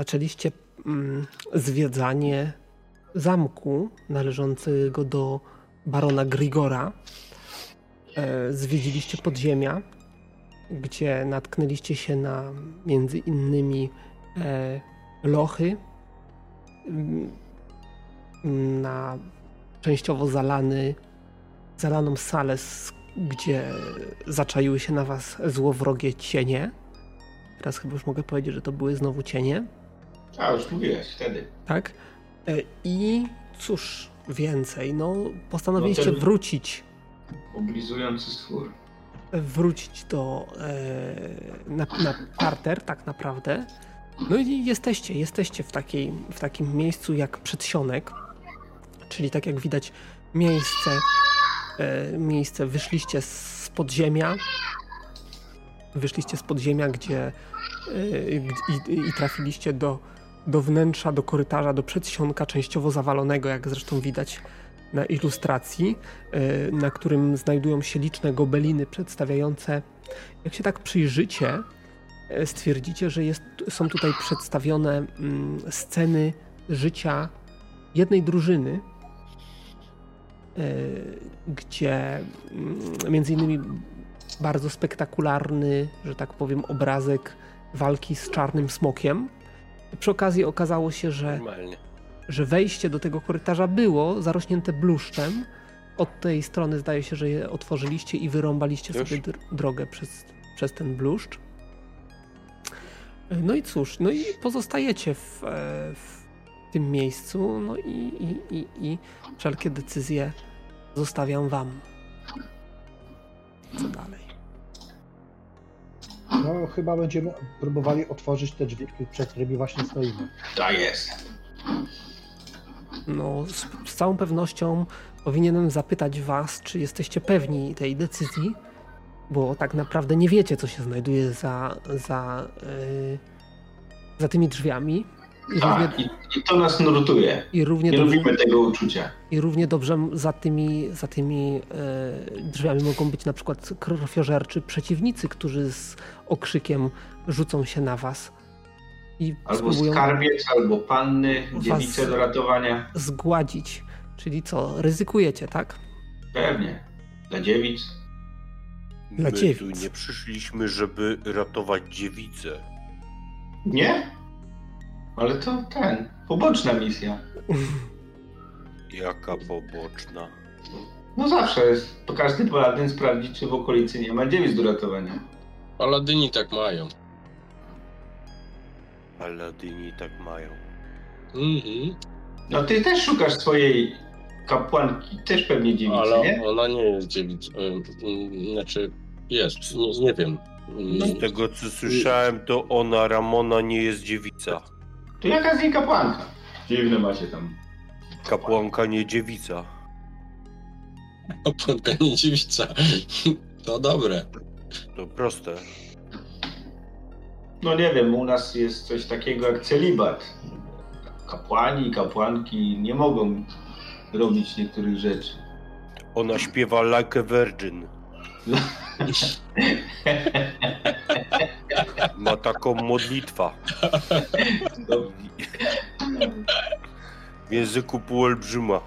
zaczęliście mm, zwiedzanie zamku należącego do barona Grigora. E, zwiedziliście podziemia, gdzie natknęliście się na między innymi e, lochy, mm, na częściowo zalany, zalaną salę, gdzie zaczaiły się na was złowrogie cienie. Teraz chyba już mogę powiedzieć, że to były znowu cienie. A, już mówiłeś wtedy. Tak. E, I cóż więcej, no postanowiliście no ten... wrócić. Oblizujący stwór. Wrócić do e, na, na parter tak naprawdę. No i jesteście, jesteście w, takiej, w takim miejscu jak przedsionek, czyli tak jak widać miejsce, e, miejsce wyszliście z podziemia, wyszliście z podziemia, gdzie e, i, i trafiliście do, do wnętrza, do korytarza, do przedsionka częściowo zawalonego, jak zresztą widać na ilustracji, e, na którym znajdują się liczne gobeliny przedstawiające, jak się tak przyjrzycie, e, stwierdzicie, że jest, są tutaj przedstawione mm, sceny życia jednej drużyny, gdzie mm, między innymi bardzo spektakularny, że tak powiem, obrazek walki z czarnym smokiem. Przy okazji okazało się, że, że wejście do tego korytarza było zarośnięte bluszczem. Od tej strony zdaje się, że je otworzyliście i wyrąbaliście Już? sobie drogę przez, przez ten bluszcz. No i cóż, no i pozostajecie w, e, w tym miejscu, no i, i, i, i wszelkie decyzje zostawiam wam. Co dalej? No, chyba będziemy próbowali otworzyć te drzwi, przed którymi właśnie stoimy. Tak jest. No, z, z całą pewnością powinienem zapytać Was, czy jesteście pewni tej decyzji, bo tak naprawdę nie wiecie, co się znajduje za, za, yy, za tymi drzwiami. I, tak, równie, i, i, to nas nurtuje. I równie nie dobrze, lubimy tego uczucia. I równie dobrze za tymi, za tymi e, drzwiami mogą być na przykład krwiożerczy przeciwnicy, którzy z okrzykiem rzucą się na was. I albo skarbiec, albo panny, dziewice do ratowania. Zgładzić. Czyli co, ryzykujecie, tak? Pewnie. Dla dziewic. Dla My dziewic. tu nie przyszliśmy, żeby ratować dziewicę. Nie? Ale to ten, poboczna misja. Jaka poboczna? No zawsze jest, to każdy paladyn sprawdzić, czy w okolicy nie ma dziewic do ratowania. Paladyni tak mają. Paladyni tak mają. Mhm. No ty też szukasz swojej kapłanki, też pewnie dziewicy, Ale nie? ona nie jest dziewicą. Znaczy, jest, nie, nie wiem. Z tego co słyszałem, to ona, Ramona, nie jest dziewica. To jaka z niej kapłanka? Dziwne macie tam. Kapłanka nie dziewica. Kapłanka nie dziewica. To dobre. To proste. No nie wiem, u nas jest coś takiego jak celibat. Kapłani i kapłanki nie mogą robić niektórych rzeczy. Ona śpiewa like a virgin. Ma taką modlitwę. W języku półolbrzyma.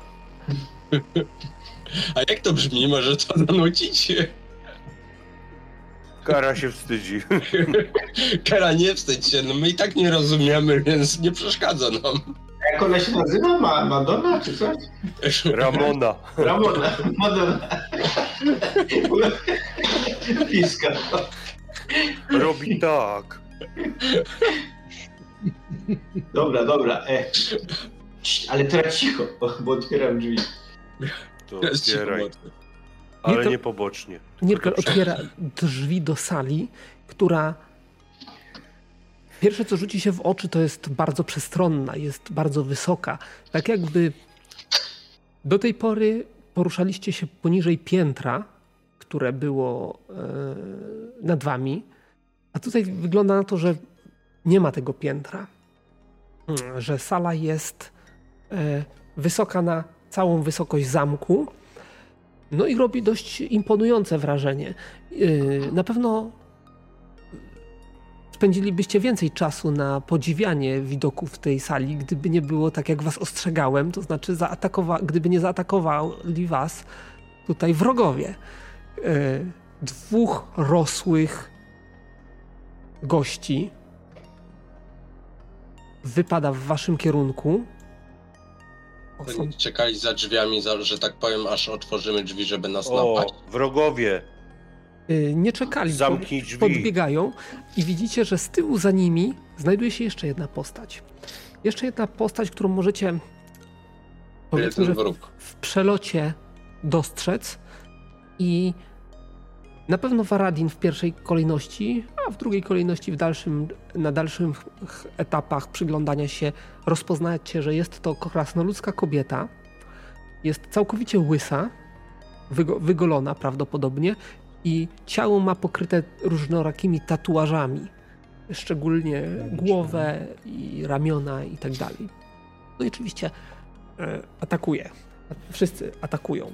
A jak to brzmi? Może to zanucić? Kara się wstydzi. Kara nie wstydź się, no my i tak nie rozumiemy, więc nie przeszkadza nam. Jak ona się nazywa? Ma Madonna czy coś? Ramona. Ramona. Madonna. Piska. Robi tak. Dobra, dobra. E. Ale teraz cicho, bo otwieram drzwi. To otwieraj. Ale nie pobocznie. Nirkel otwiera drzwi do sali, która pierwsze co rzuci się w oczy to jest bardzo przestronna, jest bardzo wysoka. Tak jakby do tej pory poruszaliście się poniżej piętra, które było e, nad wami, a tutaj wygląda na to, że nie ma tego piętra. Że sala jest e, wysoka na całą wysokość zamku. No i robi dość imponujące wrażenie. E, na pewno spędzilibyście więcej czasu na podziwianie widoków tej sali, gdyby nie było tak, jak was ostrzegałem, to znaczy zaatakowa- gdyby nie zaatakowali was tutaj wrogowie. Yy, dwóch rosłych gości wypada w waszym kierunku. O, są... Czekali za drzwiami, że tak powiem, aż otworzymy drzwi, żeby nas O, napaść. wrogowie, Yy, nie czekali, zamknij drzwi. podbiegają i widzicie, że z tyłu za nimi znajduje się jeszcze jedna postać. Jeszcze jedna postać, którą możecie powiedzmy, wróg. w przelocie dostrzec i na pewno Varadin w pierwszej kolejności, a w drugiej kolejności w dalszym, na dalszych etapach przyglądania się rozpoznacie, że jest to krasnoludzka kobieta. Jest całkowicie łysa, wygo, wygolona prawdopodobnie i ciało ma pokryte różnorakimi tatuażami, szczególnie głowę i ramiona i tak dalej. No i oczywiście e, atakuje. Wszyscy atakują.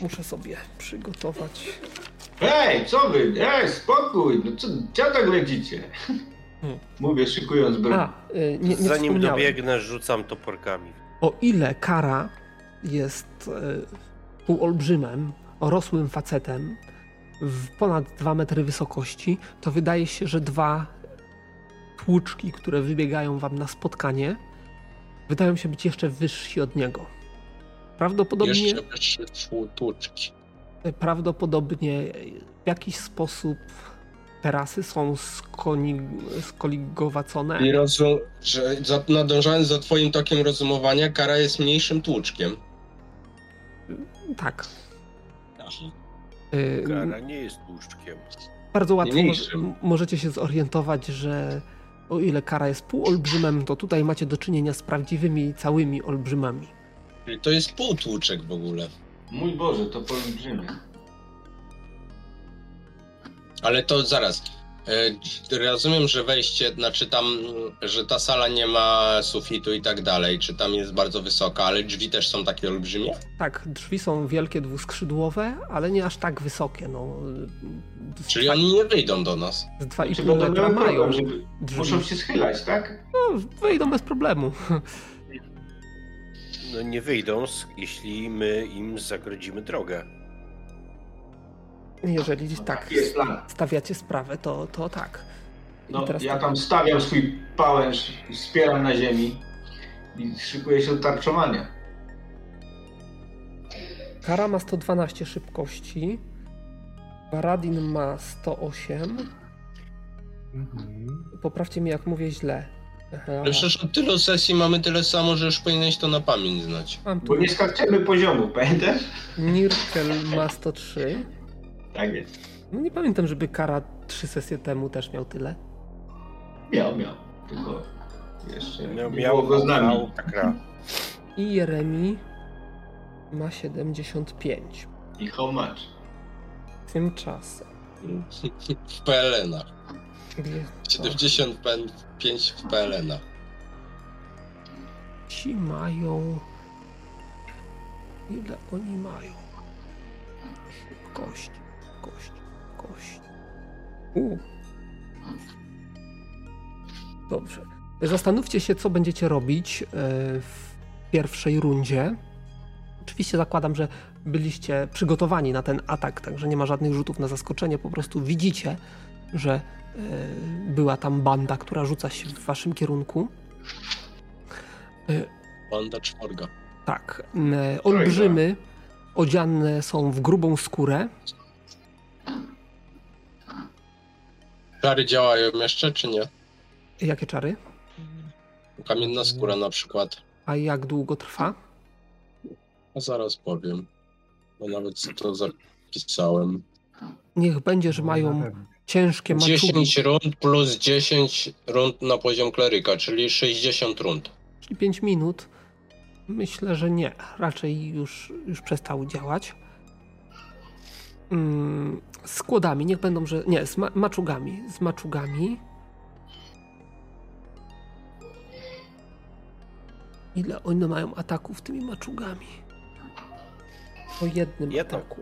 Muszę sobie przygotować. Ej, co wy? Ej, spokój! No co, gdzie tak lecicie? Hmm. Mówię, szykując broń. A, y, nie, nie Zanim dobiegnę, rzucam toporkami. O ile Kara jest y, półolbrzymem, rosłym facetem w ponad 2 metry wysokości, to wydaje się, że dwa tłuczki, które wybiegają wam na spotkanie, wydają się być jeszcze wyżsi od niego. Prawdopodobnie, Jeszcze wyższe tłu- tłuczki. Prawdopodobnie w jakiś sposób terasy są skoligowacone. I rozum, że za, nadążając za twoim tokiem rozumowania, kara jest mniejszym tłuczkiem. Tak. Y, Kara nie jest tłuszczkiem. Bardzo łatwo mo- możecie się zorientować, że o ile kara jest półolbrzymem, to tutaj macie do czynienia z prawdziwymi, całymi olbrzymami. Czyli to jest półtłuczek w ogóle. Mój Boże, to poolbrzymie. Ale to zaraz. E, Rozumiem, że wejście, znaczy tam, że ta sala nie ma sufitu i tak dalej, czy tam jest bardzo wysoka, ale drzwi też są takie olbrzymie? Tak, drzwi są wielkie, dwuskrzydłowe, ale nie aż tak wysokie. No, z Czyli dwa- oni nie wyjdą do nas. z 2,5 Czy będą metra miały mają. problem, żeby... drzwi. Muszą się schylać, tak? No, wejdą bez problemu. No nie wyjdą, jeśli my im zagrodzimy drogę. Jeżeli tak Taki jest plan. stawiacie sprawę, to, to tak. No, teraz ja tak. tam stawiam swój pałęcz, wspieram na ziemi i szykuję się do tarczowania. Kara ma 112 szybkości. Baradin ma 108. Mhm. Poprawcie mnie, jak mówię źle. Przecież od tylu sesji mamy tyle samo, że już powinieneś to na pamięć znać. Bo nie skaczemy poziomu, pamiętasz? Nirkel ma 103. Tak jest. No nie pamiętam, żeby Kara trzy sesje temu też miał tyle. Miał, miał. Tylko jeszcze Miał, nie miał, go z nami. miał tak gra. I Jeremi ma 75. I how much? Tymczasem. W PLN-ach. Gdzie to? 75 w PLN-ach. Ci mają. Ile oni mają? Kość, kość, kość. U. Dobrze. Zastanówcie się, co będziecie robić e, w pierwszej rundzie. Oczywiście zakładam, że byliście przygotowani na ten atak, także nie ma żadnych rzutów na zaskoczenie. Po prostu widzicie, że była tam banda, która rzuca się w waszym kierunku. Banda czworga. Tak. e, Olbrzymy odziane są w grubą skórę. Czary działają jeszcze, czy nie? Jakie czary? Kamienna skóra na przykład. A jak długo trwa? A zaraz powiem. Bo nawet to zapisałem. Niech będzie, że mają ciężkie maczugi. 10 rund plus 10 rund na poziom kleryka, czyli 60 rund. Czyli 5 minut. Myślę, że nie. Raczej już, już przestały działać. Mm, z kłodami, niech będą, że. Nie, z ma maczugami. Z maczugami. Ile one mają ataków tymi maczugami? Po jednym Jedno. ataku.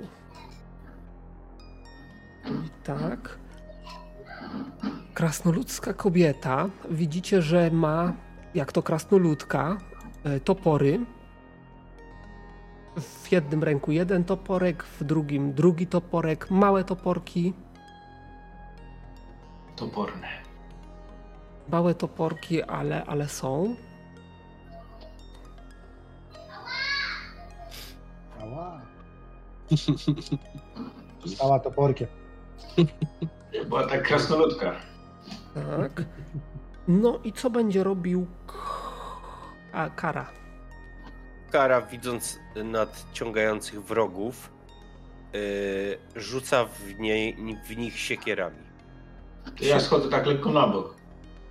Czyli tak. Krasnoludzka kobieta, widzicie, że ma, jak to krasnoludka, e, topory. W jednym ręku jeden toporek, w drugim drugi toporek, małe toporki. Toporne. Małe toporki, ale, ale są. Ała. Stała toporkiem. Była tak krasnoludka. Tak. No i co będzie robił A, Kara? Kara, widząc nadciągających wrogów, yy, rzuca w, niej, w nich siekierami. Ja schodzę tak lekko na bok.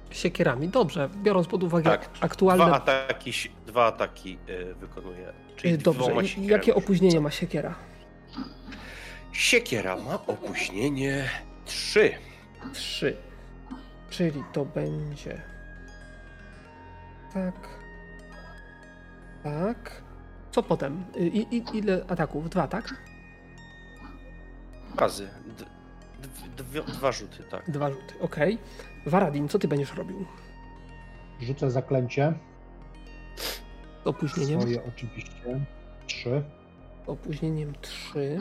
Siekierami. Dobrze, biorąc pod uwagę Tak. aktualne... Dwa ataki, dwa ataki yy, wykonuje. Czyli Y, Dobrze, jakie opóźnienie ma siekiera? Siekiera ma opóźnienie 3. Trzy. Czyli to będzie. Tak. Tak. Co potem? Y, I, i, ile ataków? Dwa, tak? Razy. D, dwa rzuty, tak. Dwa rzuty. Okej. Waradin, co ty będziesz robił? Rzucę zaklęcie. Z opóźnieniem? Swoje oczywiście. Trzy. Z opóźnieniem trzy.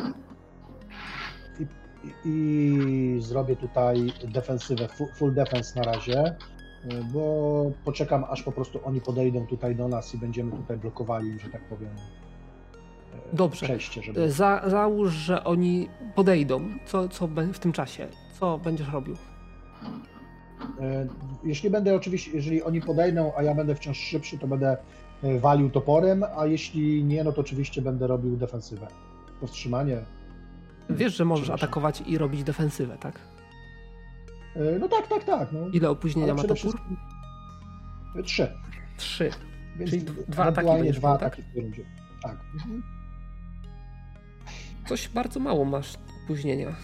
I, zrobię tutaj defensywę, fu- full defense na razie, y, bo poczekam aż po prostu oni podejdą tutaj do nas i będziemy tutaj blokowali, że tak powiem, y, Dobrze. przejście, żeby... Y, Za, załóż, że oni podejdą. Co, co w tym czasie? Co będziesz robił? E, Jeśli będę oczywiście, jeżeli oni podejdą, a ja będę wciąż szybszy, to będę e, walił toporem, a jeśli nie, no to oczywiście będę robił defensywę. Powstrzymanie. Wiesz, że możesz atakować i robić defensywę, tak? E, No tak, tak, tak. No. Ile opóźnienia ma topór? wszystkim- Trzy. Trzy. Więc Czyli dwa ataki będziesz dwa miał, tak? ataki w rundzie. Tak. Mhm. Coś bardzo mało masz opóźnienia.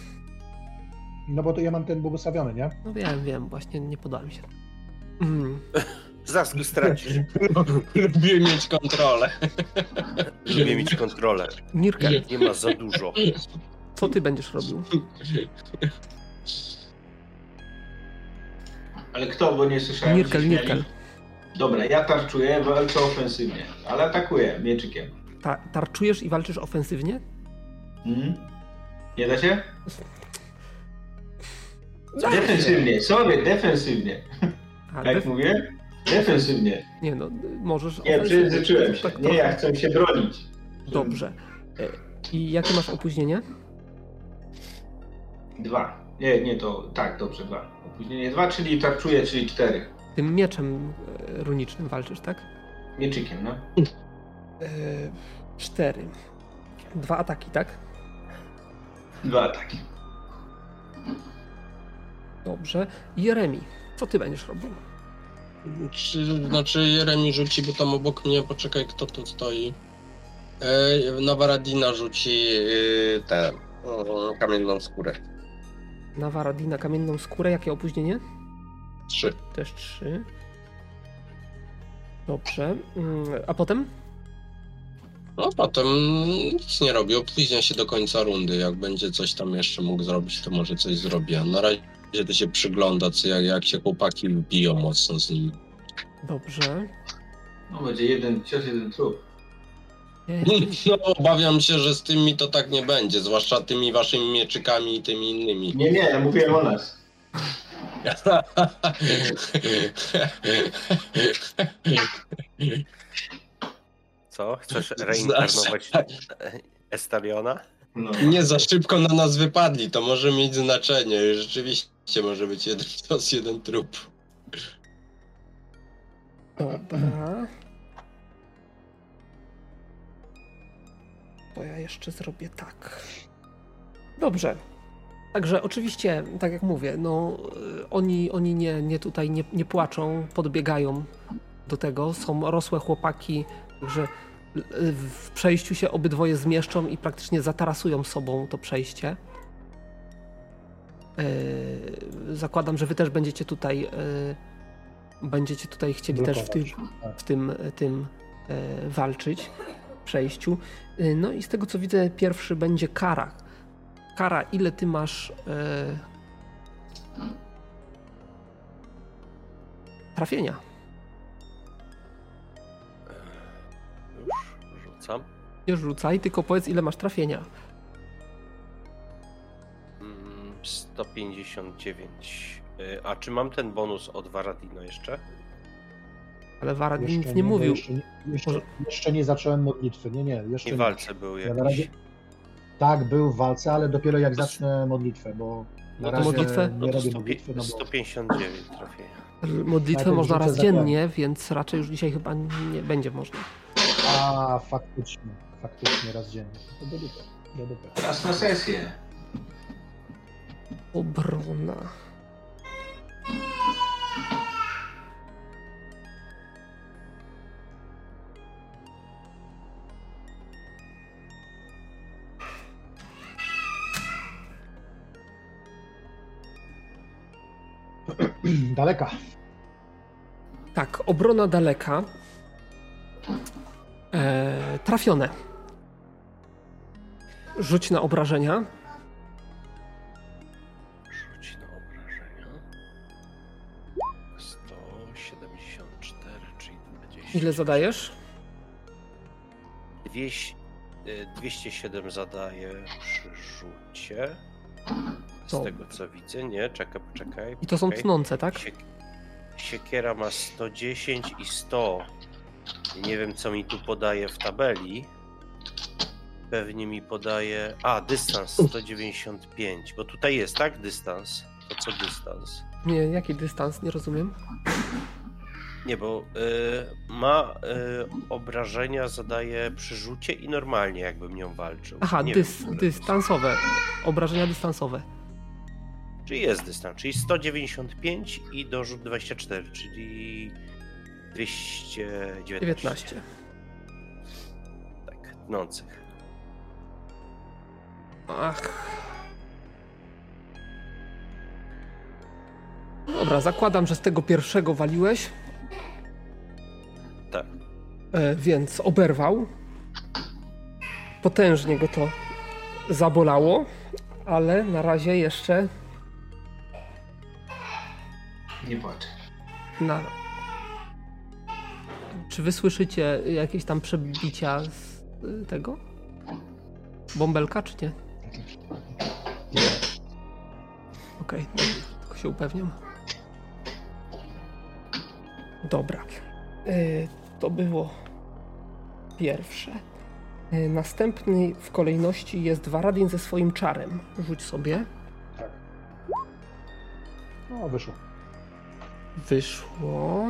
No bo to ja mam ten błogosławiony, nie? No wiem, wiem, właśnie nie podałem się. Mm. Go stracisz. Lubię mieć kontrolę. Lubię mieć kontrolę. Nirkel, Nie ma za dużo. co ty będziesz robił? Ale kto, bo nie słyszałem. Nirkel, Nirkel. Dobra, ja tarczuję, walczę ofensywnie, ale atakuję mieczykiem. Ta, tarczujesz i walczysz ofensywnie? Mhm. Nie da się? Da się. Defensywnie, sorry, defensywnie. A, Jak def- mówię? Defensywnie. nie no, możesz Nie, ofensywnie. przejęzyczyłem się. Tak Nie, ja chcę się bronić. Dobrze. E, I jakie masz opóźnienie? Dwa. Nie, nie, to tak, dobrze, dwa. Opóźnienie dwa, czyli tarczuję, czyli cztery. Tym mieczem e, runicznym walczysz, tak? Mieczykiem, no. E, cztery. Dwa ataki, tak? Dwa ataki. Dobrze. Jeremi, co ty będziesz robił? Czy, znaczy Jeremi rzuci, bo tam obok mnie, poczekaj kto tu stoi. E, na rzuci e, tę e, kamienną skórę. Na Waradina kamienną skórę, jakie opóźnienie? Trzy. Też trzy. Dobrze. Mm, A potem? No potem nic nie robi, opóźnia się do końca rundy. Jak będzie coś tam jeszcze mógł zrobić, to może coś zrobi. A na razie to się przygląda, co, jak, jak się chłopaki biją mocno z nim. Dobrze. No będzie jeden cios, jeden trup. No obawiam się, że z tymi to tak nie będzie, zwłaszcza tymi waszymi mieczykami i tymi innymi. Nie, nie, ja mówiłem o nas. Co? Chcesz reinkarnować Estaliona? No. Nie za szybko na nas wypadli, to może mieć znaczenie. Rzeczywiście może być jeden jeden trup. Dobra. To ja jeszcze zrobię tak. Dobrze. Także oczywiście, tak jak mówię, no y, oni, oni nie, nie tutaj nie, nie płaczą, podbiegają do tego. Są rosłe chłopaki, że y, w przejściu się obydwoje zmieszczą i praktycznie zatarasują sobą to przejście. Yy, zakładam, że wy też będziecie tutaj yy, będziecie tutaj chcieli też w, tym Blokować. W tym, tym e, walczyć, przejściu. E, no i z tego co widzę, pierwszy będzie Kara. Kara, ile ty masz. E, trafienia. Już rzucam. Nie rzucaj, tylko powiedz ile masz trafienia. Mm, 159. Y, A czy mam ten bonus od Varadino jeszcze? Ale Warad Jeszcze nic nie bo mówił. Jeszcze, nie- jeszcze, jeszcze nie zacząłem modlitwy. Nie, nie, jeszcze I w nie. walce był Ja na jakiś. razie- Tak, był w walce, ale dopiero jak zacznę modlitwę, bo na No to razie modlitwę? nie No to robię 100, modlitwy, no bo 159 trafienia. Modlitwę można raz dziennie, więc raczej już dzisiaj chyba nie będzie można. A, faktycznie, faktycznie raz dziennie. To do dupy, do dupy. Raz na sesję. Obrona. Daleka. Tak, obrona daleka. E, trafione. Rzuć na obrażenia. Rzuć na obrażenia. 174, czyli 20. Ile zadajesz? 200, y, 207 zadaje przy rzucie. Z tego co widzę, nie, czekaj, poczekaj. I to są tnące, tak? Siek siekiera ma 110 i 100. Nie wiem co mi tu podaje w tabeli. Pewnie mi podaje. A, dystans 195, bo tutaj jest, tak? Dystans. To co dystans? Nie, jaki dystans? Nie rozumiem. Nie, bo y, ma y, obrażenia, zadaje przy rzucie i normalnie, jakbym nią walczył. Aha, dys, wiem, dystansowe. Obrażenia dystansowe. Czyli jest dystans, czyli 195 i dorzut 24, czyli 219. 19. Tak, tnących. Ach. Dobra, zakładam, że z tego pierwszego waliłeś, Tak. e, więc oberwał. Potężnie go to zabolało, ale na razie jeszcze Nie płacz. na. Czy wy słyszycie jakieś tam przebicia z y, tego? Bąbelka, czy nie? Okej, tylko się upewniam. Dobra. Y, to było pierwsze. Y, następny w kolejności jest Waradin ze swoim czarem. Rzuć sobie. Tak. No, wyszło. Wyszło.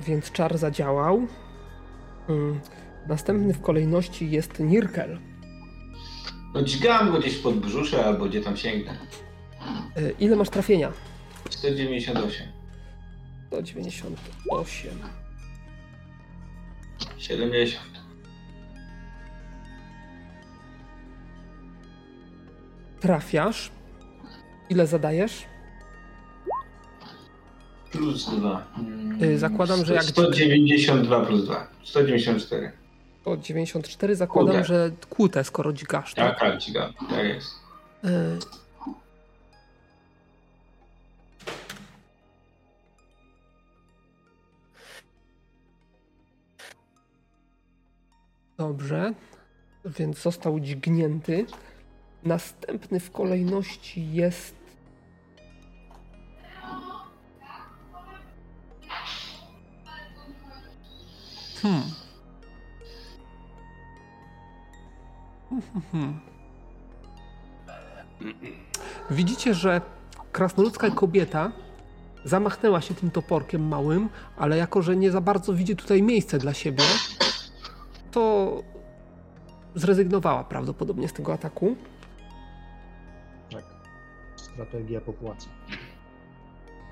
Więc czar zadziałał. Mm. Następny w kolejności jest Nirkel. No dźgam go gdzieś pod brzusze albo gdzie tam sięgnę. Y, Ile masz trafienia? 198. 198. 70. Trafiasz. Ile zadajesz? Plus 2. Y, zakładam, że jak- 192 plus 2. 194. O 94 zakładam, Kłute. że kłute, skoro dźgasz. Tak, tak, dźgam. Tak jest. Y, Dobrze, więc został dźgnięty. Następny w kolejności jest. Hmm. Hmm. Widzicie, że krasnoludzka kobieta zamachnęła się tym toporkiem małym, ale jako, że nie za bardzo widzi tutaj miejsce dla siebie, to zrezygnowała prawdopodobnie z tego ataku. Tak. Strategia popłaca.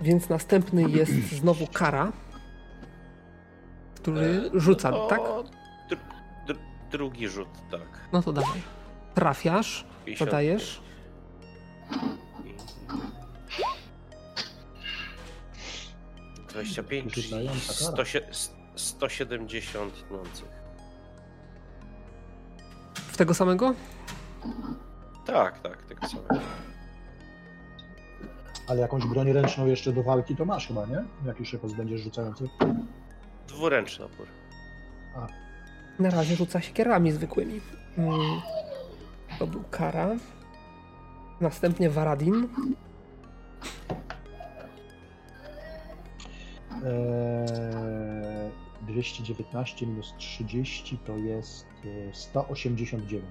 Więc następny jest znowu kara, który rzuca, no to tak? Dr, dr, drugi rzut, tak. No to dawaj. Trafiasz, 55. zadajesz. 25, czyli Rzucająca kara. 100, 170 tnących. W tego samego? Tak, tak, tego samego. Ale jakąś broń ręczną jeszcze do walki to masz chyba, nie? Jakiś szybko będziesz rzucający. Dwuręczny opór. Na razie rzuca się kierami zwykłymi. Mm, To był Kara. Następnie Varadin. Eee, 219 minus 30 to jest e, 189.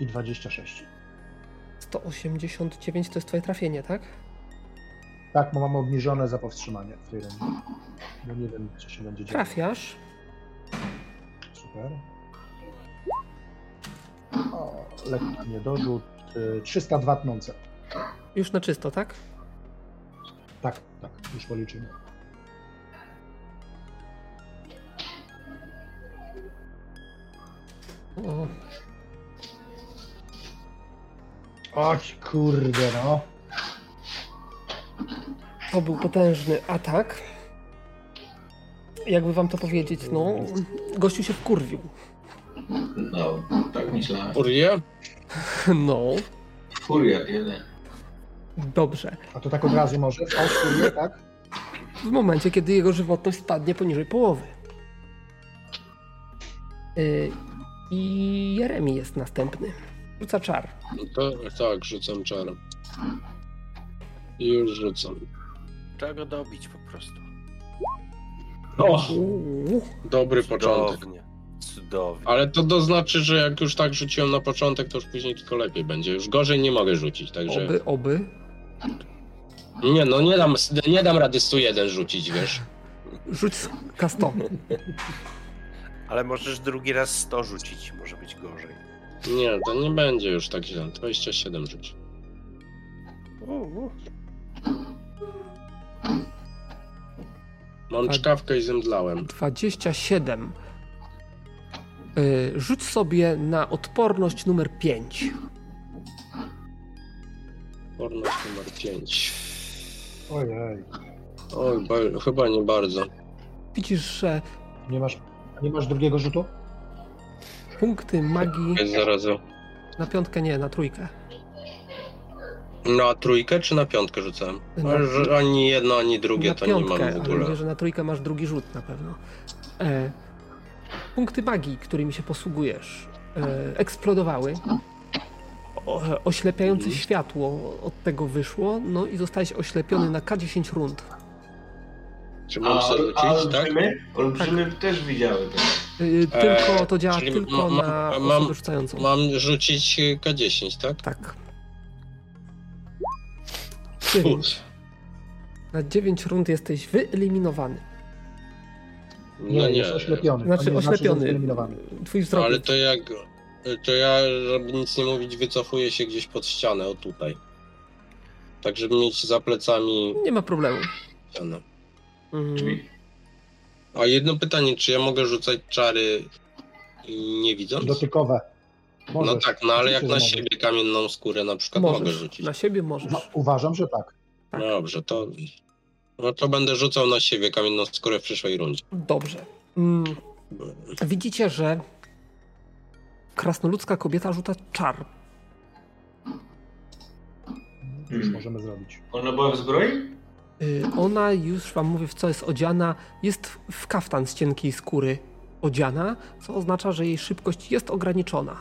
I 26. 189 to jest twoje trafienie, tak? Tak, bo mam obniżone za powstrzymanie w tej rundzie. Bo nie wiem, co się będzie działo. Trafiasz. Super. O, lekki niedorzut. e, 302 tnące. Już na czysto, tak? Tak, tak, już policzymy. O, Oj, kurde, no. To był potężny atak. Jakby wam to powiedzieć, no, gościu się wkurwił. No, tak myślałem. Furię? No, Furiat jeden. dobrze. A to tak od razu może? W Austrię, tak? W momencie, kiedy jego żywotność spadnie poniżej połowy. Yy, I Jeremi jest następny. Rzuca czar. No to tak, rzucam czarę. I już rzucam. Trzeba go dobić po prostu. O, dobry początek. Cudownie. Cudownie. Ale to to znaczy, że jak już tak rzuciłem na początek, to już później tylko lepiej będzie. Już gorzej nie mogę rzucić, także... oby, oby. Nie no, nie dam, nie dam rady 101 rzucić, wiesz. Rzuć z. Ale możesz drugi raz 100 rzucić, może być gorzej. Nie, to nie będzie już tak źle. 27 rzuć. Uuu. Mam czkawkę i zemdlałem. 27. Yy, rzuć sobie na odporność numer 5. Porność numer 5. Ojej. Oj, ba- chyba nie bardzo. Widzisz, że Nie masz, nie masz drugiego rzutu? punkty magii Jest zaraz. na piątkę nie, na trójkę. Na trójkę czy na piątkę rzucałem? Na- Ale że Ani jedno, ani drugie na to nie piątkę, mam w ale ogóle. mówię, że na trójkę masz drugi rzut na pewno. E, punkty magii, którymi się posługujesz, e, eksplodowały. O, oślepiające Mhm. światło od tego wyszło, no i zostałeś oślepiony na K10 rund. Czy mam A, rzucić, tak? olbrzymy? Olbrzymy też widziały to. Y, Tylko to działa tylko ma- ma- na mam- rzucającą. Mam rzucić y, K10, tak? Tak. 9. Na 9 rund jesteś wyeliminowany. Nie, No jest oślepiony. Znaczy nie Znaczy, oślepiony. wyeliminowany. Twój No, wzrok ale to jak. To ja, żeby nic nie mówić, wycofuję się gdzieś pod ścianę, o tutaj. Tak, żeby mieć za plecami Nie ma problemu. ścianę. Mhm. Czyli A jedno pytanie, czy ja mogę rzucać czary nie widząc? Dotykowe. Możesz. No tak, no ale jak na siebie kamienną skórę na przykład mogę Możesz. rzucić. Na siebie możesz. No, uważam, że tak. tak. No dobrze, to. No to będę rzucał na siebie kamienną skórę w przyszłej rundzie. Dobrze. Mm, widzicie, że krasnoludzka kobieta rzuca czar. Już możemy zrobić. ona była w zbroi? Y, Ona już wam mówię, w co jest odziana. Jest w kaftan z cienkiej skóry odziana, co oznacza, że jej szybkość jest ograniczona.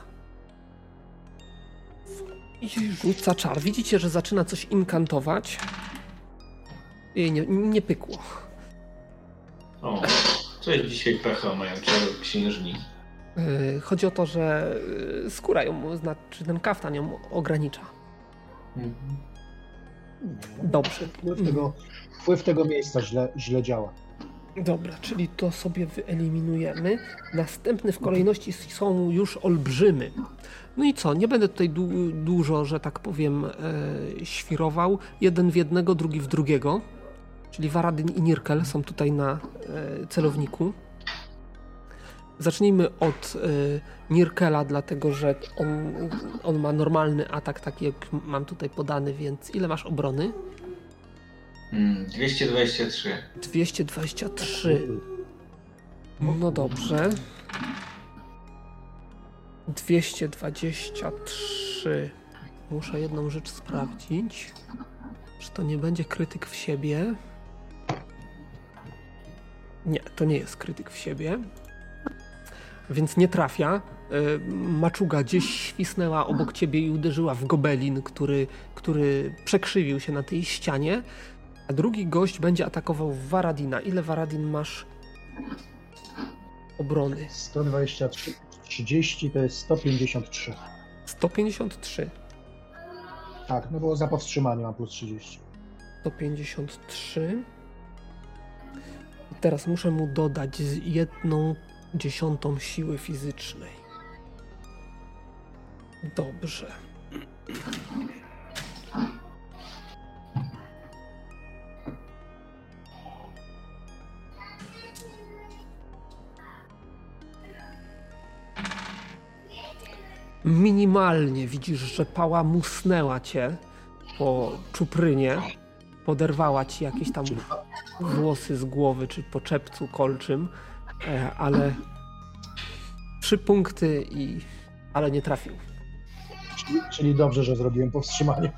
I rzuca czar. Widzicie, że zaczyna coś inkantować. Jej nie, nie pykło. O, coś dzisiaj pecha mają czarnoksiężni. Y, Chodzi o to, że y, skóra ją, znaczy ten kaftan ją ogranicza. Dobrze. Wpływ tego, wpływ tego miejsca źle, źle działa. Dobra, czyli to sobie wyeliminujemy. Następny w kolejności są już olbrzymy. No i co? Nie będę tutaj du- dużo, że tak powiem, e, świrował. Jeden w jednego, drugi w drugiego. Czyli Varadin i Nirkel są tutaj na e, celowniku. Zacznijmy od e, Nirkela, dlatego że on, on ma normalny atak, taki jak mam tutaj podany, więc ile masz obrony? Hmm, 223. 223. No dobrze. 223. muszę jedną rzecz sprawdzić. Czy to nie będzie krytyk w siebie? Nie, to nie jest krytyk w siebie. Więc nie trafia. Y, Maczuga gdzieś świsnęła obok ciebie i uderzyła w gobelin, który, który przekrzywił się na tej ścianie. A drugi gość będzie atakował Varadina. Ile Varadin masz obrony? 123, 30 to jest 153. 153. Tak, no bo za powstrzymanie mam plus 30. 153. I teraz muszę mu dodać z jedną dziesiątą siły fizycznej. Dobrze. Minimalnie widzisz, że pała musnęła cię po czuprynie, poderwała ci jakieś tam włosy z głowy czy po czepcu kolczym, e, ale trzy punkty i ale nie trafił. Czyli, czyli dobrze, że zrobiłem powstrzymanie.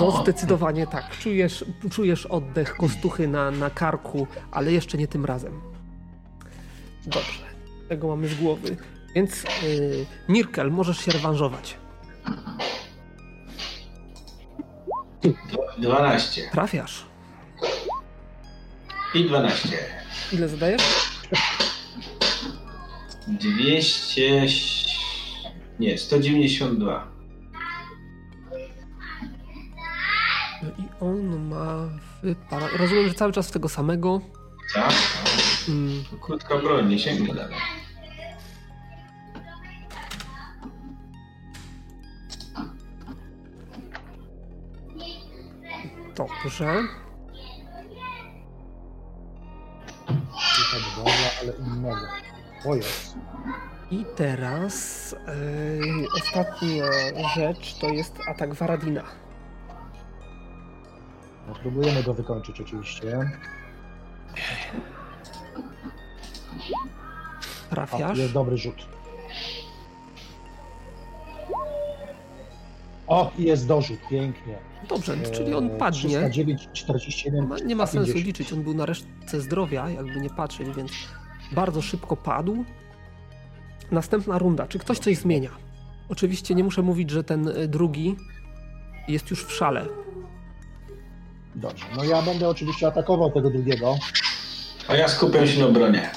No zdecydowanie tak. Czujesz, czujesz oddech kostuchy na, na karku, ale jeszcze nie tym razem. Dobrze. Tego mamy z głowy. Więc yy, Nirkel, możesz się rewanżować. 12 Trafiasz. i 12. Ile zadajesz? 200... Nie, 192. No i on ma wypara... Rozumiem, że cały czas w tego samego. Tak? Mm, To Krótka broń, nie sięgnie dalej. Dobrze. Tak dobra, ale innego. O. I teraz yy, ostatnia rzecz to jest atak Varadina. No, próbujemy go wykończyć oczywiście. A, Trafiasz. jest dobry rzut. O, i jest dorzut, pięknie. Dobrze, czyli on padnie. 309, 41, Ma, nie ma sensu 150. liczyć, on był na resztce zdrowia, jakby nie patrzeć, więc bardzo szybko padł. Następna runda. Czy ktoś coś zmienia? Oczywiście nie muszę mówić, że ten y, drugi jest już w szale. Dobrze, no ja będę oczywiście atakował tego drugiego. A ja skupiam się na obronie.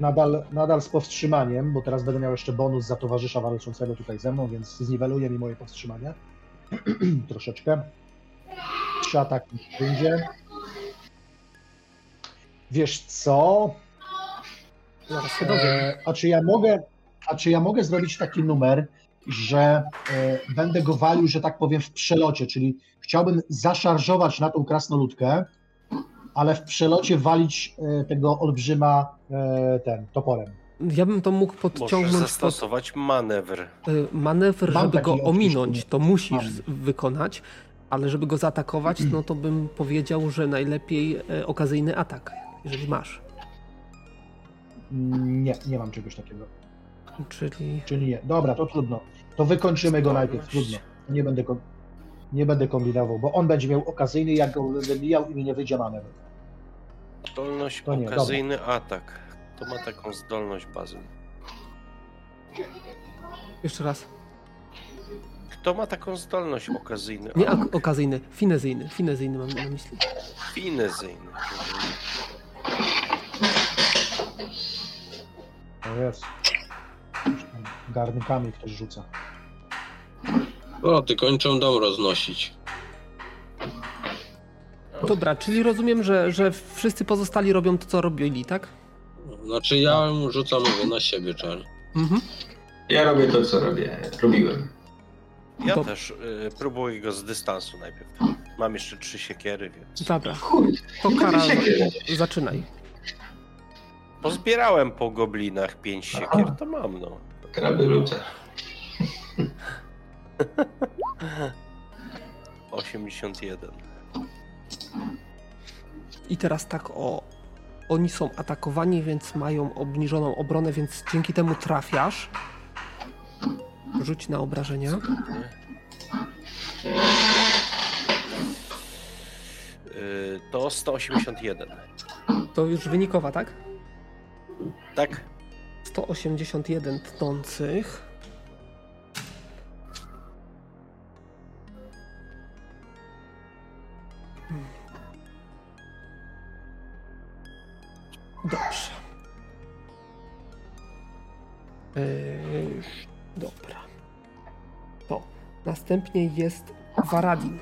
Nadal, nadal z powstrzymaniem, bo teraz będę miał jeszcze bonus za towarzysza walczącego tutaj ze mną, więc zniweluje mi moje powstrzymanie. Troszeczkę. Trzy ataki będzie. Wiesz co? Zaraz się dowiem. E, a czy ja mogę, a czy ja mogę zrobić taki numer, że e, będę go walił, że tak powiem, w przelocie, czyli chciałbym zaszarżować na tą krasnoludkę, ale w przelocie walić e, tego olbrzyma e, ten toporem. Ja bym to mógł Możesz podciągnąć pod zastosować manewr. y, manewr, Mam żeby go ominąć, to musisz Mam. wykonać, ale żeby go zaatakować, no to bym powiedział, że najlepiej e, okazyjny atak, jeżeli masz. Mm, Nie, nie mam czegoś takiego. Czyli Czyli nie. Dobra, to trudno. To wykończymy go najpierw. Trudno. Nie będę, nie będę kombinował, bo on będzie miał okazyjny, jak go będę mijał i mi nie wyjdzie manewr. Zdolność To nie, okazyjny atak. To ma taką zdolność bazę. jeszcze raz. Kto ma taką zdolność okazyjny Nie ak- okazyjny, finezyjny, finezyjny mam na myśli. Finezyjny. To jest. Garnkami ktoś rzuca. O, ty kończą dom roznosić. Dobra, czyli rozumiem, że, że wszyscy pozostali robią to, co robili, tak? Znaczy ja rzucam mówię na siebie czar. Mhm. Ja robię to, co robię. Robiłem. Ja też y, próbuję go z dystansu najpierw. Mam jeszcze trzy siekiery, więc. Dobra, Chuj, to kara, zaczynaj. Pozbierałem po goblinach pięć siekier, to mam no. kraby rzucę. 81. I teraz tak o. Oni są atakowani, więc mają obniżoną obronę, więc dzięki temu trafiasz. Rzuć na obrażenia. Yy, to 181. To już wynikowa, tak? Tak? 181 tnących. Następnie jest Varadin.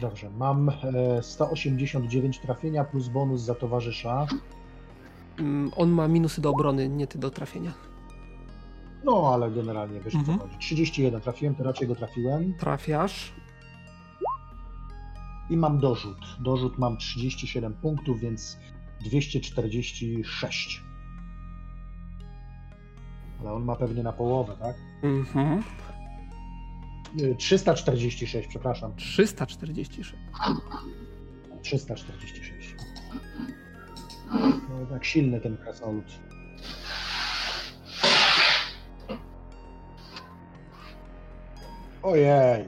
Dobrze, mam e, 189 trafienia plus bonus za towarzysza. Mm, On ma minusy do obrony, nie ty do trafienia. No, ale generalnie wiesz Mhm. co chodzi. 31 trafiłem, to raczej go trafiłem. Trafiasz. I mam dorzut. Dorzut mam 37 punktów, więc 246. Ale on ma pewnie na połowę, tak? Mhm. Nie, 346, przepraszam. 346. 346. No tak silny ten krasnolud. Ojej.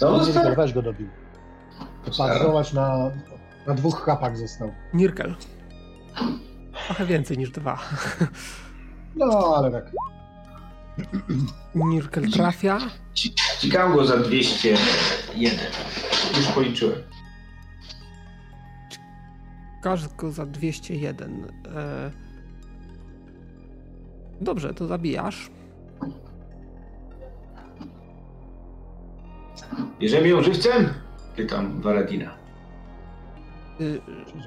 No, Nirkel, weź go dobił. Patrz, zobacz na, na dwóch kapach został. Nirkel. Trochę więcej niż dwa. No, ale tak. Nirkel trafia. Cikam go za 201. Już policzyłem. Każdy go za 201. E... Dobrze, to zabijasz. Bierzemy ją żywcem? Pytam Varadina. Y,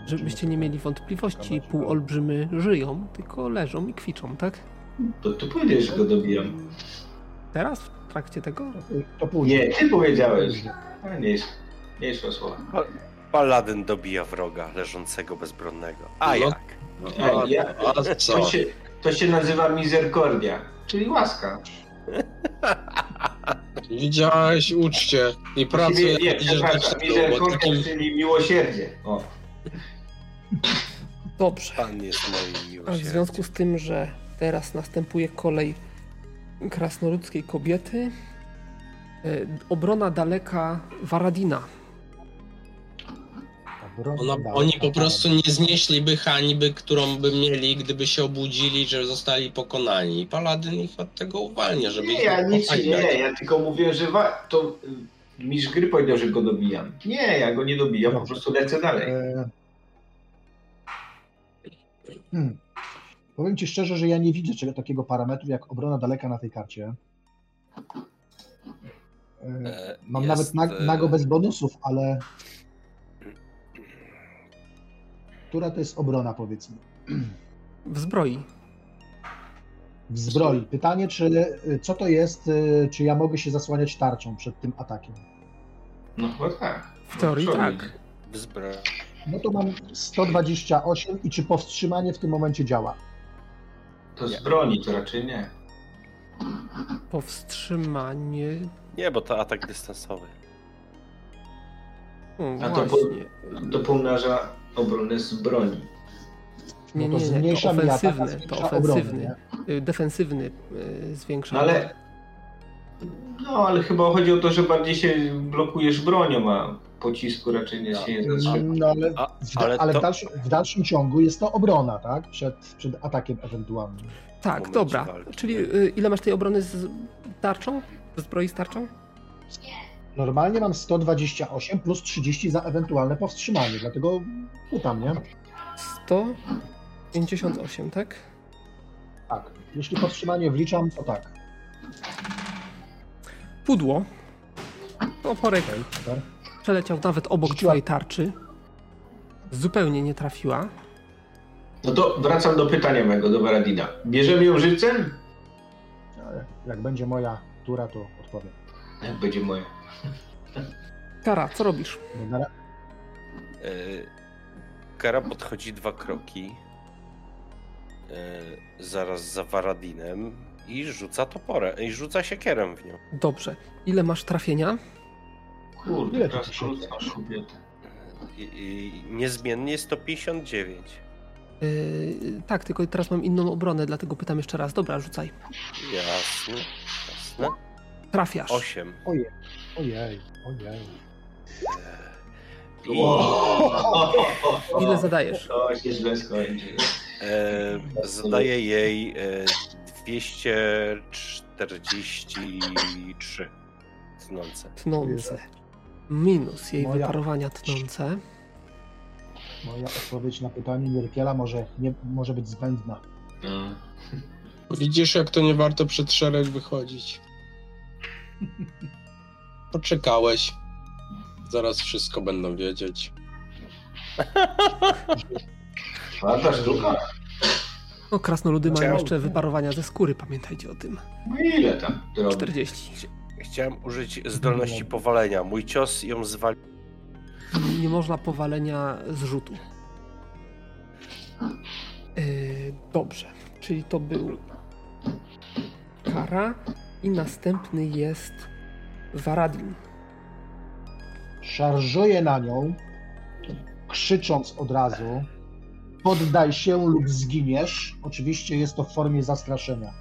żebyście nie mieli wątpliwości, półolbrzymy żyją, tylko leżą i kwiczą, tak? To ty powiedziałeś, że go dobijam. Teraz w trakcie tego? To później. Nie, ty powiedziałeś. A nie jest. Nie jest słowa. Paladyn dobija wroga leżącego bezbronnego. A No. jak? Ja, A co? to, się, to się nazywa misericordia, czyli łaska. Widziałeś, uczcie i jak nie, do przepraszam, misericordia, takim... czyli miłosierdzie. O. Dobrze. Pan jest moim A w miłosierdziem. związku z tym, że teraz następuje kolej krasnoludzkiej kobiety, y, obrona daleka Varadina. Ona, oni po prostu nie znieśliby hańby, którą by mieli, gdyby się obudzili, że zostali pokonani. I Paladyn ich od tego uwalnia, żeby Nie, ich ja nic nie, ja tylko mówię, że wa- to y, mistrz gry powiedział, że go dobijam. Nie, ja go nie dobijam, po prostu lecę dalej. E, Hmm. Powiem Ci szczerze, że ja nie widzę czego, takiego parametru jak obrona daleka na tej karcie. E, E, Mam jest, nawet e, na, nago bez bonusów, ale. Która to jest obrona, powiedzmy? W zbroi. W zbroi. Pytanie, czy co to jest, y, czy ja mogę się zasłaniać tarczą przed tym atakiem? No chyba tak. W teorii Przodem tak. W zbro... No to mam 128 i czy powstrzymanie w tym momencie działa? To z broni to raczej nie. Powstrzymanie. Nie, bo to atak dystansowy. O, A to właśnie. To pomnaża obronę z broni. Nie, No to nie, nie, to a ofensywny, to zwiększa obronę, ofensywny. Y, Defensywny y, zwiększa. No ale. No ale chyba chodzi o to, że bardziej się blokujesz bronią, a pocisku raczej nie się nie zatrzyma. No ale, A, ale ale to... w, dalszym, w dalszym ciągu jest to obrona, tak? Przed, przed atakiem ewentualnym. Tak, dobra. walki. Czyli y, ile masz tej obrony z tarczą? Z zbroi z tarczą? Normalnie mam 128 plus 30 za ewentualne powstrzymanie, dlatego pytam, nie? 158, tak? Tak. Jeśli powstrzymanie wliczam, to tak. Pudło. Oporek Okej, super. przeleciał nawet obok Rzuciła. twojej tarczy. Zupełnie nie trafiła. No to wracam do pytania mego, do Varadina. Bierzemy ją żywcem? Ale Jak będzie moja tura, to odpowiem. Jak będzie moje. Kara, co robisz? E, Kara podchodzi dwa kroki. e, Zaraz za Varadinem i rzuca toporem, i rzuca siekierem w nią. Dobrze. Ile masz trafienia? Kurde, Ile teraz. I, i niezmiennie 159. Yy, tak, tylko teraz mam inną obronę, dlatego pytam jeszcze raz. Dobra, rzucaj. Jasne, jasne. Trafiasz. Osiem. Ojej, ojej, ojej. I Ile zadajesz? To się źle skończy. e, zadaję jej e, 243 tnące. Tnące. Minus jej Moja. wyparowania tnące. Moja odpowiedź na pytanie Mirkiela może, nie, może być zbędna. No. Widzisz, jak to nie warto przed szereg wychodzić. Poczekałeś. Zaraz wszystko będą wiedzieć. Czwarta sztuka? No, krasnoludy mają Chciałem- jeszcze wyparowania ze skóry, pamiętajcie o tym. No ile tam robi? 40. Chciałem użyć zdolności powalenia. Mój cios ją zwali. Nie można powalenia zrzutu. Yy, dobrze, czyli to był Kara i następny jest Varadin. Szarżuję na nią, krzycząc od razu: Poddaj się lub zginiesz. Oczywiście jest to w formie zastraszenia.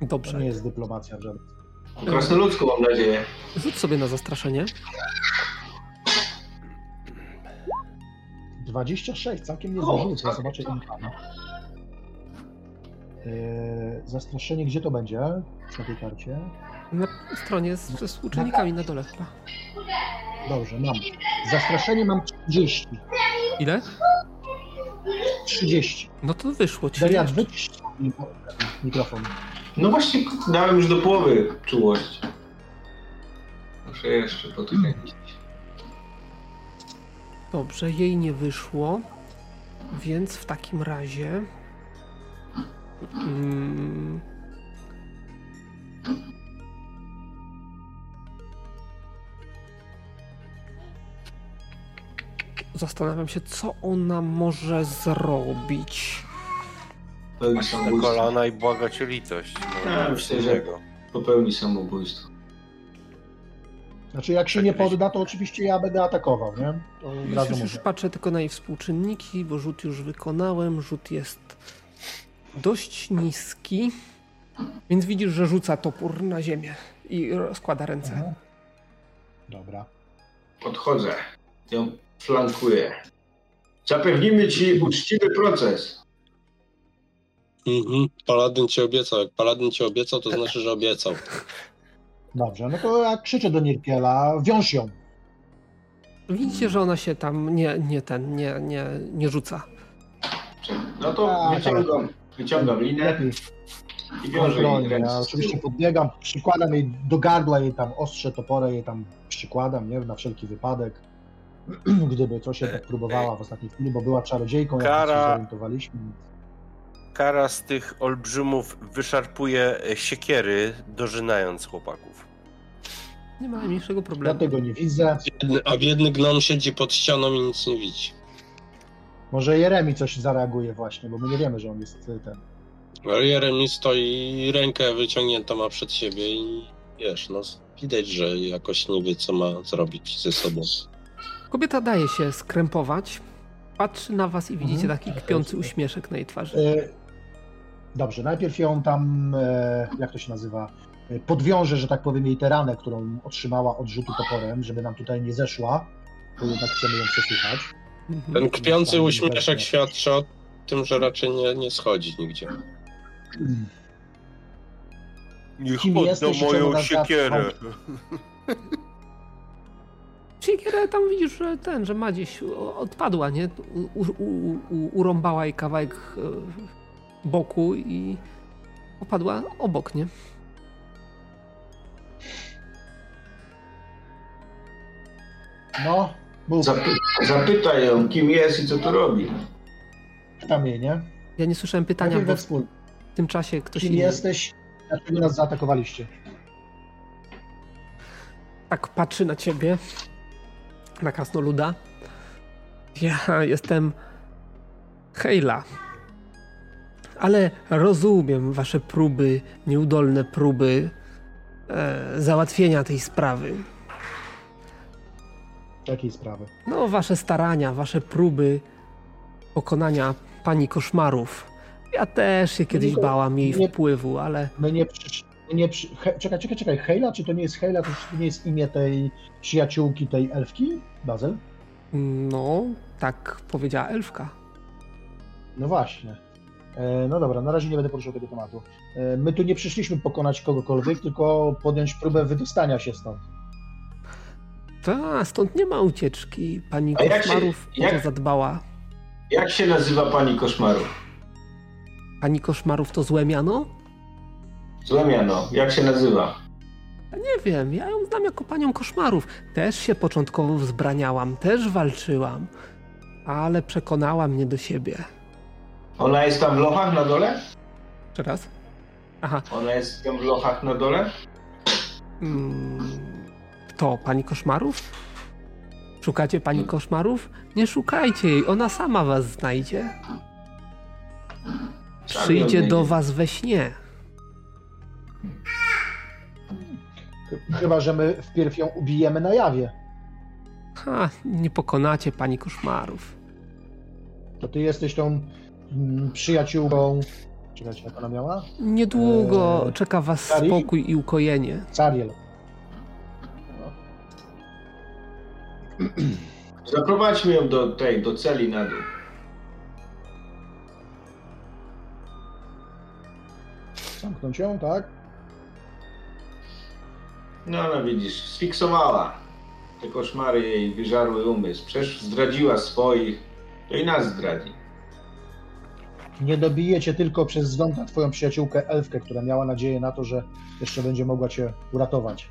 To Dobrze. nie jest dyplomacja w żadnym. Krasnoludzką mam nadzieję. Rzuć sobie na zastraszenie. 26, całkiem nie O, zarzucę. całkiem. Zobaczę im pana. Yy, zastraszenie, gdzie to będzie? Na tej karcie. Na stronie z, ze współczynnikami na dole chyba. Dobrze, mam. Zastraszenie mam 30. Ile? 30. No to wyszło ci. Wycisz mi mikrofon. No właśnie dałem już do połowy czułość. Muszę jeszcze podkręcić. Dobrze, jej nie wyszło, więc w takim razie. Mm, zastanawiam się, co ona może zrobić. Popełni Na samobójstwo. kolana i błagać o litość. Ja nic myślę, że-. Popełni samobójstwo. Znaczy, jak się nie podda, to oczywiście ja będę atakował, nie? To od razu Już, już mówię. patrzę tylko na jej współczynniki, bo rzut już wykonałem. Rzut jest dość niski, więc widzisz, że rzuca topór na ziemię i składa ręce. Mhm. Dobra. Podchodzę. Ją flankuję. Zapewnimy ci uczciwy proces. Mhm. Paladyn ci obiecał. Jak paladyn ci obiecał, to znaczy, że obiecał. Dobrze, no to ja krzyczę do Nirkiela, wiąż ją. Widzicie, że ona się tam nie, nie ten, nie, nie, nie rzuca. No to A, wyciągam, wyciągam linę i wiążę jej ręce. Ja oczywiście podbiegam, przykładam jej do gardła, jej tam ostrze toporę, jej tam przykładam, nie? Na wszelki wypadek. Gdyby coś się tak próbowała w ostatniej chwili, bo była czarodziejką, jak Kara. się zorientowaliśmy. Kara z tych olbrzymów wyszarpuje e, siekiery, dożynając chłopaków. Nie ma najmniejszego Ja problemu. tego nie widzę. A biedny gnom siedzi pod ścianą i nic nie widzi. Może Jeremi coś zareaguje właśnie, bo my nie wiemy, że on jest y, ten. Ale Jeremi stoi, rękę wyciągniętą ma przed siebie i wiesz, no widać, że jakoś nie wie, co ma zrobić ze sobą. Kobieta daje się skrępować, patrzy na was i widzicie Mhm. taki kpiący uśmieszek na jej twarzy. Y, Dobrze, najpierw ją tam, e, jak to się nazywa, e, podwiążę, że tak powiem, jej tę ranę, którą otrzymała od rzutu toporem, żeby nam tutaj nie zeszła, bo jednak chcemy ją przesłuchać. Mhm. Ten kpiący uśmieszek świadczy o tym, że raczej nie, nie schodzi nigdzie. Niech Kim jesteś czemu moją nas siekierę. Siekierę tam widzisz, że ten, że ma gdzieś odpadła, nie? U, u, u, urąbała jej kawałek e, boku i opadła obok, nie? No, Zapy zapytaj ją, kim jest i co tu robi. tam jej, nie? Ja nie słyszałem pytania, bo w tym czasie ktoś Kim inny jesteś? Dlaczego nas zaatakowaliście? tak patrzy na ciebie, na krasnoluda. Ja jestem Hejla. Ale rozumiem wasze próby, nieudolne próby e, załatwienia tej sprawy. Jakiej sprawy? No, wasze starania, wasze próby pokonania pani koszmarów. Ja też się kiedyś Niko, bałam jej nie- wpływu, ale My nie, my nie. He... Czekaj, czekaj, czekaj, Hejla, czy to nie jest Hejla, to nie jest imię tej przyjaciółki, tej elfki, Bazel? no, tak powiedziała elfka. No właśnie. E, No dobra, na razie nie będę poruszał tego tematu. E, My tu nie przyszliśmy pokonać kogokolwiek, tylko podjąć próbę wydostania się stąd. Ta, stąd nie ma ucieczki. Pani A jak się- koszmarów jak- zadbała. Jak się nazywa pani koszmaru? Pani koszmarów to złe miano? Złe miano. Jak się nazywa? Nie wiem, ja ją znam jako panią koszmarów. Też się początkowo wzbraniałam, też walczyłam, ale przekonała mnie do siebie. Ona jest tam w lochach na dole? Jeszcze raz? Aha, Ona jest tam w lochach na dole? mm, to pani koszmarów? Szukacie pani koszmarów? Nie szukajcie jej, ona sama was znajdzie. Przyjdzie do was we śnie. Chyba, że my wpierw ją ubijemy na jawie. Ha, nie pokonacie pani koszmarów. To ty jesteś tą mm, przyjaciółką. Czekajcie, jak ona miała? Niedługo Eee, czeka was spokój i ukojenie. Cariel. Zaprowadźmy ją do tej, do celi na dół. Zamknąć ją, tak? No, no widzisz, sfiksowała. Te koszmary jej wyżarły umysł. Przecież zdradziła swoich, to i nas zdradzi. Nie dobijecie tylko przez zwąta twoją przyjaciółkę Elfkę, która miała nadzieję na to, że jeszcze będzie mogła cię uratować.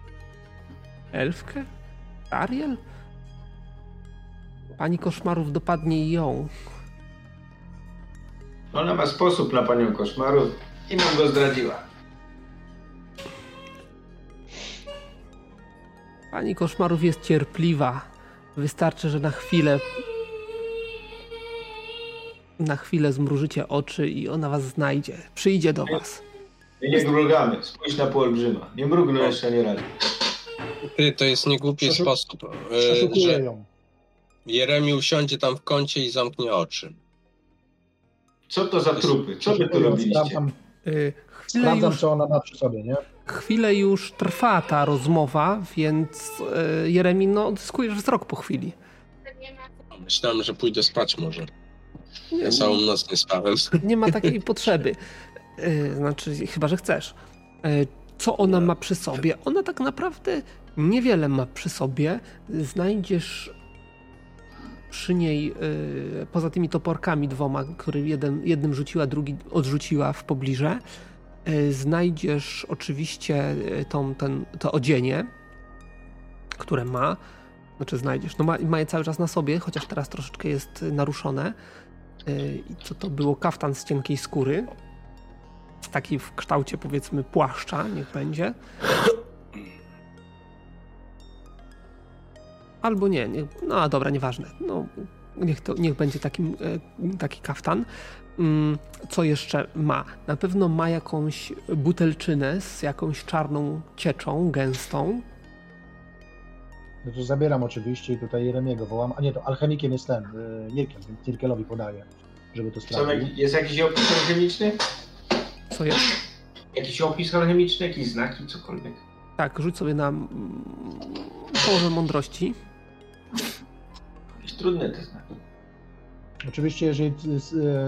Elfkę? Ariel? Pani koszmarów dopadnie i ją. Ona ma sposób na panią koszmarów i nam go zdradziła. Pani koszmarów jest cierpliwa. Wystarczy, że na chwilę. Na chwilę zmrużycie oczy i ona was znajdzie. Przyjdzie do was. My nie mrugamy. Spójrz na półolbrzyma. Nie mrugnął jeszcze nie raz. Ty, to jest niegłupi Przeszuk- sposób, e, Przeszukuję że ją. Jeremi usiądzie tam w kącie i zamknie oczy. Co to za trupy? Co wy tu robiliście? Sprawdzam, Y, Chwilę sprawdzam już, co ona ma przy sobie, nie? chwilę już trwa ta rozmowa, więc y, Jeremi, no, odzyskujesz wzrok po chwili. Myślałem, że pójdę spać może. Nie, Ja całą noc nie spałem. nie ma takiej potrzeby. Y, Znaczy, chyba, że chcesz. Y, Co ona ma przy sobie? Ona tak naprawdę niewiele ma przy sobie. Znajdziesz przy niej, y, poza tymi toporkami dwoma, który jeden, jednym rzuciła, drugi odrzuciła w pobliże, y, znajdziesz oczywiście y, tą, ten, to odzienie, które ma. Znaczy znajdziesz, no ma, ma je cały czas na sobie, chociaż teraz troszeczkę jest naruszone. Co to było? Kaftan z cienkiej skóry. Taki w kształcie powiedzmy płaszcza, niech będzie. Albo nie, nie no dobra, nieważne. No, niech, to, niech będzie takim, e, taki kaftan. Mm, Co jeszcze ma? Na pewno ma jakąś butelczynę z jakąś czarną cieczą, gęstą. No to zabieram oczywiście i tutaj Jeremiego wołam. A nie, to alchemikiem jest ten, Nirkel, więc Nirkelowi podaję, żeby to jak- jest jakiś opis alchemiczny? Co jest? Jakiś opis alchemiczny? Jakieś znaki? Cokolwiek? Tak, rzuć sobie na mm, połowę mądrości. Jakieś trudne te znaki. Oczywiście, jeżeli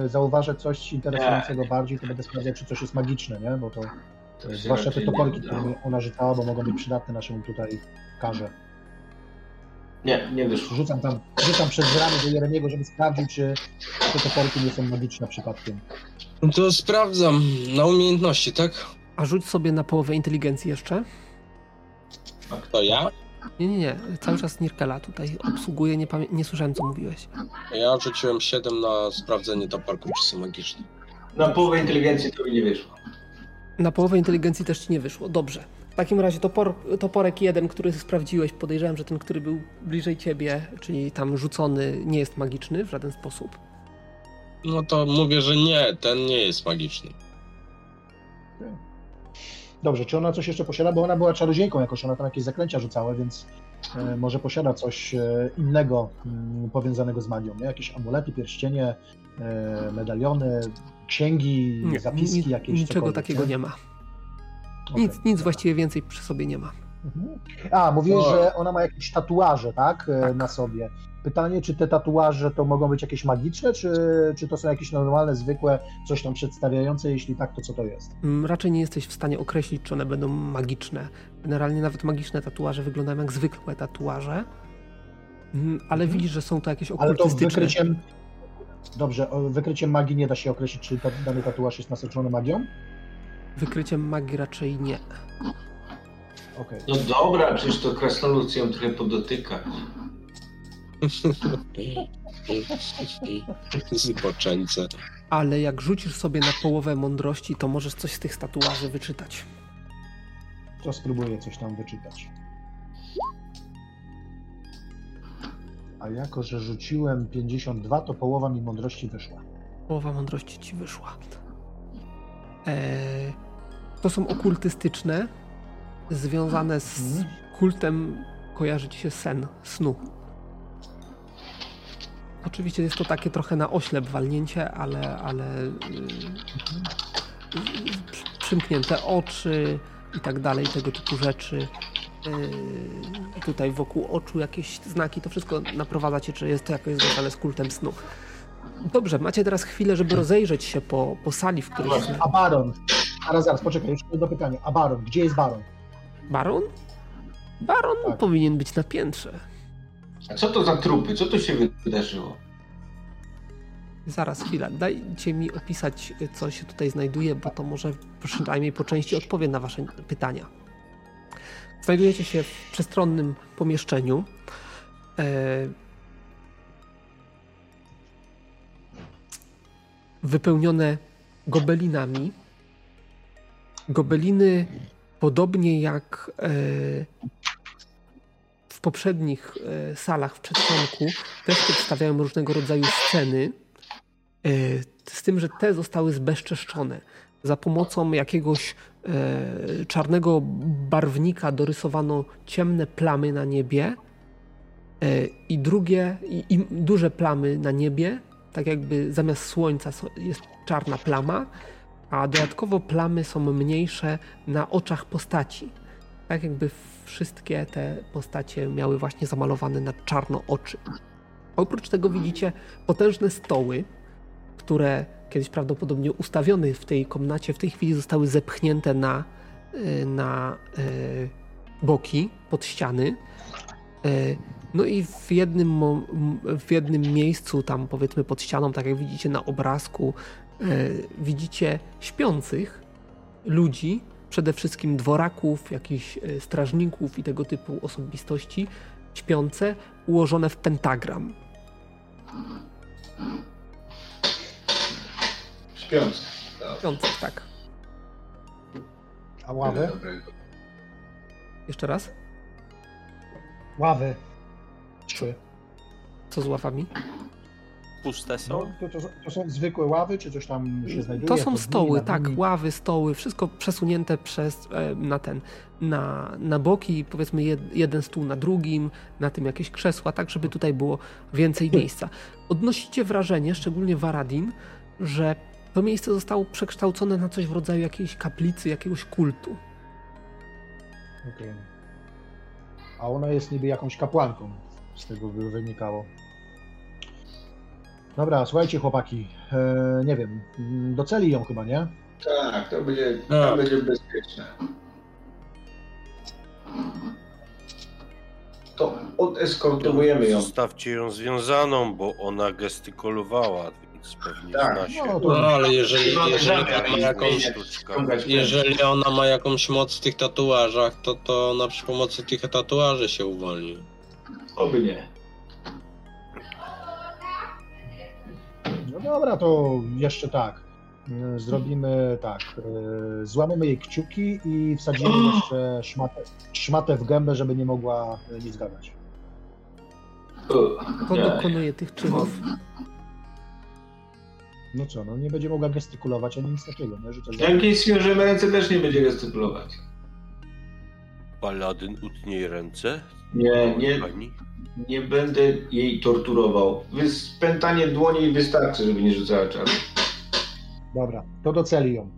y, zauważę coś interesującego bardziej, to będę sprawdzał, czy coś jest magiczne, nie? Bo to, To zwłaszcza te toporki, które mi ona rzucała, bo mogą być przydatne naszemu tutaj karze. Nie, nie wyszło. Rzucam tam, rzucam przez ramię do Jeremiego, żeby sprawdził, czy te toporki nie są magiczne przypadkiem. No To sprawdzam na umiejętności, tak? A rzuć sobie na połowę inteligencji jeszcze. To ja? Nie, nie, nie. Cały czas Nirkela tutaj obsługuje. Nie, pamię- nie słyszałem, co mówiłeś. Ja rzuciłem 7 na sprawdzenie toparków, czy są magiczne. Na połowę inteligencji to mi nie wyszło. Na połowę inteligencji też ci nie wyszło. Dobrze. W takim razie topor, toporek jeden, który sprawdziłeś, podejrzewam, że ten, który był bliżej ciebie, czyli tam rzucony, nie jest magiczny w żaden sposób. No to mówię, że nie, ten nie jest magiczny. Dobrze, czy ona coś jeszcze posiada? Bo ona była czarodziejką jakoś, ona tam jakieś zaklęcia rzucała, więc e, może posiada coś e, innego mm, powiązanego z magią, nie? Jakieś amulety, pierścienie, e, medaliony, księgi, Nie, zapiski ni- jakieś. Niczego takiego nie ma. Okej, Nic, nic właściwie więcej przy sobie nie ma. Mhm. A, mówiłeś, O. że ona ma jakieś tatuaże, tak? Tak. Na sobie. Pytanie, czy te tatuaże to mogą być jakieś magiczne, czy, czy to są jakieś normalne, zwykłe, coś tam przedstawiające? Jeśli tak, to co to jest? Mm, Raczej nie jesteś w stanie określić, czy one będą magiczne. Generalnie nawet magiczne tatuaże wyglądają jak zwykłe tatuaże, Mm, ale Mhm. widzisz, że są to jakieś Ale to okultystyczne. wykryciem. Dobrze, wykryciem magii nie da się określić, czy ta- dany tatuaż jest nasycony magią? Wykryciem magii raczej nie. Okej. No dobra, przecież to krasnolud ją trochę podotyka. Zboczeńce. Ale jak rzucisz sobie na połowę mądrości, to możesz coś z tych tatuaży wyczytać. To spróbuję coś tam wyczytać. A jako, że rzuciłem 52, to połowa mi mądrości wyszła. Połowa mądrości ci wyszła. Eee, to są okultystyczne, związane z Mhm. kultem, kojarzy ci się sen, snu. Oczywiście jest to takie trochę na oślep walnięcie, ale, ale yy, przy- przymknięte oczy i tak dalej, tego typu rzeczy. Yy, tutaj wokół oczu jakieś znaki, to wszystko naprowadza cię, czy jest to jakoś związane z kultem snu. Dobrze, macie teraz chwilę, żeby rozejrzeć się po, po sali, w której A baron? Zaraz, zaraz, poczekaj, jeszcze do pytania. A baron? Gdzie jest baron? baron. Baron Tak. powinien być na piętrze. Co to za trupy? Co tu się wydarzyło? Zaraz, chwilę. Dajcie mi opisać, co się tutaj znajduje, bo to może przynajmniej po części odpowie na wasze pytania. Znajdujecie się w przestronnym pomieszczeniu. E... Wypełnione gobelinami. Gobeliny, podobnie jak e... w poprzednich e, salach w przedsionku, też przedstawiają różnego rodzaju sceny. E, Z tym, że te zostały zbezczeszczone. Za pomocą jakiegoś e, czarnego barwnika dorysowano ciemne plamy na niebie i drugie, i, duże plamy na niebie, tak jakby zamiast słońca jest czarna plama, a dodatkowo plamy są mniejsze na oczach postaci. Tak jakby wszystkie te postacie miały właśnie zamalowane na czarno oczy. Oprócz tego widzicie potężne stoły, które kiedyś prawdopodobnie ustawione w tej komnacie, w tej chwili zostały zepchnięte na, y, na y, boki, pod ściany. Y, No i w jednym, w jednym miejscu, tam powiedzmy pod ścianą, tak jak widzicie na obrazku, widzicie śpiących ludzi, przede wszystkim dworaków, jakichś y, strażników i tego typu osobistości, śpiące, ułożone w pentagram. Śpiący. Śpiących, tak. A ławy? Jeszcze raz? Ławy. Trzy. Co z ławami? Puste No, są? to, to, są- to są zwykłe ławy, czy coś tam się znajduje? To są stoły, tak, ławy, stoły, wszystko przesunięte przez, e, na ten, na, na boki, powiedzmy jed, jeden stół na drugim, na tym jakieś krzesła, tak żeby tutaj było więcej miejsca. Odnosicie wrażenie, szczególnie Varadin, że to miejsce zostało przekształcone na coś w rodzaju jakiejś kaplicy, jakiegoś kultu. Okej. A ona jest niby jakąś kapłanką, z tego by wynikało. Dobra, słuchajcie chłopaki, e, nie wiem, doceli ją chyba, nie? Tak, to będzie, No. to będzie bezpieczne. To odeskortowujemy ją. Zostawcie ją związaną, bo ona gestykulowała, więc pewnie Tak. zna się. No, to- No ale jeżeli, jeżeli, zamiar ona ma jakąś, zmieniać, sztuczka. ściągać jeżeli ona ma jakąś moc w tych tatuażach, to, to ona przy pomocy tych tatuaży się uwolni. Oby nie. No dobra, to jeszcze tak. E, Zrobimy tak. e, Złamiemy jej kciuki i wsadzimy jeszcze szmatę, szmatę w gębę, żeby nie mogła e, nic gadać. Kto dokonuje tych czynów? No co, no nie będzie mogła gestykulować ani nic takiego, nie? To Jak jej ręce, też nie będzie gestykulować. Paladyn utnie jej ręce? Nie, nie, Pani? Nie będę jej torturował. Wy spętanie dłoni wystarczy, żeby nie rzucała czaru. Dobra, to doceli ją.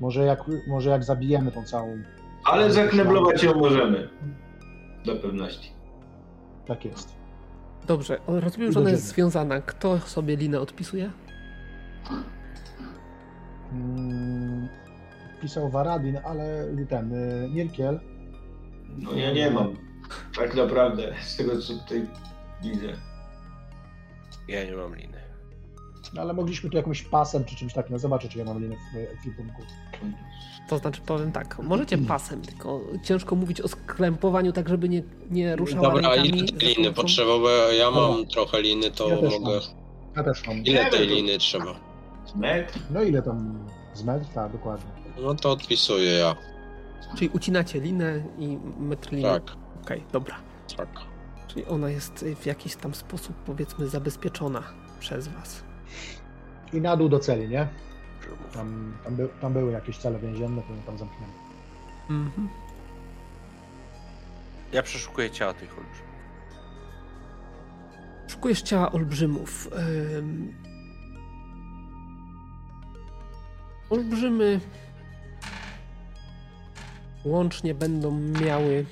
Może jak, może jak zabijemy tą całą. Ale zakneblować ją możemy. Do pewności. Tak jest. Dobrze, rozumiem, że ona jest związana. Kto sobie linę odpisuje? Mm, pisał Waradin, ale ten y, Mirkiel. No ja nie mam. Tak naprawdę, z tego co tutaj widzę. Ja nie mam liny. No, ale mogliśmy tu jakimś pasem czy czymś takim. No zobaczę, czy ja mam linę w ekwipunku. To znaczy, powiem tak, możecie pasem, tylko ciężko mówić o skrępowaniu tak, żeby nie, nie ruszała Dobra, ile tej liny potrzeba? Bo ja mam O. trochę liny, to Ja mogę... mam. Ja też mam. Ile tej liny trzeba? Metr? No ile tam z metr? Tak, dokładnie. No to odpisuję ja. Czyli ucinacie linę i metr liny. Tak, Okej, dobra. tak. Czyli ona jest w jakiś tam sposób, powiedzmy, zabezpieczona przez was. I na dół do celi, nie? Tam, tam, by, tam były jakieś cele więzienne, to tam zamknięte. Mhm. Ja przeszukuję ciała tych olbrzymów. Szukujesz ciała olbrzymów. Ym... Olbrzymy łącznie będą miały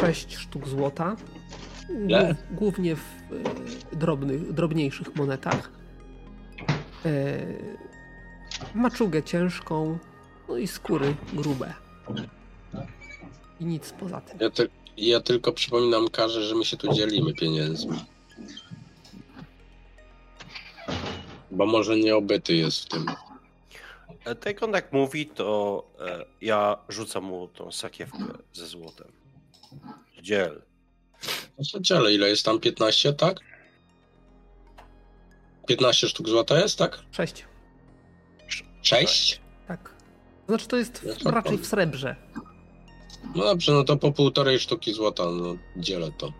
6 sztuk złota. Głów- Głównie w e, drobnych, drobniejszych monetach. E, maczugę ciężką, no i skóry grube. I nic poza tym. Ja, ty, ja tylko przypominam Karze, że my się tu dzielimy pieniędzmi. Bo może nie obyty jest w tym. E, Tak on tak mówi, to ja rzucam mu tą sakiewkę ze złotem. Dziel. No dzielę, ile jest tam? 15, tak? 15 sztuk złota jest, tak? 6. 6? Tak. Znaczy to jest w, to raczej w srebrze. No dobrze, no to po półtorej sztuki złota, no dzielę to.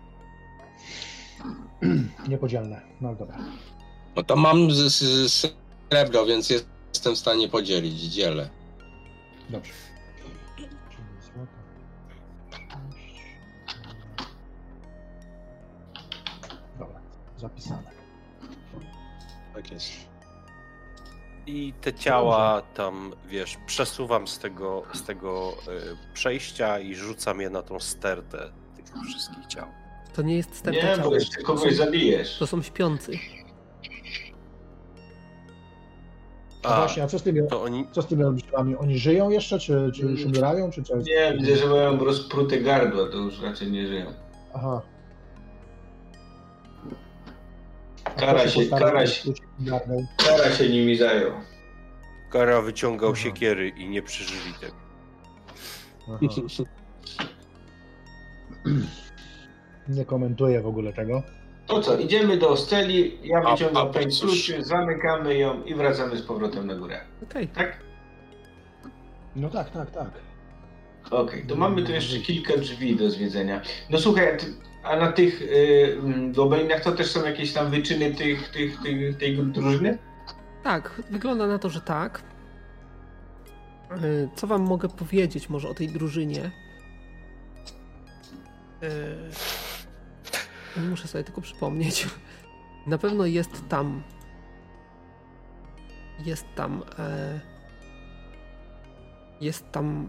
Niepodzielne. No dobra. No to mam z, z, z srebro, więc jest, jestem w stanie podzielić, dzielę. Dobrze. Zapisane. Tak jest. I te ciała tam, wiesz, przesuwam z tego, z tego e, przejścia i rzucam je na tą stertę tych wszystkich ciał. To nie jest stępka Nie, ciała. bo jeszcze kogoś zabijesz. To są śpiący. A, A, właśnie, a co z tymi, to oni... co z tymi olbrzymami? Oni żyją jeszcze, czy, czy już umierają, czy co jest? Nie, widzę, że mają rozprute gardła, to już raczej nie żyją. Aha. Kara się- kara się-? Kara się nimi zajął. Kara wyciągał Aha. siekiery i nie przeżyli tego. Nie komentuję w ogóle tego. To co, idziemy do Steli, ja wyciągam cóż. kluczy, zamykamy ją i wracamy z powrotem na górę. Okej. Tak? No tak, tak, tak. Okej, to mamy tu jeszcze kilka drzwi do zwiedzenia. No słuchaj, ty, a na tych y, mm, to też są jakieś tam wyczyny tych, tych, tych, tej drużyny? Tak, wygląda na to, że tak. Y, Co wam mogę powiedzieć może o tej drużynie? Y, Muszę sobie tylko przypomnieć. Na pewno jest tam. Jest tam. e, Jest tam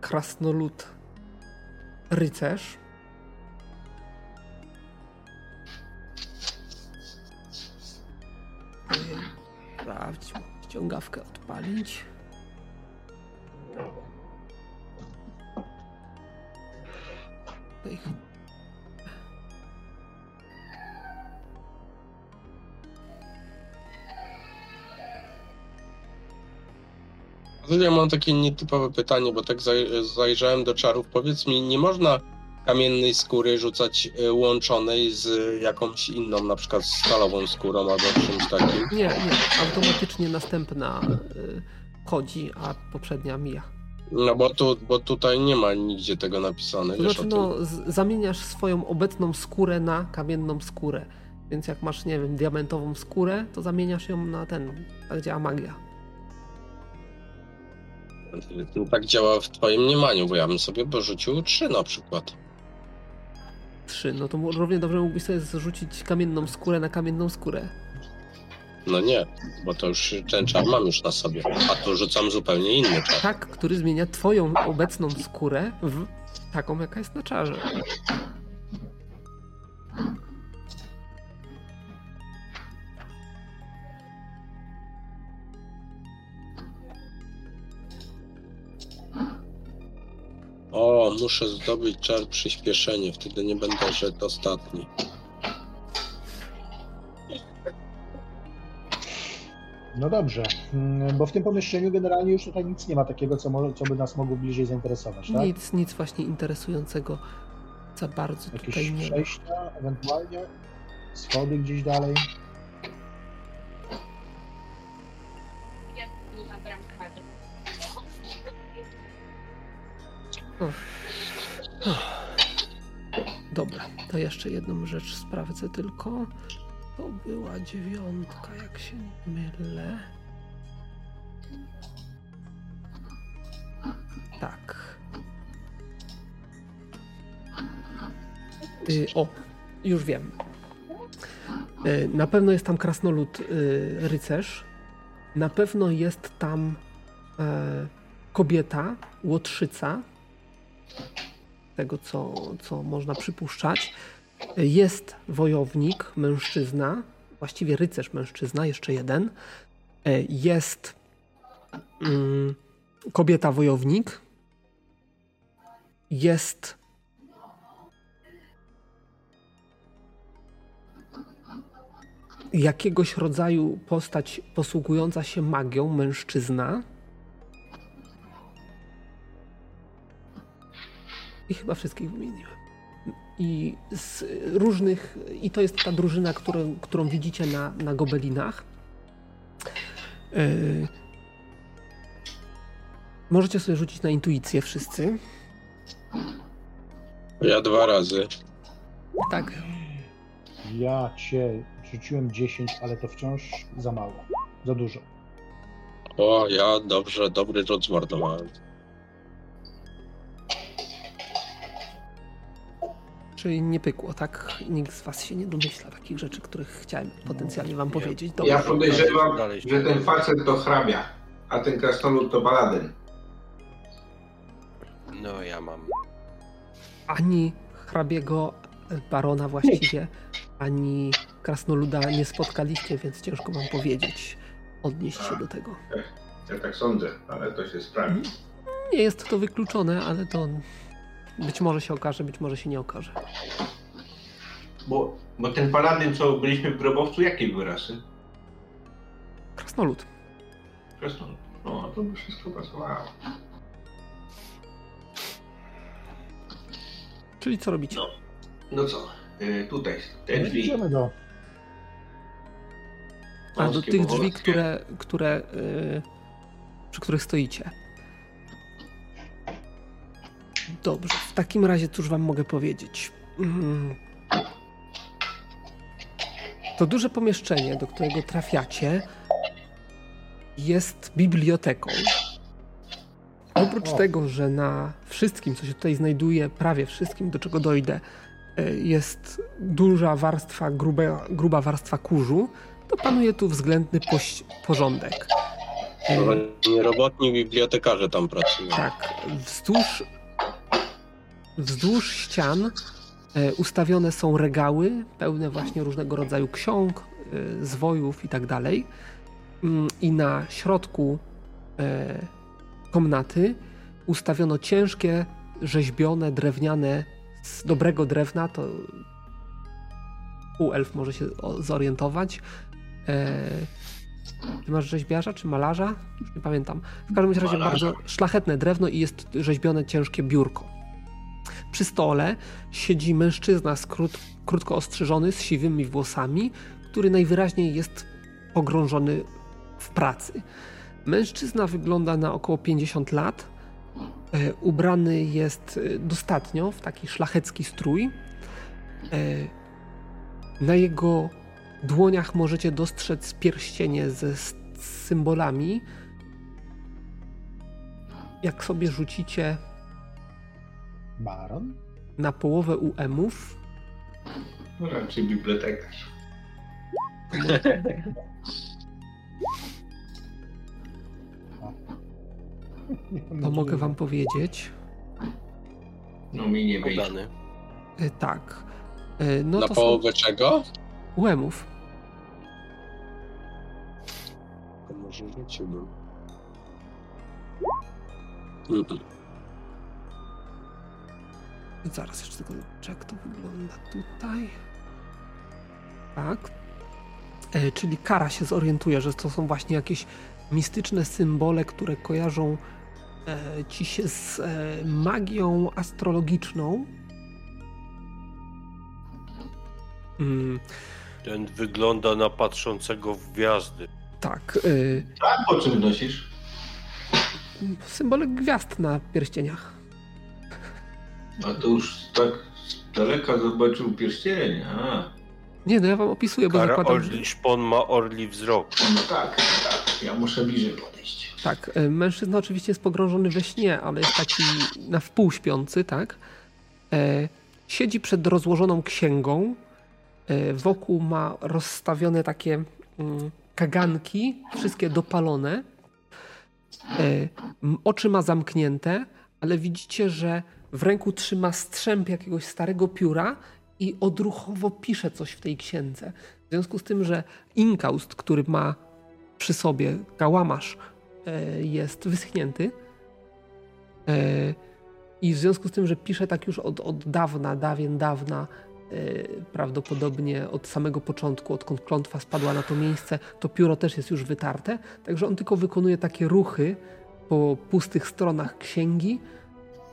krasnolud rycerz. Sprawdź, ściągawkę odpalić. Tutaj Ja mam takie nietypowe pytanie, bo tak zaj- zajrzałem do czarów. Powiedz mi, nie można kamiennej skóry rzucać y, łączonej z jakąś inną, na przykład stalową skórą albo czymś takim? Nie, nie. Automatycznie następna y, chodzi, a poprzednia mija. No bo, tu, bo tutaj nie ma nigdzie tego napisane. To znaczy, no, zamieniasz swoją obecną skórę na kamienną skórę. Więc jak masz, nie wiem, diamentową skórę, to zamieniasz ją na ten. Tak działa magia. Tak działa w twoim mniemaniu, bo ja bym sobie porzucił trzy na przykład. Trzy, no to równie dobrze mógłbyś sobie zrzucić kamienną skórę na kamienną skórę. No nie, bo to już ten czar mam już na sobie, a tu rzucam zupełnie inny czar. Tak, który zmienia twoją obecną skórę w taką, jaka jest na czarze. Muszę zdobyć czar przyspieszenie, wtedy nie będę rzekł ostatni. No dobrze, mm, bo w tym pomieszczeniu generalnie już tutaj nic nie ma takiego, co, może, co by nas mogło bliżej zainteresować, tak? Nic, nic właśnie interesującego za bardzo Jakieś tutaj nie ma. przejścia ewentualnie? Schody gdzieś dalej? Dobra, to jeszcze jedną rzecz sprawdzę tylko. To była dziewiątka, jak się nie mylę. Tak. Y, o, już wiem. Y, na pewno jest tam krasnolud y, rycerz. Na pewno jest tam e, kobieta, łotrzyca. Tego, co, co można przypuszczać. Jest wojownik, mężczyzna, właściwie rycerz mężczyzna, jeszcze jeden. E, Jest mm, kobieta wojownik. Jest jakiegoś rodzaju postać posługująca się magią, mężczyzna. I chyba wszystkich wymieniłem. I z różnych, i to jest ta drużyna, którą, którą widzicie na, na gobelinach. Yy, możecie sobie rzucić na intuicję wszyscy. Ja dwa razy. Tak, Ja cię rzuciłem 10, ale to wciąż za mało. Za dużo. O, ja dobrze, dobry rzut zmarnowałem. Nie pykło, tak? Nikt z was się nie domyśla takich rzeczy, których chciałem potencjalnie wam powiedzieć. Ja podejrzewam, że ten facet to hrabia, a ten krasnolud to baladyn. No ja mam. ani hrabiego barona właściwie, ani krasnoluda nie spotkaliście, więc ciężko wam powiedzieć, odnieść się do tego. Ja tak sądzę, ale to się sprawdzi. Nie jest to wykluczone, ale to być może się okaże, być może się nie okaże. Bo, bo ten paladyn, co byliśmy w grobowcu, jakiej były rasy? Krasnolud. Krasnolud. No, to by wszystko pasowało. Czyli co robicie? No. No co, y, tutaj, te No, drzwi. idziemy do. A do tych drzwi, które, które, y, przy których stoicie. Dobrze, w takim razie cóż wam mogę powiedzieć? Mm. To duże pomieszczenie, do którego trafiacie, jest biblioteką. Oprócz O. tego, że na wszystkim, co się tutaj znajduje, prawie wszystkim, do czego dojdę, y, jest duża warstwa, gruba, gruba warstwa kurzu, to panuje tu względny poś- porządek. E, robotni bibliotekarze tam pracują. tak, wzdłuż, wzdłuż ścian e, ustawione są regały pełne właśnie różnego rodzaju ksiąg, e, zwojów i tak dalej. Mm, I na środku e, komnaty ustawiono ciężkie, rzeźbione, drewniane, z dobrego drewna, to półelf może się zorientować. Czy masz rzeźbiarza, czy malarza? Już nie pamiętam. W każdym razie Malarza. bardzo szlachetne drewno i jest rzeźbione ciężkie biurko. Przy stole siedzi mężczyzna z krót, krótko ostrzyżony, z siwymi włosami, który najwyraźniej jest pogrążony w pracy. Mężczyzna wygląda na około 50 lat. E, ubrany jest e, dostatnio w taki szlachecki strój. E, na jego dłoniach możecie dostrzec pierścienie ze symbolami. jak sobie rzucicie Baron? na połowę UM-ów, No raczej bibliotekarz. to mogę wam powiedzieć. No mi nie wyjdzie. Y, Tak. Y, No Na to są połowę czego? UM-ów. To może rzuciłbym. Mhm. Zaraz jeszcze tylko zobaczę, jak to wygląda tutaj. Tak. E, czyli Kara się zorientuje, że to są właśnie jakieś mistyczne symbole, które kojarzą e, ci się z e, magią astrologiczną. Mm, Ten wygląda na patrzącego w gwiazdy. tak. E, A po czym nosisz? symbole gwiazd na pierścieniach. A to już tak z daleka zobaczył pierścień. A, Nie, no ja wam opisuję, bo Kara zakładam, orli, szpon ma orli wzrok. no tak, tak. Ja muszę bliżej podejść. Tak, e, mężczyzna oczywiście jest pogrążony we śnie, ale jest taki na wpół śpiący, tak? E, siedzi przed rozłożoną księgą. E, wokół ma rozstawione takie mm, kaganki, wszystkie dopalone. E, oczy ma zamknięte, ale widzicie, że w ręku trzyma strzęp jakiegoś starego pióra i odruchowo pisze coś w tej księdze. W związku z tym, że inkaust, który ma przy sobie, kałamarz, e, jest wyschnięty. E, I w związku z tym, że pisze tak już od, od dawna, dawien dawna, e, prawdopodobnie od samego początku, odkąd klątwa spadła na to miejsce, to pióro też jest już wytarte. Także on tylko wykonuje takie ruchy po pustych stronach księgi.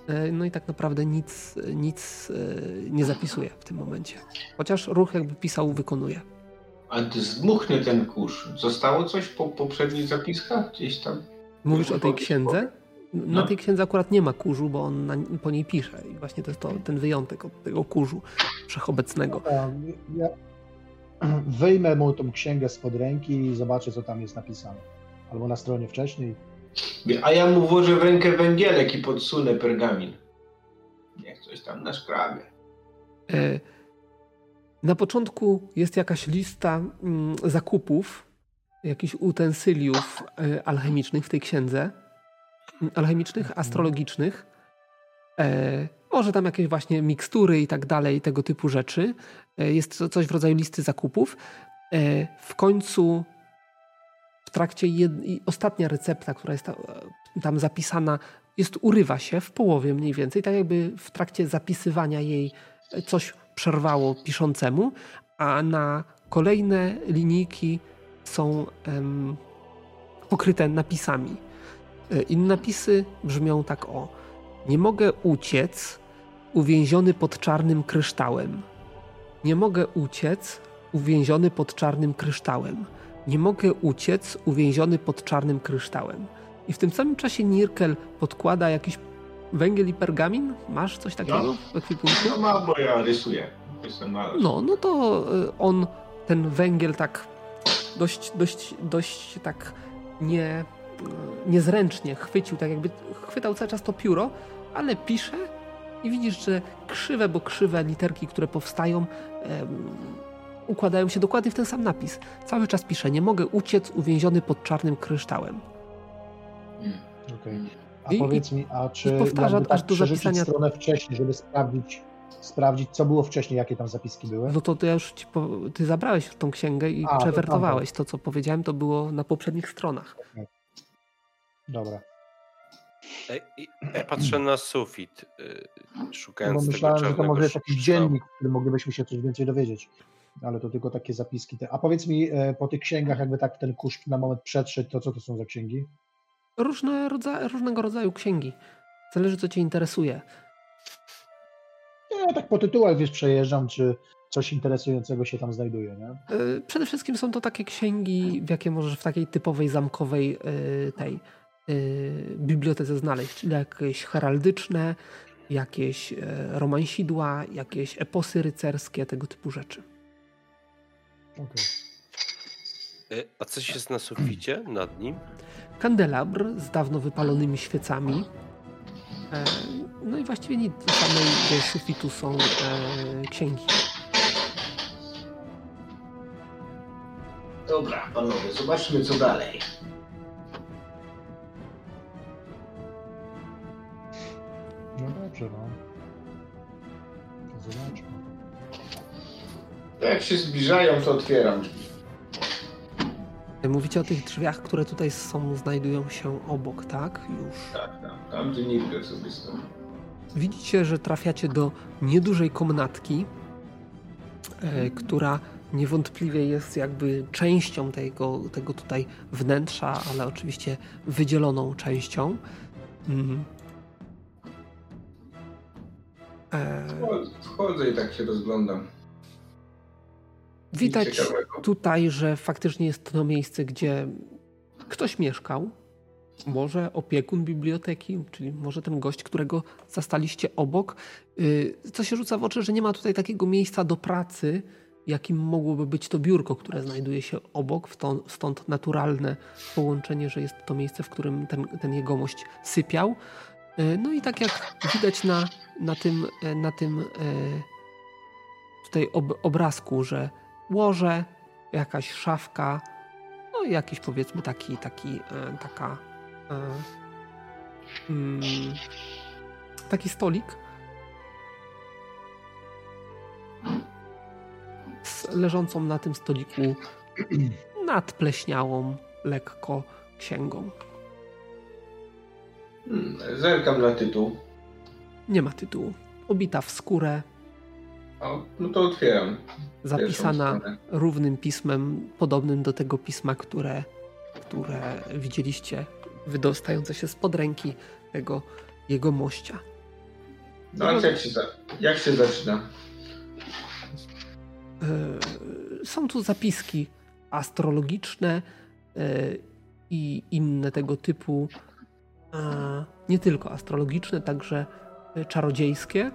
e, No i tak naprawdę nic, nic e, nie zapisuje w tym momencie. Chociaż ruch jakby pisał, wykonuje. A ty zdmuchnie ten kurz. Zostało coś po poprzednich zapiskach gdzieś tam? Mówisz o tej księdze? Na No. tej księdze akurat nie ma kurzu, bo on na, po niej pisze i właśnie to jest to, ten wyjątek od tego kurzu wszechobecnego. Ja, ja wyjmę mu tą księgę spod ręki i zobaczę, co tam jest napisane. Albo na stronie wcześniej. A ja mu włożę w rękę węgielek i podsunę pergamin. Niech coś tam naszkrabie. E, Na początku jest jakaś lista mm, zakupów, jakichś utensyliów e, alchemicznych w tej księdze. Mm, Alchemicznych, astrologicznych. E, Może tam jakieś właśnie mikstury i tak dalej, tego typu rzeczy. E, Jest to coś w rodzaju listy zakupów. E, W końcu trakcie jed... ostatnia recepta, która jest ta, tam zapisana, jest urywa się w połowie mniej więcej, tak jakby w trakcie zapisywania jej coś przerwało piszącemu, a na kolejne linijki są em, pokryte napisami. E, I napisy brzmią tak o. Nie mogę uciec uwięziony pod czarnym kryształem. Nie mogę uciec uwięziony pod czarnym kryształem. Nie mogę uciec uwięziony pod czarnym kryształem. I w tym samym czasie Nirkel podkłada jakiś węgiel i pergamin. Masz coś takiego w ekwipunku? No ma, bo ja rysuję. No, no to y, on ten węgiel tak dość, dość, dość tak nie, y, niezręcznie chwycił, tak jakby chwytał cały czas to pióro, ale pisze i widzisz, że krzywe, bo krzywe literki, które powstają, układają się dokładnie w ten sam napis. Cały czas pisze, nie mogę uciec uwięziony pod czarnym kryształem. Mm. Okej. A I- powiedz mi, a czy powtarza tak aż do zapisania- stronę wcześniej, żeby sprawdzić, sprawdzić, co było wcześniej, jakie tam zapiski były? No to ty już ci po, ty zabrałeś tą księgę i A, to przewertowałeś. To, co powiedziałem, to było na poprzednich stronach. Dobra. Ej, i- Ja patrzę na sufit, y, No szukając tego myślałem, że to może jest jakiś dziennik, w którym moglibyśmy się coś więcej dowiedzieć. Ale to tylko takie zapiski. Te. A powiedz mi, e, po tych księgach, jakby tak ten kurz na moment przetrzeć, to co to są za księgi? Różne różnego rodzaju księgi. Zależy, co cię interesuje. Ja tak po tytułach, wiesz, przejeżdżam, czy coś interesującego się tam znajduje, nie? Y, Przede wszystkim są to takie księgi, w jakie możesz w takiej typowej zamkowej y, tej bibliotece znaleźć, czyli jakieś heraldyczne, jakieś romansidła, jakieś eposy rycerskie, tego typu rzeczy. Okej. Y, A coś jest na suficie nad nim? kandelabr z dawno wypalonymi świecami. E, no i właściwie nic, do samej do sufitu są e, księgi. Dobra, panowie, zobaczmy co dalej. No dobrze, no. Zobaczmy. Jak się zbliżają, to otwieram. Mówicie o tych drzwiach, które tutaj są, znajdują się obok, tak? Już. Tak, tak. Tam gdzie Nilger sobie stoi. Widzicie, że trafiacie do niedużej komnatki, e, która niewątpliwie jest jakby częścią tego, tego tutaj wnętrza, ale oczywiście wydzieloną częścią. Mm. E, Wchodzę i tak się rozglądam. Widać tutaj, że faktycznie jest to miejsce, gdzie ktoś mieszkał. Może opiekun biblioteki, czyli może ten gość, którego zastaliście obok. Yy, Co się rzuca w oczy, że nie ma tutaj takiego miejsca do pracy, jakim mogłoby być to biurko, które znajduje się obok. Stąd, naturalne połączenie, że jest to miejsce, w którym ten, ten jegomość sypiał. Yy, No i tak jak widać na, na tym, e, na tym e, tutaj ob, obrazku, że łoże, jakaś szafka, no i jakiś powiedzmy taki, taki, e, taka e, mm, taki stolik z leżącą na tym stoliku nadpleśniałą lekko księgą. Hmm, zerkam na tytuł. Nie ma tytułu. Obita w skórę, O, no to otwieram. zapisana równym pismem, podobnym do tego pisma, które, które widzieliście wydostające się spod ręki tego jego mościa. No ale jak się, jak się zaczyna? E, Są tu zapiski astrologiczne e, i inne tego typu, nie tylko astrologiczne, także e, czarodziejskie.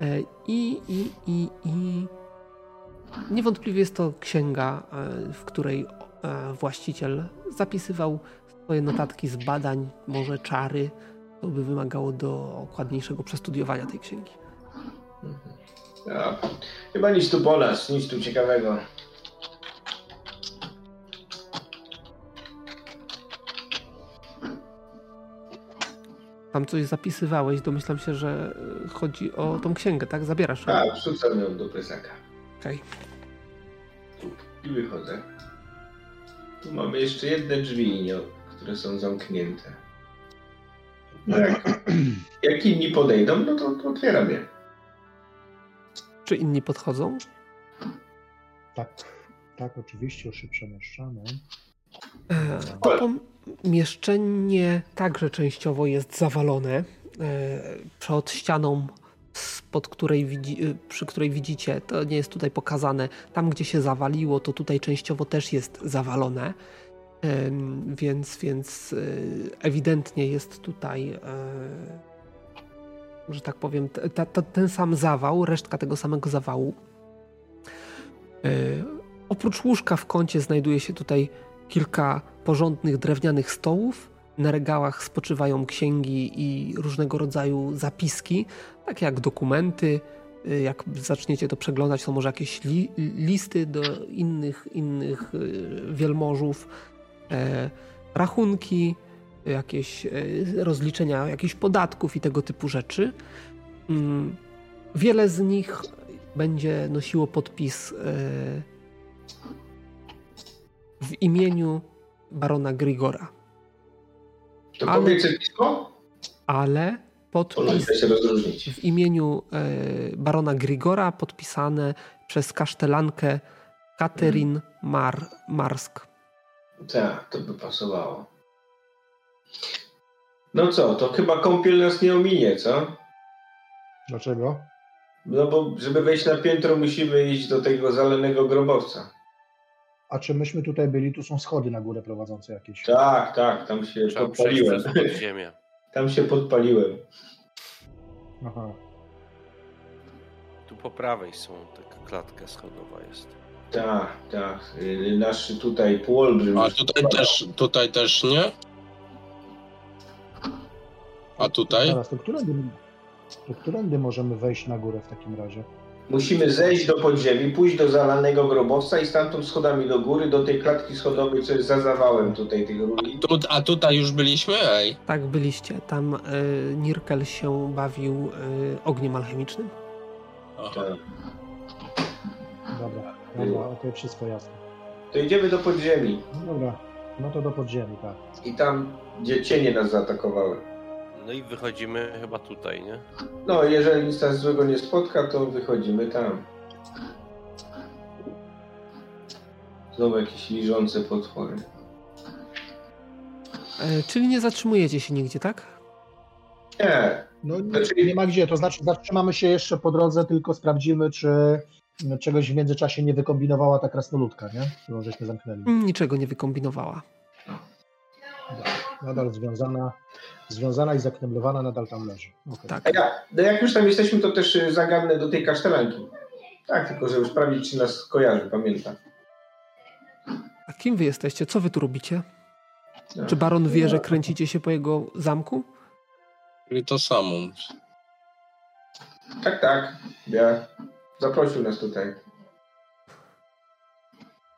E, I, i, i, i niewątpliwie jest to księga, e, w której e, właściciel zapisywał swoje notatki z badań, może czary. To by wymagało dokładniejszego przestudiowania tej księgi. Ja, chyba nic tu po nic tu ciekawego. Tam coś zapisywałeś, domyślam się, że e, chodzi o tą księgę, tak? Zabierasz ją. Tak, wrzucam ją do plecaka. Okej. I wychodzę. Tu mamy jeszcze jedne drzwi, nie, które są zamknięte. No jak, jak inni podejdą, no to, to otwieram je. Czy inni podchodzą? Tak, tak, oczywiście już się przemieszczamy. E, To pomieszczenie także częściowo jest zawalone. E, Przed ścianą, której widzi, e, przy której widzicie, to nie jest tutaj pokazane. Tam, gdzie się zawaliło, to tutaj częściowo też jest zawalone. Więc, więc e, ewidentnie jest tutaj, że tak powiem, ta, ta, ten sam zawał, resztka tego samego zawału. Oprócz łóżka w kącie znajduje się tutaj kilka porządnych drewnianych stołów. Na regałach spoczywają księgi i różnego rodzaju zapiski, takie jak dokumenty. Y, Jak zaczniecie to przeglądać, to może jakieś li, listy do innych, innych y, wielmożów, e, rachunki, jakieś e, rozliczenia jakichś podatków i tego typu rzeczy. Mm, Wiele z nich będzie nosiło podpis e, w imieniu barona Grigora, To Ale- powiedzcie ale podpis da się rozróżnić. w imieniu e, barona Grigora podpisane przez kasztelankę Katerin Mar, Marsk. Tak, to by pasowało. No co, to chyba kąpiel nas nie ominie, co? Dlaczego? No bo żeby wejść na piętro musimy iść do tego zalanego grobowca. A czy myśmy tutaj byli, tu są schody na górę prowadzące jakieś. Tak, tak, tam się Trzeba podpaliłem. Ziemię. Tam się podpaliłem. Aha. Tu po prawej są, taka klatka schodowa jest. Tak, tak. Y, nasz tutaj półolbrzym. A tutaj też, tutaj też nie? A tutaj? Teraz, to którędy, to którędy możemy wejść na górę w takim razie? Musimy zejść do podziemi, pójść do zalanego grobowca i stamtąd schodami do góry, do tej klatki schodowej, co jest za zawałem tutaj tych ruin. Tu, a tutaj już byliśmy? Ej. Tak, byliście. Tam y, Nirkel się bawił y, ogniem alchemicznym. Aha. Tak. Dobra, dobra, okej, wszystko jasne. To idziemy do podziemi No dobra, no to do podziemi, tak. i tam, gdzie cienie nas zaatakowały. No i wychodzimy chyba tutaj, nie? No, jeżeli nic nas złego nie spotka, to wychodzimy tam. Znowu jakieś liżące potwory. E, czyli nie zatrzymujecie się nigdzie, tak? Nie, No nie, Znaczy- nie ma gdzie, to znaczy zatrzymamy się jeszcze po drodze, tylko sprawdzimy, czy czegoś w międzyczasie nie wykombinowała ta krasnoludka, nie? Którą żeśmy zamknęli. Niczego nie wykombinowała. Nadal związana, związana i zakneblowana nadal tam leży. Okej. Tak. a ja, no jak już tam jesteśmy, to też y, zagadnę do tej kasztelanki. Tak, tylko żeby sprawdzić, czy nas kojarzy, pamięta. A kim wy jesteście? Co wy tu robicie? No. Czy baron wie, że kręcicie się po jego zamku? Czyli to samo. Tak, tak. Ja. Zaprosił nas tutaj.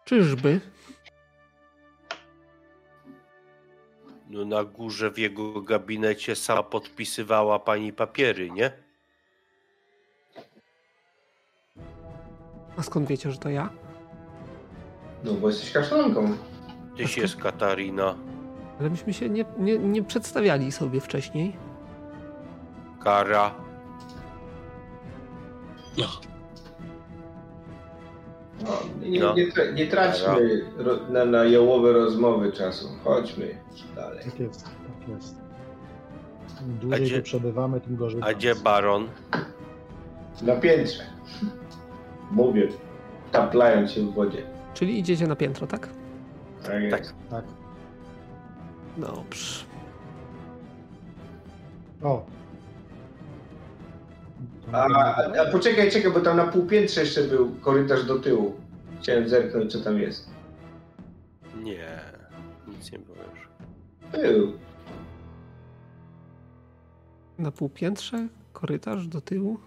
Czyżby? Na górze w jego gabinecie sama podpisywała pani papiery, nie? A skąd wiecie, że to ja? No, bo jesteś kasztelanką. Tyś jest Katarina. Ale myśmy się nie, nie, nie przedstawiali sobie wcześniej. Kara. No. No, nie, No. nie, tra- nie traćmy ro, na, na jałowe rozmowy czasu. Chodźmy dalej. Tak jest, tak jest. Im dłużej gdzie- tu przebywamy, tym gorzej. A gdzie baron? Na piętrze. Mówię, taplając się w wodzie. Czyli idziecie na piętro, tak? Tak jest. Tak. Tak. Dobrze. O. A, a, poczekaj, czekaj, bo tam na półpiętrze jeszcze był korytarz do tyłu. Chciałem zerknąć, co tam jest. Nie, nic nie powiesz. Był. Na półpiętrze, korytarz do tyłu.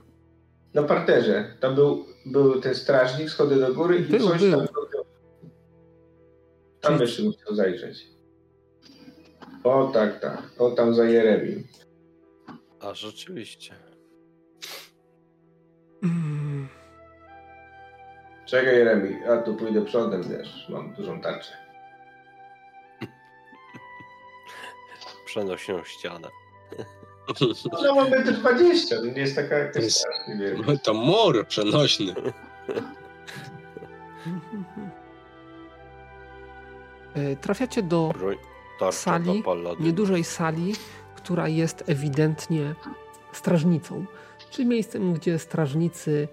Na parterze. Tam był, był ten strażnik, schody do góry i Był, coś był. tam. Tam Czyli- jeszcze musiał zajrzeć. O tak, tak. O tam za Jeremim. A rzeczywiście. Mm, Czekaj Jeremi, a tu pójdę przodem, wiesz, mam dużą tarczę. Przenośną ścianę. No mam 1,20 m, nie jest taka To jakaś jest- strasznie wielka. To mur przenośny. E, Trafiacie do Sali? do niedużej sali, która jest ewidentnie strażnicą, czyli miejscem, gdzie strażnicy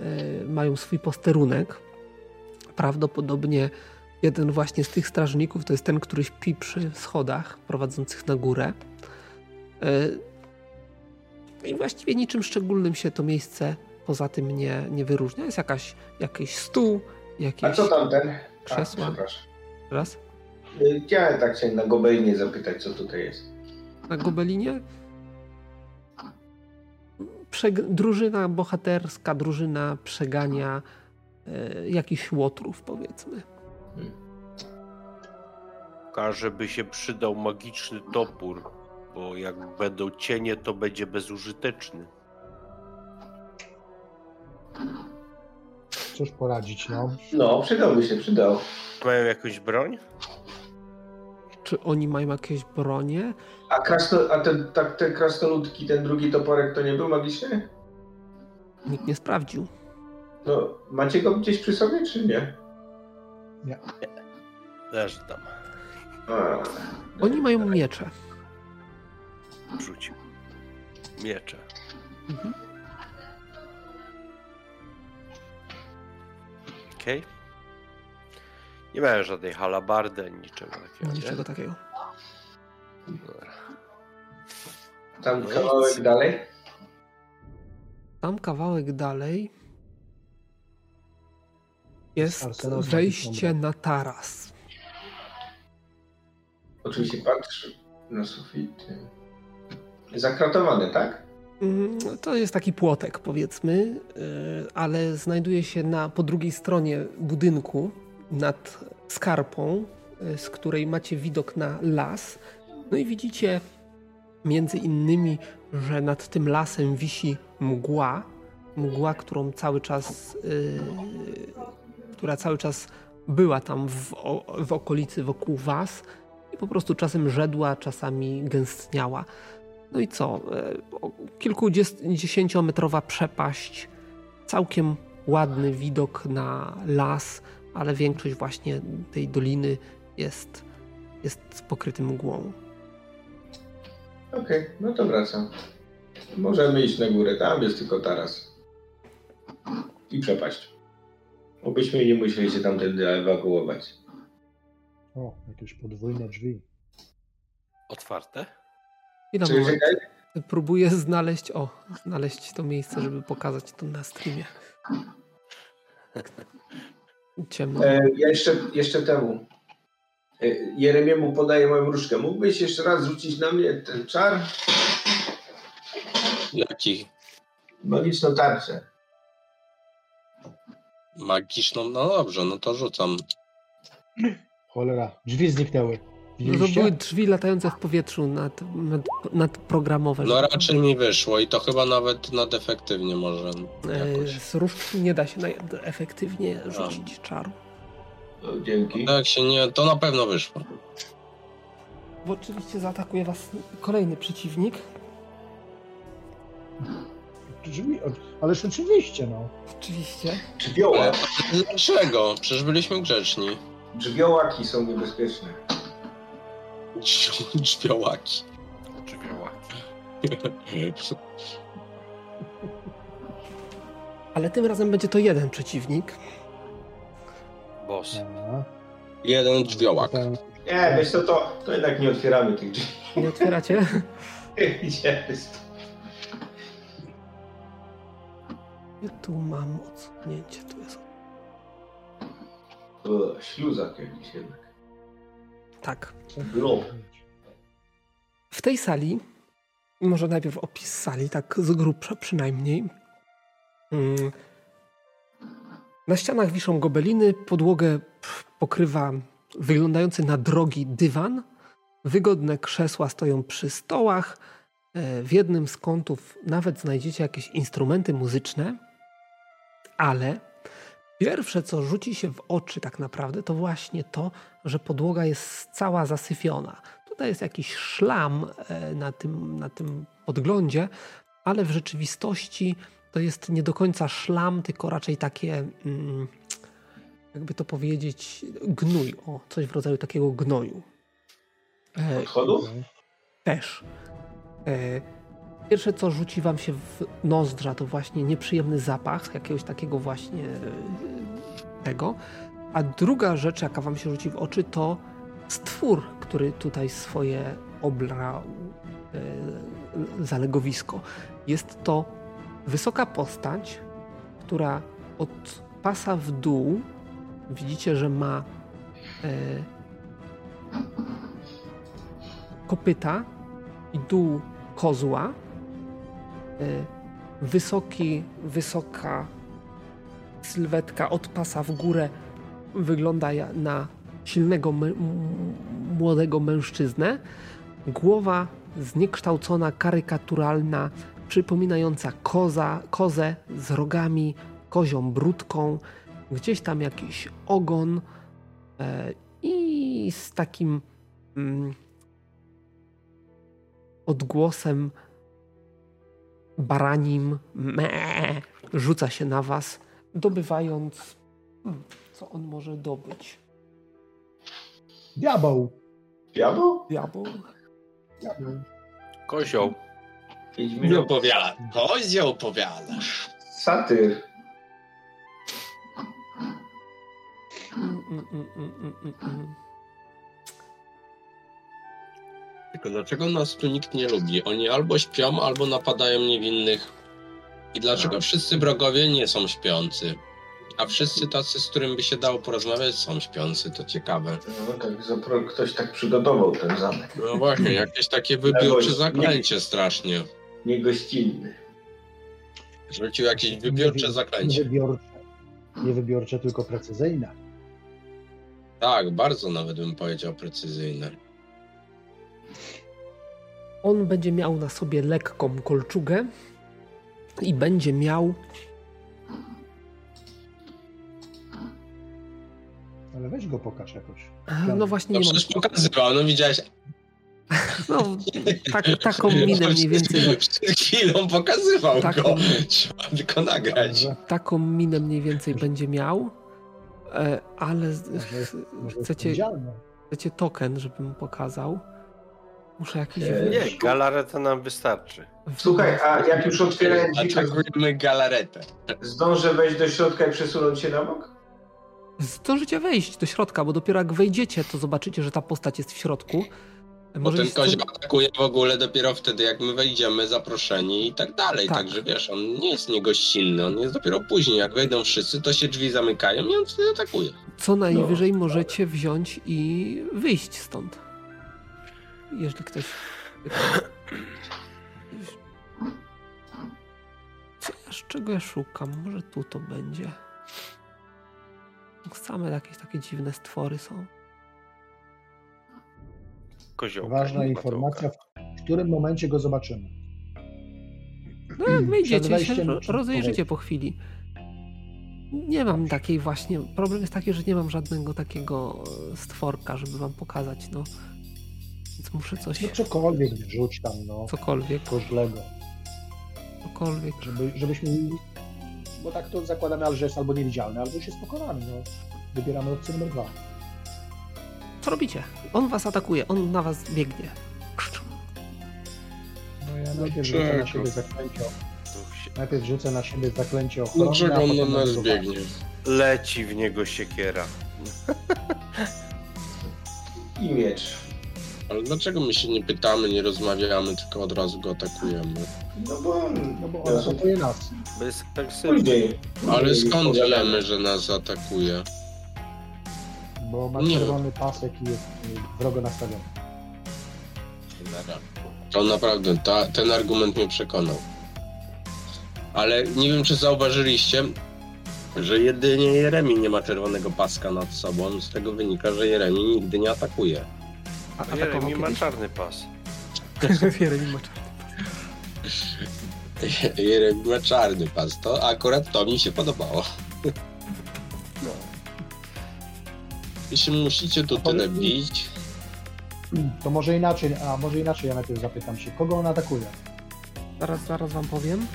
e, mają swój posterunek. Prawdopodobnie jeden właśnie z tych strażników to jest ten, który śpi przy schodach prowadzących na górę. E, I właściwie niczym szczególnym się to miejsce poza tym nie, nie wyróżnia. Jest jakaś, jakiś stół, A jakieś... co tamten? A, Krzesła. Raz? Y, Chciałem tak się na gobelinie zapytać, co tutaj jest. na Gobelinie. Drużyna bohaterska, drużyna przegania e, jakichś łotrów, powiedzmy. Każe by się przydał magiczny topór, bo jak będą cienie, to będzie bezużyteczny. Cóż poradzić, no. No, przydałby się, przydał. Mają jakąś broń? Czy oni mają jakieś bronie? A, krasno, a ten, tak, te krasnoludki, ten drugi toporek to nie był magiczny? Nikt nie sprawdził. No, macie go gdzieś przy sobie, czy nie? Leży tam. A, Oni mają miecze. Rzucił. Miecze. Mhm. Okej. Nie mają żadnej halabardy ani niczego takiego. nie? Niczego takiego. Dobra. Tam No kawałek nic. dalej. Tam kawałek dalej jest wejście na taras. Oczywiście patrz na sufity. Zakratowane, tak? Mm, To jest taki płotek, powiedzmy, y, ale znajduje się na, po drugiej stronie budynku nad skarpą, y, z której macie widok na las. No i widzicie między innymi, że nad tym lasem wisi mgła. Mgła, którą cały czas, y, która cały czas była tam w, w okolicy wokół was i po prostu czasem rzedła, czasami gęstniała. No i co? O- Kilkudziesięciometrowa przepaść, całkiem ładny widok na las, ale większość właśnie tej doliny jest, jest pokryty mgłą. Okej, no to wracam. Możemy iść na górę, tam jest tylko taras. I przepaść. Obyśmy nie musieli się tamtędy ewakuować. O, jakieś podwójne drzwi. Otwarte? I na moment próbuję znaleźć, o, znaleźć to miejsce, żeby pokazać to na streamie. Ciemno. e, ja jeszcze, jeszcze temu. E, Jeremiemu podaję moją różkę. Mógłbyś jeszcze raz rzucić na mnie ten czar? Jaki Magiczną tarczę. magiczną? No dobrze, no to rzucam. Cholera, drzwi zniknęły. No to były drzwi latające w powietrzu nad, nad, nadprogramowe. No raczej mi wyszło i to chyba nawet nadefektywnie może E, jakoś. Z różdżki nie da się na, efektywnie rzucić czaru. O, dzięki. No jak się nie, to na pewno wyszło. Bo oczywiście zaatakuje was kolejny przeciwnik. Drzwi, ależ oczywiście, no. Oczywiście. Drzwiołak. dlaczego? Przecież byliśmy grzeczni. Drzwiołaki są niebezpieczne. Drzwiołaki. Drzwiołaki. Ale tym razem będzie to jeden przeciwnik. Boss. Jeden drzwiołak. Nie, wiesz co, to, to jednak nie otwieramy tych drzwi. Nie otwieracie? Idziemy stąd. Ja tu mam odsunięcie. Tu jest. O, śluzak jakiś jednak. Tak. W tej sali, może najpierw opis sali, tak z grubsza przynajmniej. Mm. Na ścianach wiszą gobeliny, podłogę pokrywa wyglądający na drogi dywan. Wygodne krzesła stoją przy stołach. E, W jednym z kątów nawet znajdziecie jakieś instrumenty muzyczne, ale pierwsze, co rzuci się w oczy tak naprawdę, to właśnie to, że podłoga jest cała zasyfiona. Tutaj jest jakiś szlam e, na tym, na tym podglądzie, ale w rzeczywistości to jest nie do końca szlam, tylko raczej takie, mm, jakby to powiedzieć, gnój. O, coś w rodzaju takiego gnoju. E, Odchodów? też. Pierwsze, co rzuci wam się w nozdrza, to właśnie nieprzyjemny zapach jakiegoś takiego właśnie e, tego. A druga rzecz, jaka wam się rzuci w oczy, to stwór, który tutaj swoje obrał e, zalegowisko. Jest to wysoka postać, która od pasa w dół widzicie, że ma e, kopyta i dół kozła. E, Wysoki, wysoka sylwetka od pasa w górę wygląda na silnego, młodego mężczyznę. Głowa zniekształcona, karykaturalna, przypominająca koza, kozę z rogami, kozią brudką, gdzieś tam jakiś ogon e, i z takim mm, odgłosem baranim me, rzuca się na was, dobywając. Hmm, co on może dobyć? Diabeł! Diabeł? Diabeł. Diabeł. Kozioł. Nie opowiada. Kozioł opowiada. Satyr. Mm, mm, mm, Tylko dlaczego nas tu nikt nie lubi? Oni albo śpią, albo napadają niewinnych. I dlaczego Tak. wszyscy wrogowie nie są śpiący? A wszyscy tacy, z którymi by się dało porozmawiać, są śpiący, to ciekawe. No tak, zapro- ktoś tak przygotował ten zamek. No właśnie, jakieś takie wybiórcze zaklęcie strasznie. Niegościnny. Rzucił jakieś wybiórcze zaklęcie. Niewybiorcze, niewybiorcze tylko precyzyjne. Tak, bardzo nawet bym powiedział precyzyjne. On będzie miał na sobie lekką kolczugę i będzie miał. Ale weź go pokaż jakoś. No właśnie, No nie mam. pokazywał, no widziałeś. No, tak, taką minę mniej więcej. Przed chwilą pokazywał Taką- go. Trzeba tylko nagrać. Taką minę mniej więcej będzie miał. e, Ale chcecie, chcecie token, żebym pokazał. Muszę jakiś. Nie, wy- Nie, galareta nam wystarczy. Słuchaj, a jak już otwierałem drzwi, to Atakujemy galaretę. zdążę wejść do środka i przesunąć się na bok? Zdążycie wejść do środka, bo dopiero jak wejdziecie, to zobaczycie, że ta postać jest w środku. Bo Może ten jest kozioł atakuje w ogóle dopiero wtedy, jak my wejdziemy zaproszeni i tak dalej. Tak. Także wiesz, on nie jest niegościnny, on jest dopiero później. Jak wejdą wszyscy, to się drzwi zamykają i on wtedy atakuje. Co najwyżej No. możecie wziąć i wyjść stąd. Jeżeli ktoś. Co ja, czego ja szukam? Może tu to będzie. Same jakieś takie dziwne stwory są. Koziołka. Ważna informacja, w którym momencie go zobaczymy. No jak wyjdziecie, się rozejrzycie po chwili. Nie mam takiej właśnie. Problem jest taki, że nie mam żadnego takiego e, stworka, żeby wam pokazać, no. Więc muszę coś. No cokolwiek wrzuć tam, no. Cokolwiek, Koźlego. cokolwiek. Żeby, żebyśmy... Bo tak to zakładamy, ale że jest albo niewidzialny, albo już jest pokonany, no. Wybieramy opcję numer dwa. Co robicie? On was atakuje, on na was biegnie. No ja najpierw rzucę na siebie zaklęcie. Najpierw rzucę na siebie zaklęcie ochronne, Dlaczego on na nas biegnie? Leci w niego siekiera. I miecz. Ale dlaczego my się nie pytamy, nie rozmawiamy, tylko od razu go atakujemy? No bo on... No bo on atakuje nas. Bo jest agresywny. Później. Ale skąd wiemy, że nas atakuje? Bo ma Nie. czerwony pasek i jest y, wrogo nastawiony. To naprawdę, ta, ten argument mnie przekonał. Ale nie wiem, czy zauważyliście, że jedynie Jeremi nie ma czerwonego paska nad sobą. Z tego wynika, że Jeremi nigdy nie atakuje. A, Jeremy atakował ma czarny pas. Jeremy ma czarny. Jeremi ma czarny pas. To akurat to mi się podobało. No. Jeśli musicie tu tyle bić, To może inaczej, a może inaczej ja najpierw zapytam się, kogo on atakuje? Zaraz, zaraz wam powiem.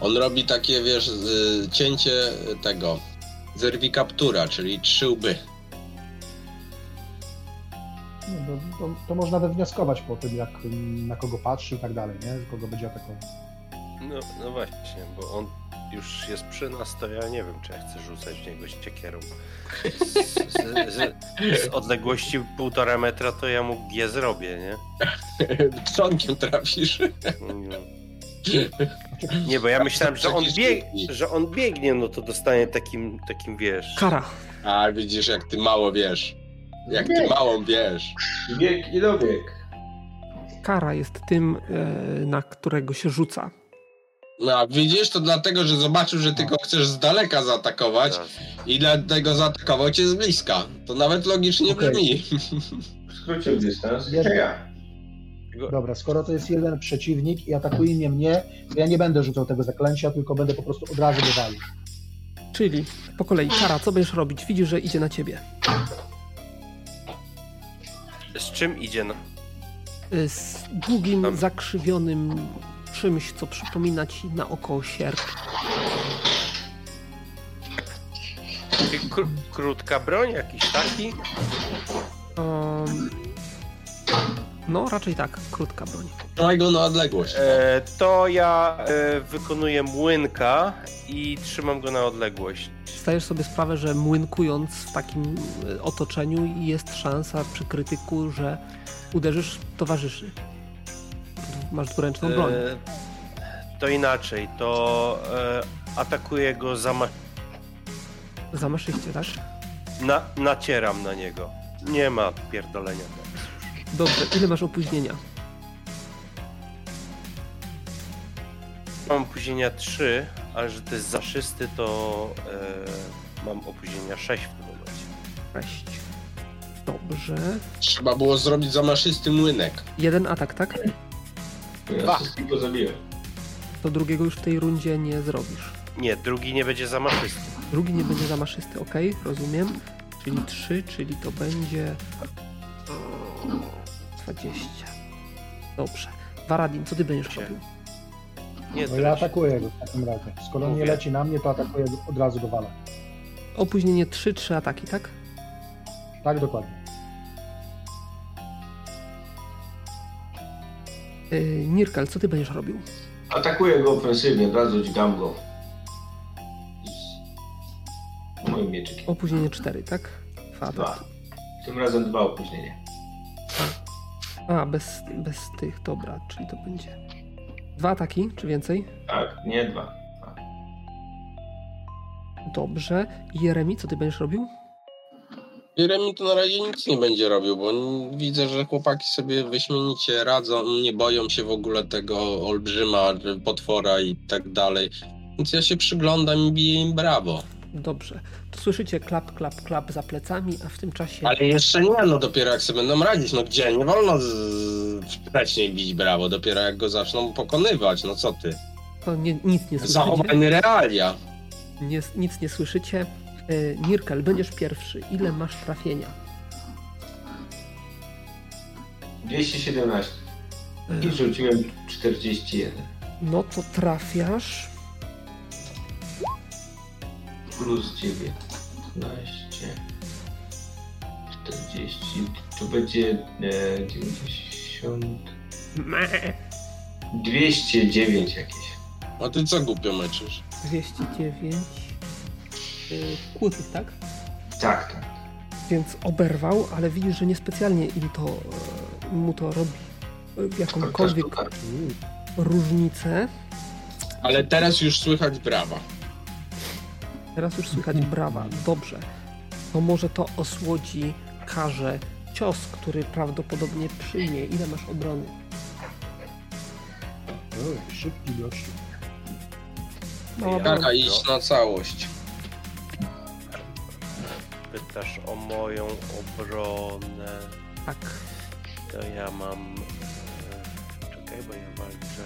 on robi takie, wiesz, z- cięcie tego, zerwi kaptura, czyli trzy łby. No, to, to, można wywnioskować po tym, jak na kogo patrzy i tak dalej, nie? Kogo będzie atakował. No, no właśnie, bo on już jest przy nas, to ja nie wiem, czy ja chcę rzucać w niego ściekierą. Z, z, z, z odległości półtora metra to ja mu G zrobię, nie? Trzonkiem trafisz. No. Nie, bo ja myślałem, że on, bieg, że on biegnie, no to dostanie takim, takim wiesz. Kara. A widzisz, jak ty mało wiesz. Jak ty mało wiesz. Wiek i dobieg. Kara jest tym, e, na którego się rzuca. No a widzisz, to dlatego, że zobaczył, że ty go chcesz z daleka zaatakować Teraz. i dlatego zaatakował cię z bliska. To nawet logicznie Okej. brzmi. Skrócił dystans. Ja. Dobra, skoro to jest jeden przeciwnik i atakuje nie mnie, to ja nie będę rzucał tego zaklęcia, tylko będę po prostu od razu go walił. Czyli po kolei, Kara, co będziesz robić? Widzisz, że idzie na ciebie. Z czym idzie? No? E, Z długim, Tam. zakrzywionym czymś, co przypomina ci na oko sierp. Kró- krótka broń, jakiś taki? Um, no, raczej tak, krótka broń. Trzymaj go na odległość. E, to ja e, wykonuję młynka i trzymam go na odległość. Zdajesz sobie sprawę, że młynkując w takim e, otoczeniu jest szansa przy krytyku, że uderzysz towarzyszy. Masz dwuręczną broń. E, to inaczej, to e, atakuję go za ma- Zamaszyście, tak? Na, nacieram na niego. Nie ma pierdolenia. Dobrze, ile masz opóźnienia? Mam opóźnienia 3, ale że to jest zaszysty, to e, mam opóźnienia 6 w tym momencie. 6. Dobrze. Trzeba było zrobić zamaszysty młynek. Jeden atak, tak? Ja Dwa. wszystkiego zabiłem. To drugiego już w tej rundzie nie zrobisz. Nie, drugi nie będzie zamaszysty. Drugi nie będzie zamaszysty, ok, rozumiem. Czyli 3, czyli to będzie. O, 20. Dobrze. Varadin, co ty będziesz robił? Nie, No ja atakuję go w takim razie. Skoro nie leci na mnie, to atakuję go, od razu go walę. Opóźnienie 3, 3 ataki, tak? Tak, dokładnie. Yy, Nirkal, co ty będziesz robił? Atakuję go ofensywnie, od razu dźgam go. Z moim mieczykiem. Opóźnienie 4, tak? Dwa Dwa. ataki. Tym razem dwa opóźnienia. A, bez, bez tych, dobra, czyli to będzie. Dwa ataki, czy więcej? Tak, nie dwa. Dobrze. Jeremi, co ty będziesz robił? Jeremi to na razie nic nie będzie robił, bo widzę, że chłopaki sobie wyśmienicie radzą, nie boją się w ogóle tego olbrzyma, potwora i tak dalej. Więc ja się przyglądam i biję im brawo. Dobrze. Słyszycie klap, klap, klap za plecami, a w tym czasie. Ale jeszcze nie, no dopiero jak sobie będą radzić, no gdzie? Nie wolno z... wcześniej bić brawo, dopiero jak go zaczną pokonywać, no co ty? To nie, nic nie słyszycie. Zachowajmy realia. Nie, nic nie słyszycie. Yy, Nirkel, będziesz pierwszy. Ile masz trafienia? 217. Yy, I rzuciłem 41. No to trafiasz. Plus 19. 40. To będzie e, 90. 209 jakieś. A ty co głupio meczysz? 209. Yy, kłutych, tak? Tak, tak. Więc oberwał, ale widzisz, że niespecjalnie im to, e, mu to robi e, jakąkolwiek Sztuka. różnicę. Ale teraz już słychać brawa. Teraz już słychać brawa. Dobrze. To może to osłodzi karze cios, który prawdopodobnie przyjmie. Ile masz obrony? Oj, szybki gościu. Mała Ja- broń. Taka iść na całość. Pytasz o moją obronę. Tak. To ja mam. E, czekaj, bo ja walczę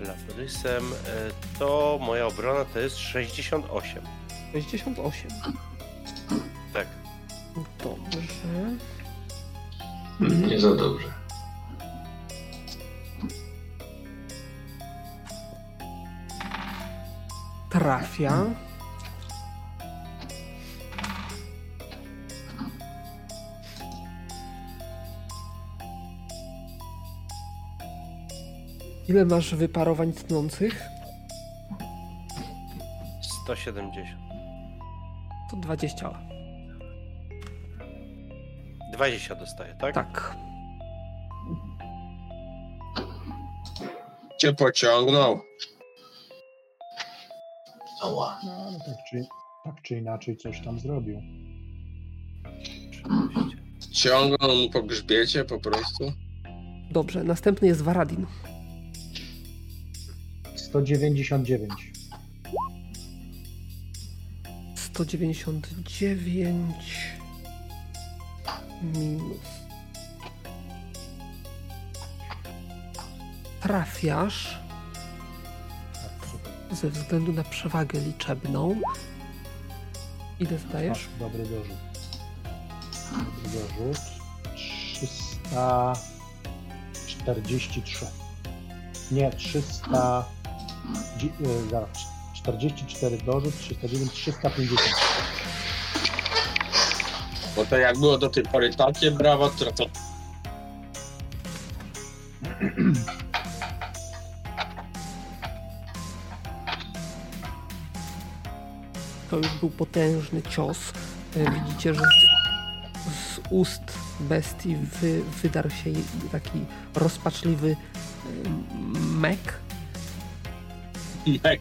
labrysem. E, to moja obrona to jest 68. 68. Tak. Dobrze. Hmm, Nie za dobrze. Trafia. Ile masz wyparowań tnących? 170. To 20. 20 dostaję, tak? Tak. Cię pociągnął. Ała. No, no tak, czy, tak czy inaczej coś tam zrobił. Ciągnął mu po grzbiecie po prostu. Dobrze, następny jest Varadin. 199. 199 minus. Trafiasz Tak, ze względu na przewagę liczebną. Ile zdajesz? Masz dobry dorzut. Dobry dorzut. 343. Nie, 300. e, Zaraz. 44 dorzut, 309, 350. Bo to jak było do tej pory takie brawa, to, to To już był potężny cios. E, Widzicie, że z, z ust bestii wy, wydarł się taki rozpaczliwy e, mek. Mek. mek.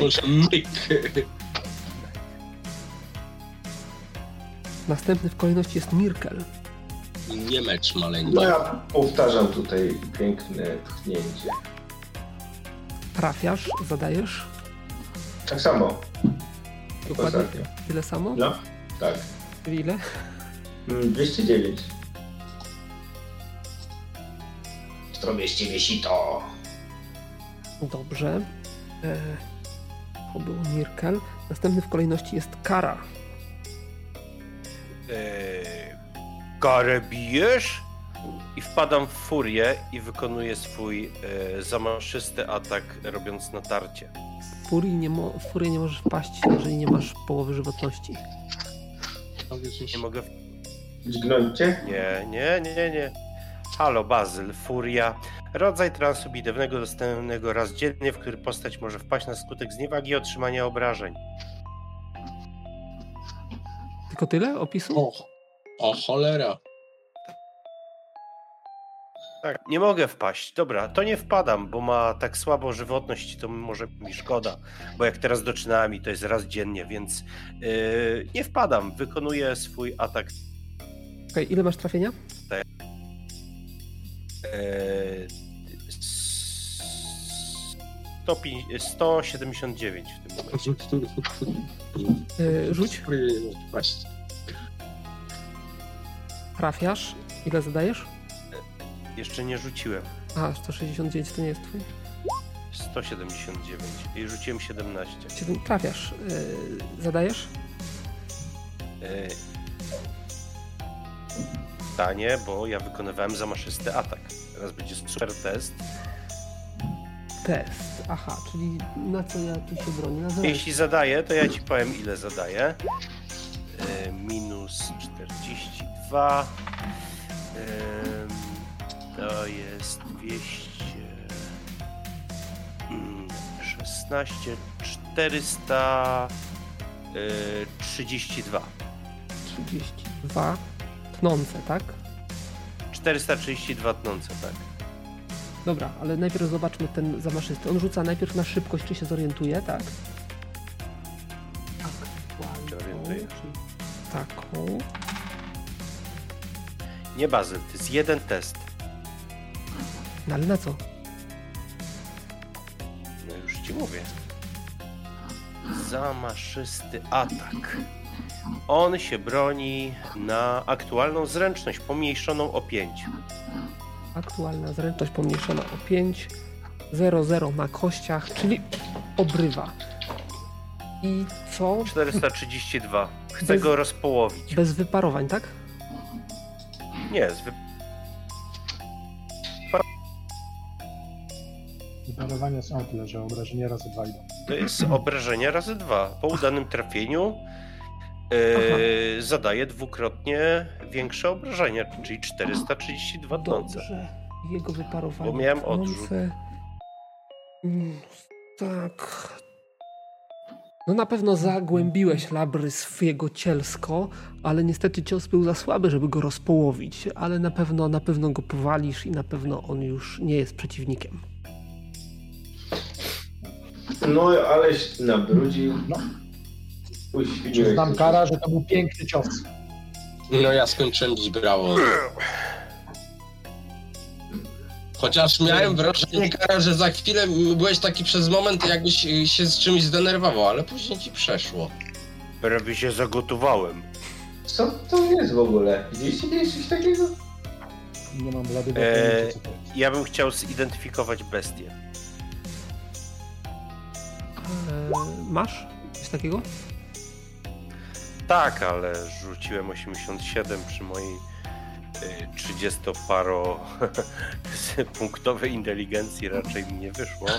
Może myk. Następny w kolejności jest Mirkel. Nie mecz maleńki. No ja powtarzam tutaj piękne tchnięcie. Trafiasz, zadajesz. Tak samo. Dokładnie Ostatnio. tyle samo? No, tak. Czyli ile? Mm, 209. Zrobię z ciebie sito. Dobrze. E, to był Mirkel. Następny w kolejności jest Kara. Eee, karę bijesz? I wpadam w furię i wykonuję swój e, zamaszysty atak, robiąc natarcie. W furii nie, mo- w furię nie możesz wpaść, jeżeli nie masz połowy żywotności. Nie mogę. Dźgnąć cię? Nie, nie, nie, nie. Halo, Bazyl, furia. Rodzaj transu bitewnego dostępnego raz dziennie, w który postać może wpaść na skutek zniewagi i otrzymania obrażeń. Tylko tyle opisu? O, o cholera. Tak, nie mogę wpaść. Dobra, to nie wpadam, bo ma tak słabą żywotność, to może mi szkoda. Bo jak teraz doczynami, to jest raz dziennie, więc yy, nie wpadam. Wykonuję swój atak Okej, ile masz trafienia? Pi- 179 w tym momencie. E, rzuć, trafiasz. Ile zadajesz? Jeszcze nie rzuciłem. A, 169 to nie jest twój. 179 i rzuciłem 17. Siedem- Trafiasz. E, zadajesz? Pytanie, bo ja wykonywałem zamaszysty atak. Teraz będzie super test. Test. Aha, czyli na co ja tu się bronię? Na. Jeśli zadaję, to ja ci powiem ile zadaję. Eee, minus 42. Em, to jest 200. mm, 16, 432. 32. Tnące, tak? 432 tnące, tak. Dobra, ale najpierw zobaczmy ten zamaszysty. On rzuca najpierw na szybkość, czy się zorientuje, tak? Aktualną, Się orientuje. czyli taką. Nie bazy, to jest jeden test. No ale na co? No już ci mówię. Zamaszysty atak. On się broni na aktualną zręczność pomniejszoną o 5. Aktualna zręczność pomniejszona o 5. 0,0 na kościach, czyli obrywa. I co? 432. Chcę Bez- go rozpołowić. Bez wyparowań, tak? Nie, z wy... Wyparowania są tyle, że obrażenia razy dwa idą. to jest obrażenia razy dwa. Po udanym trafieniu yy, zadaje dwukrotnie większe obrażenia, czyli 432 tnące. Dobrze. Jego wyparowanie. Bo miałem tnące. odrzut. Mm, Tak. No na pewno zagłębiłeś labrys w jego cielsko, ale niestety cios był za słaby, żeby go rozpołowić, ale na pewno, na pewno go powalisz i na pewno on już nie jest przeciwnikiem. No, aleś nabrudził. No. Przyznam to kara, że to był piękny cios. No ja skończyłem dziś brawo. Chociaż miałem wrażenie, Kara, że za chwilę byłeś taki przez moment, jakbyś się z czymś zdenerwował, ale później ci przeszło. Prawie się zagotowałem. Co to jest w ogóle? Widzieliście kiedyś coś takiego? Nie mam bladego Eee. Ja bym chciał zidentyfikować bestię. Eee, masz coś takiego? Tak, ale rzuciłem 87 przy mojej y, 30-paro punktowej inteligencji raczej mi nie wyszło.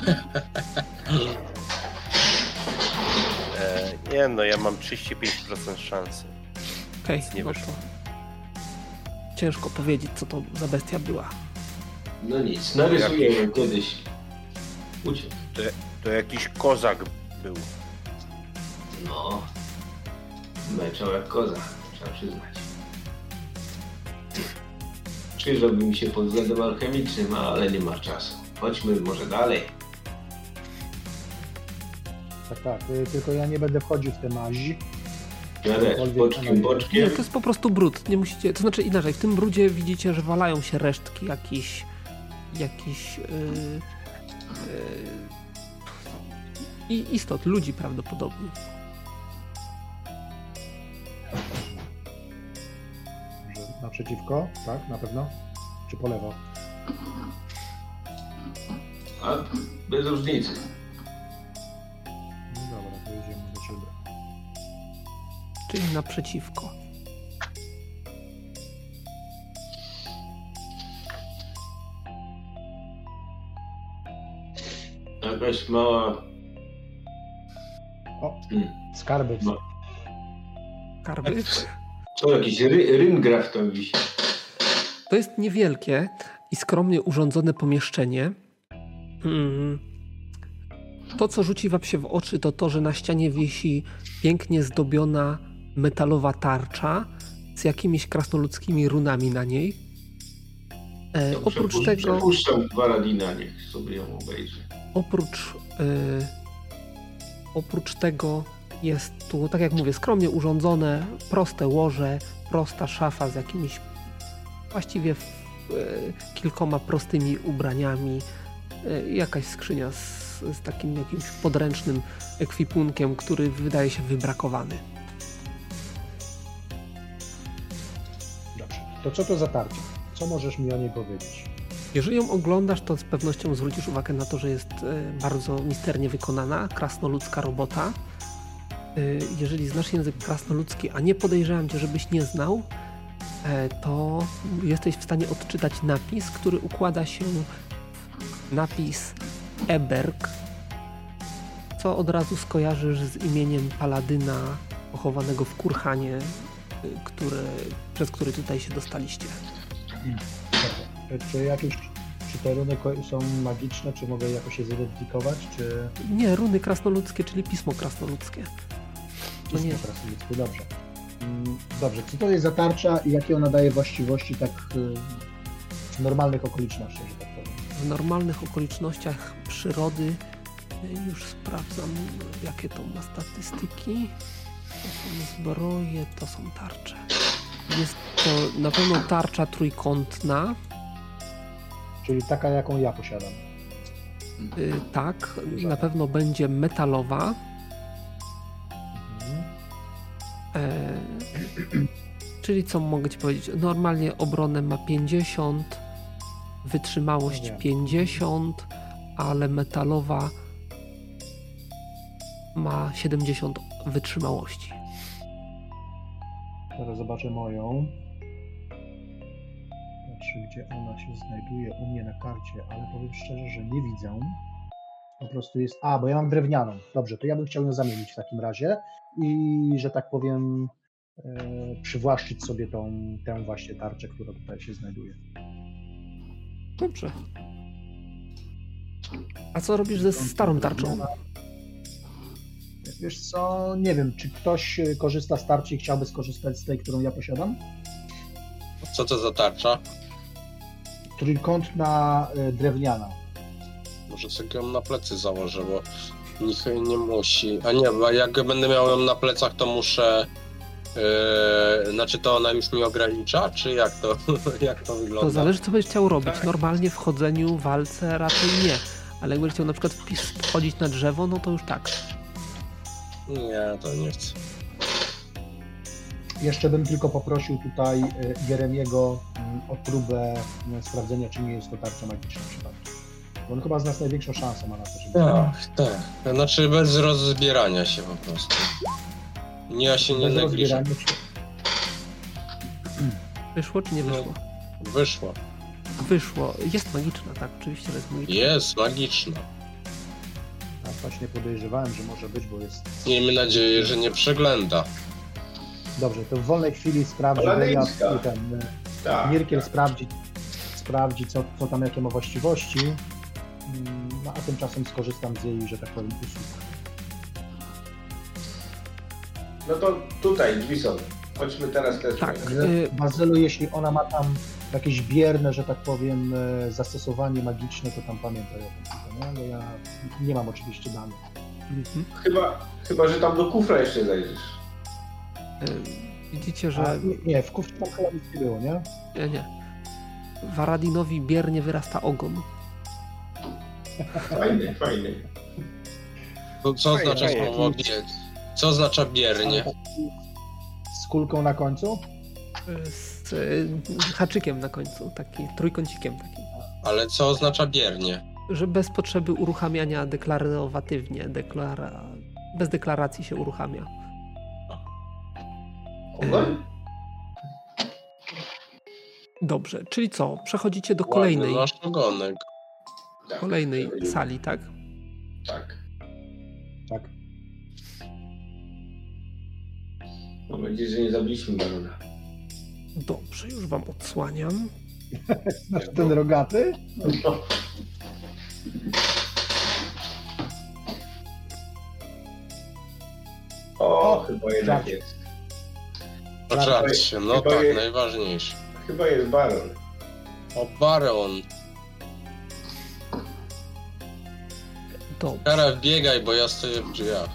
E, nie no, ja mam 35% szansy. Okej, Nie no wyszło. to ciężko powiedzieć, co to za bestia była. No nic, narysujemy kiedyś. Uciekł. To jakiś kozak był. No. Meczał jak koza, trzeba przyznać. Przyjrzałby mi się pod względem alchemicznym, ale nie ma czasu. Chodźmy może dalej. Tak, tak. y, Tylko ja nie będę wchodził w te mazi. Jadę Cokolwiek boczkiem, Nie, boczkiem. to jest po prostu brud. Nie musicie. To znaczy inaczej, w tym brudzie widzicie, że walają się resztki jakichś. jakichś. Yy, yy, i istot, ludzi prawdopodobnie. Że naprzeciwko, tak? Na pewno? Czy po lewo? A bez różnicy. No dobra, to jedziemy do ciebie. Czyli naprzeciwko. Jakaś mała... O. Hmm. Skarby. No. Karby. Co, jakiś ry, ryngraf tam wisi. To jest niewielkie i skromnie urządzone pomieszczenie. Mm. To, co rzuci wam się w oczy, to to, że na ścianie wisi pięknie zdobiona metalowa tarcza z jakimiś krasnoludzkimi runami na niej. E, To oprócz tego, Przepuszczam niech sobie ją obejrzy. oprócz, e, oprócz tego jest tu, tak jak mówię, skromnie urządzone, proste łoże, prosta szafa z jakimiś właściwie e, kilkoma prostymi ubraniami, e, jakaś skrzynia z, z takim jakimś podręcznym ekwipunkiem, który wydaje się wybrakowany. Dobrze. To co to za tarcza? Co możesz mi o niej powiedzieć? Jeżeli ją oglądasz, to z pewnością zwrócisz uwagę na to, że jest e, bardzo misternie wykonana, krasnoludzka robota. E, Jeżeli znasz język krasnoludzki, a nie podejrzewam cię, żebyś nie znał, e, to jesteś w stanie odczytać napis, który układa się w napis Eberg, co od razu skojarzysz z imieniem paladyna pochowanego w Kurhanie, e, które, przez który tutaj się dostaliście. Dobrze. Czy jakieś czy te runy są magiczne, czy mogę jakoś je zidentyfikować, czy Nie, runy krasnoludzkie, czyli pismo krasnoludzkie. To nie. Krasnoludzkie? Dobrze. Mm, Dobrze, co to jest za tarcza i jakie ona daje właściwości tak y, w normalnych okolicznościach, że tak powiem? W normalnych okolicznościach przyrody y, już sprawdzam, jakie to ma statystyki. To są zbroje, to są tarcze. Jest to na pewno tarcza trójkątna, Czyli taka, jaką ja posiadam. y, tak, na pewno będzie metalowa. E, czyli co mogę Ci powiedzieć? Normalnie obronę ma 50, wytrzymałość No wiem. 50, ale metalowa ma 70 wytrzymałości. Teraz zobaczę moją. Patrzę, gdzie ona się znajduje u mnie na karcie, ale powiem szczerze, że nie widzę. Po prostu jest. A, bo ja mam drewnianą. Dobrze, to ja bym chciał ją zamienić w takim razie i, że tak powiem, e, przywłaszczyć sobie tą, tę właśnie tarczę, która tutaj się znajduje. Dobrze. A co robisz ze starą tarczą? Wiesz co, nie wiem, czy ktoś e, korzysta z tarczy i chciałby skorzystać z tej, którą ja posiadam? Co to za tarcza? Trójkątna e, drewniana. Może sobie ją na plecy założę, bo nikt nie musi. A nie, bo jak będę miał ją na plecach, to muszę. Yy, znaczy to ona już mi ogranicza, czy jak to, jak to wygląda? To zależy, co będziesz chciał robić. Tak. Normalnie w chodzeniu, walce raczej nie. Ale jakbyś chciał na przykład wpis- wchodzić na drzewo, no to już tak. Nie, to nie chcę. Jeszcze bym tylko poprosił tutaj e, Jeremiego mm, o próbę mm, sprawdzenia, czy nie jest to tarcza magiczna przypadkiem. Bo on chyba z nas największą szansą ma na to, żeby... Tak, tak. Znaczy bez rozbierania się po prostu. Nie, ja się nie Bez negliżę. rozbierania się. Wyszło czy nie No. wyszło? Wyszło. Wyszło. Jest magiczna, tak, oczywiście, że jest magiczna. Jest magiczna. A właśnie podejrzewałem, że może być, bo jest... Miejmy nadzieję, że nie przegląda. Dobrze, to w wolnej chwili sprawdzi. Goliat i ten e, Tak. Mirkiel tak. sprawdzi, sprawdzi co, co tam, jakie ma właściwości. Mm, No a tymczasem skorzystam z jej, że tak powiem, usług. No to tutaj drzwi są. Chodźmy teraz też. Tak. Y- Bazylu, jeśli ona ma tam jakieś bierne, że tak powiem, e, zastosowanie magiczne, to tam pamiętaj o tym nie? Ja nie mam oczywiście danych. Mhm. Chyba, chyba, że tam do kufra jeszcze zajrzysz. Widzicie, że... A, nie, nie, w kufcie tam chyba nic nie było, nie? Nie, nie. Waradinowi biernie wyrasta ogon. Fajny, fajny. Co Fajnie, oznacza fajnie. słowo bier? Co oznacza biernie? Z kulką na końcu? Z y, haczykiem na końcu, taki trójkącikiem taki. Ale co oznacza biernie? Że bez potrzeby uruchamiania deklaratywnie, deklara... bez deklaracji się uruchamia. Dobrze, czyli co? Przechodzicie do kolejnej, Ładny Nasz ogonek. Tak, kolejnej sali, tak? Tak. Tak. Mam nadzieję, że nie zabiliśmy barona. Dobrze, już wam odsłaniam. Znasz ten rogaty? No. O, O, chyba jednak tak. jest. Oczywiście, no Chyba tak, je- najważniejsze. Chyba jest baron. O, baron. Dobrze. Kara, biegaj, bo ja stoję w drzwiach.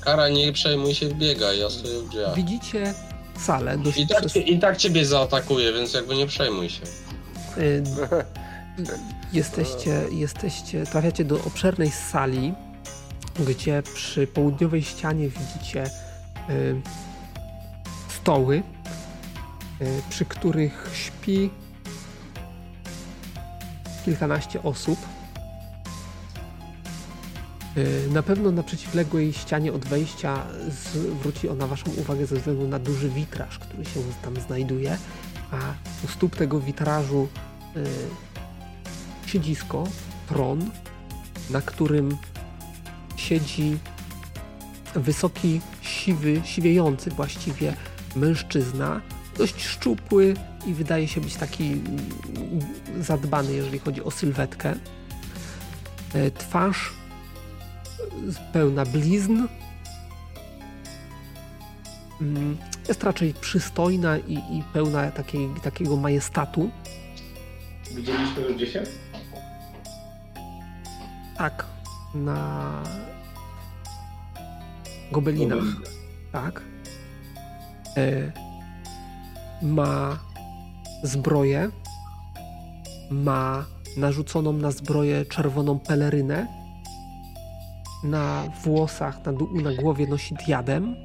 Kara, nie przejmuj się, biegaj, ja stoję w drzwiach. Widzicie salę dość I tak, przez... I tak ciebie zaatakuje, więc jakby nie przejmuj się. y, Jesteście, jesteście, trafiacie do obszernej sali, gdzie przy południowej ścianie widzicie y, stoły, y, przy których śpi kilkanaście osób. Y, Na pewno na przeciwległej ścianie od wejścia zwróci ona Waszą uwagę ze względu na duży witraż, który się tam znajduje, a u stóp tego witrażu y, siedzisko, tron, na którym siedzi wysoki, siwy, siwiejący właściwie mężczyzna, dość szczupły i wydaje się być taki mm, zadbany, jeżeli chodzi o sylwetkę. E, Twarz pełna blizn. Mm, Jest raczej przystojna i, i pełna takiej, takiego majestatu. Widzieliśmy już dzisiaj? Tak, na gobelinach. Tak. E, ma zbroję. Ma narzuconą na zbroję czerwoną pelerynę. Na włosach, na, na głowie nosi diadem.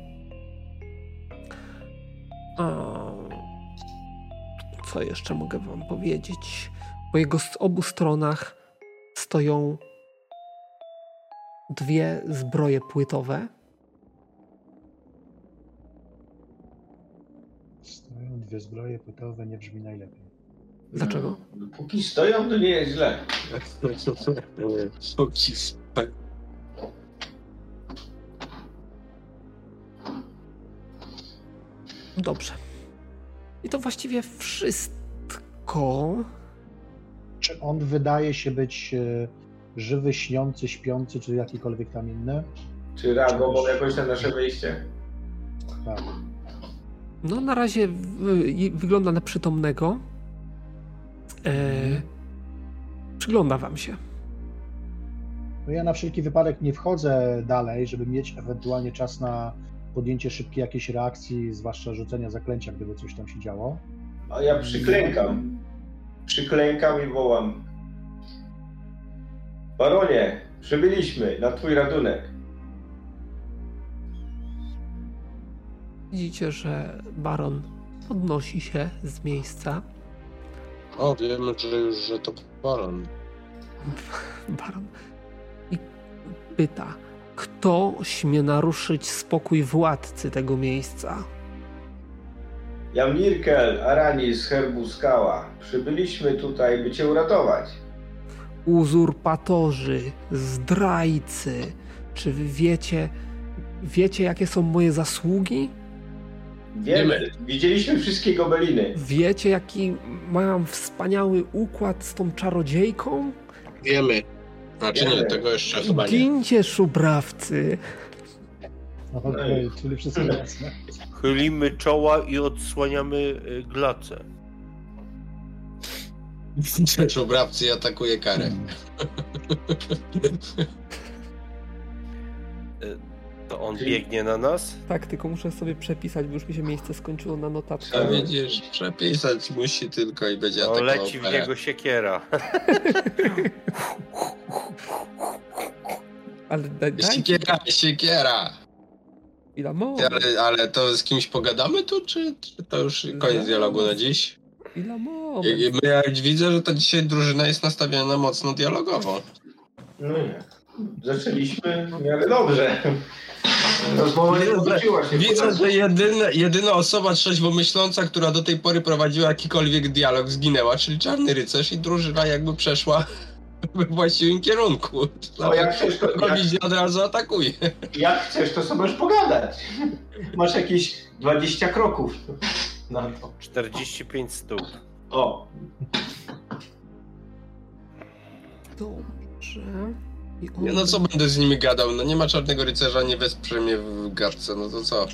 Co jeszcze mogę wam powiedzieć? Po jego obu stronach stoją dwie zbroje płytowe. Stoją dwie zbroje płytowe, nie brzmi najlepiej. Dlaczego? No, póki stoją, to nie jest źle. Sukces. Dobrze. I to właściwie wszystko. Czy on wydaje się być e, żywy, śniący, śpiący, czy jakikolwiek tam inny? Czy reagował jakoś na nasze wejście? Tak. No, na razie wygląda na przytomnego. E, przygląda wam się. No ja na wszelki wypadek nie wchodzę dalej, żeby mieć ewentualnie czas na podjęcie szybkiej jakiejś reakcji, zwłaszcza rzucenia zaklęcia, gdyby coś tam się działo. A ja przyklękam. Przyklękam i wołam. Baronie, przybyliśmy na twój radunek. Widzicie, że baron podnosi się z miejsca. O, wiemy, że już, że to baron. Baron. I pyta, kto śmie naruszyć spokój władcy tego miejsca? Ja Mirkel, Aranis, Herbu Skała. Przybyliśmy tutaj, by cię uratować. Uzurpatorzy, zdrajcy. Czy wy wiecie, wiecie jakie są moje zasługi? Wiemy, widzieliśmy wszystkie gobeliny. Wiecie jaki mam wspaniały układ z tą czarodziejką? Wiemy. Znaczy nie, tego jeszcze chyba nie. Gincie szubrawcy. No, Okej, czyli wszystko jasne. Chylimy czoła i odsłaniamy y, glace. Czubrawcy atakuje karę. To on biegnie na nas? Tak, tylko muszę sobie przepisać, bo już mi się miejsce skończyło na A notatkach. widzisz, przepisać musi tylko i będzie O, atakował leci w niego siekiera. Ale daj, daj Siekiera, siekiera! chwila, moment, Ale, ale to z kimś pogadamy tu, czy, czy to już koniec dialogu na dziś? chwila, moment. i- My, ja widzę, że to dzisiaj drużyna jest nastawiona mocno dialogowo. No jak? Zaczęliśmy w miarę dobrze. Rozmowa nie potoczyła się. Widzę, że jedyna, jedyna osoba trzeźwo myśląca, która do tej pory prowadziła jakikolwiek dialog, zginęła, czyli Czarny Rycerz i drużyna jakby przeszła we właściwym kierunku. No jak chcesz, to, jak, od razu atakuje. jak chcesz, to sobie możesz pogadać. Masz jakieś 20 kroków na to. 45 stóp. O, Dobrze. I on... Nie, no co będę z nimi gadał? No nie ma Czarnego Rycerza, nie wesprze mnie w gadce, no to co?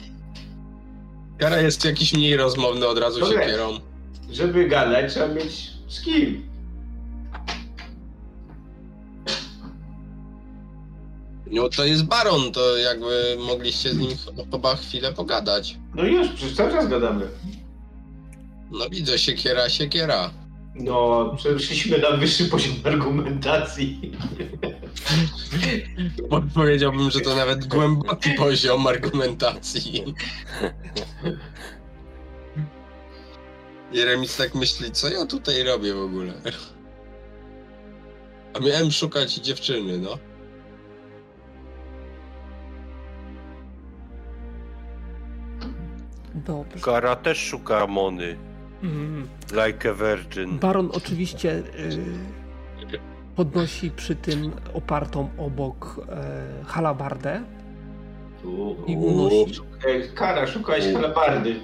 Kara jest jakiś mniej rozmowny, od razu No się kierą. żeby gadać, trzeba mieć z kim. No to jest Baron, to jakby mogliście z nim chyba chwilę pogadać. No już, przecież cały czas gadamy. No widzę, siekiera, siekiera. No, przeszliśmy na wyższy poziom argumentacji. Bo Powiedziałbym, że to nawet głęboki poziom argumentacji. Jeremis tak myśli, co ja tutaj robię w ogóle? A miałem szukać dziewczyny, no. Dobrze. Kara też szuka Amony. Mm. Like a virgin. Baron oczywiście y, podnosi przy tym opartą obok e, halabardę Tu. i unosi. Kara, szukałeś halabardy.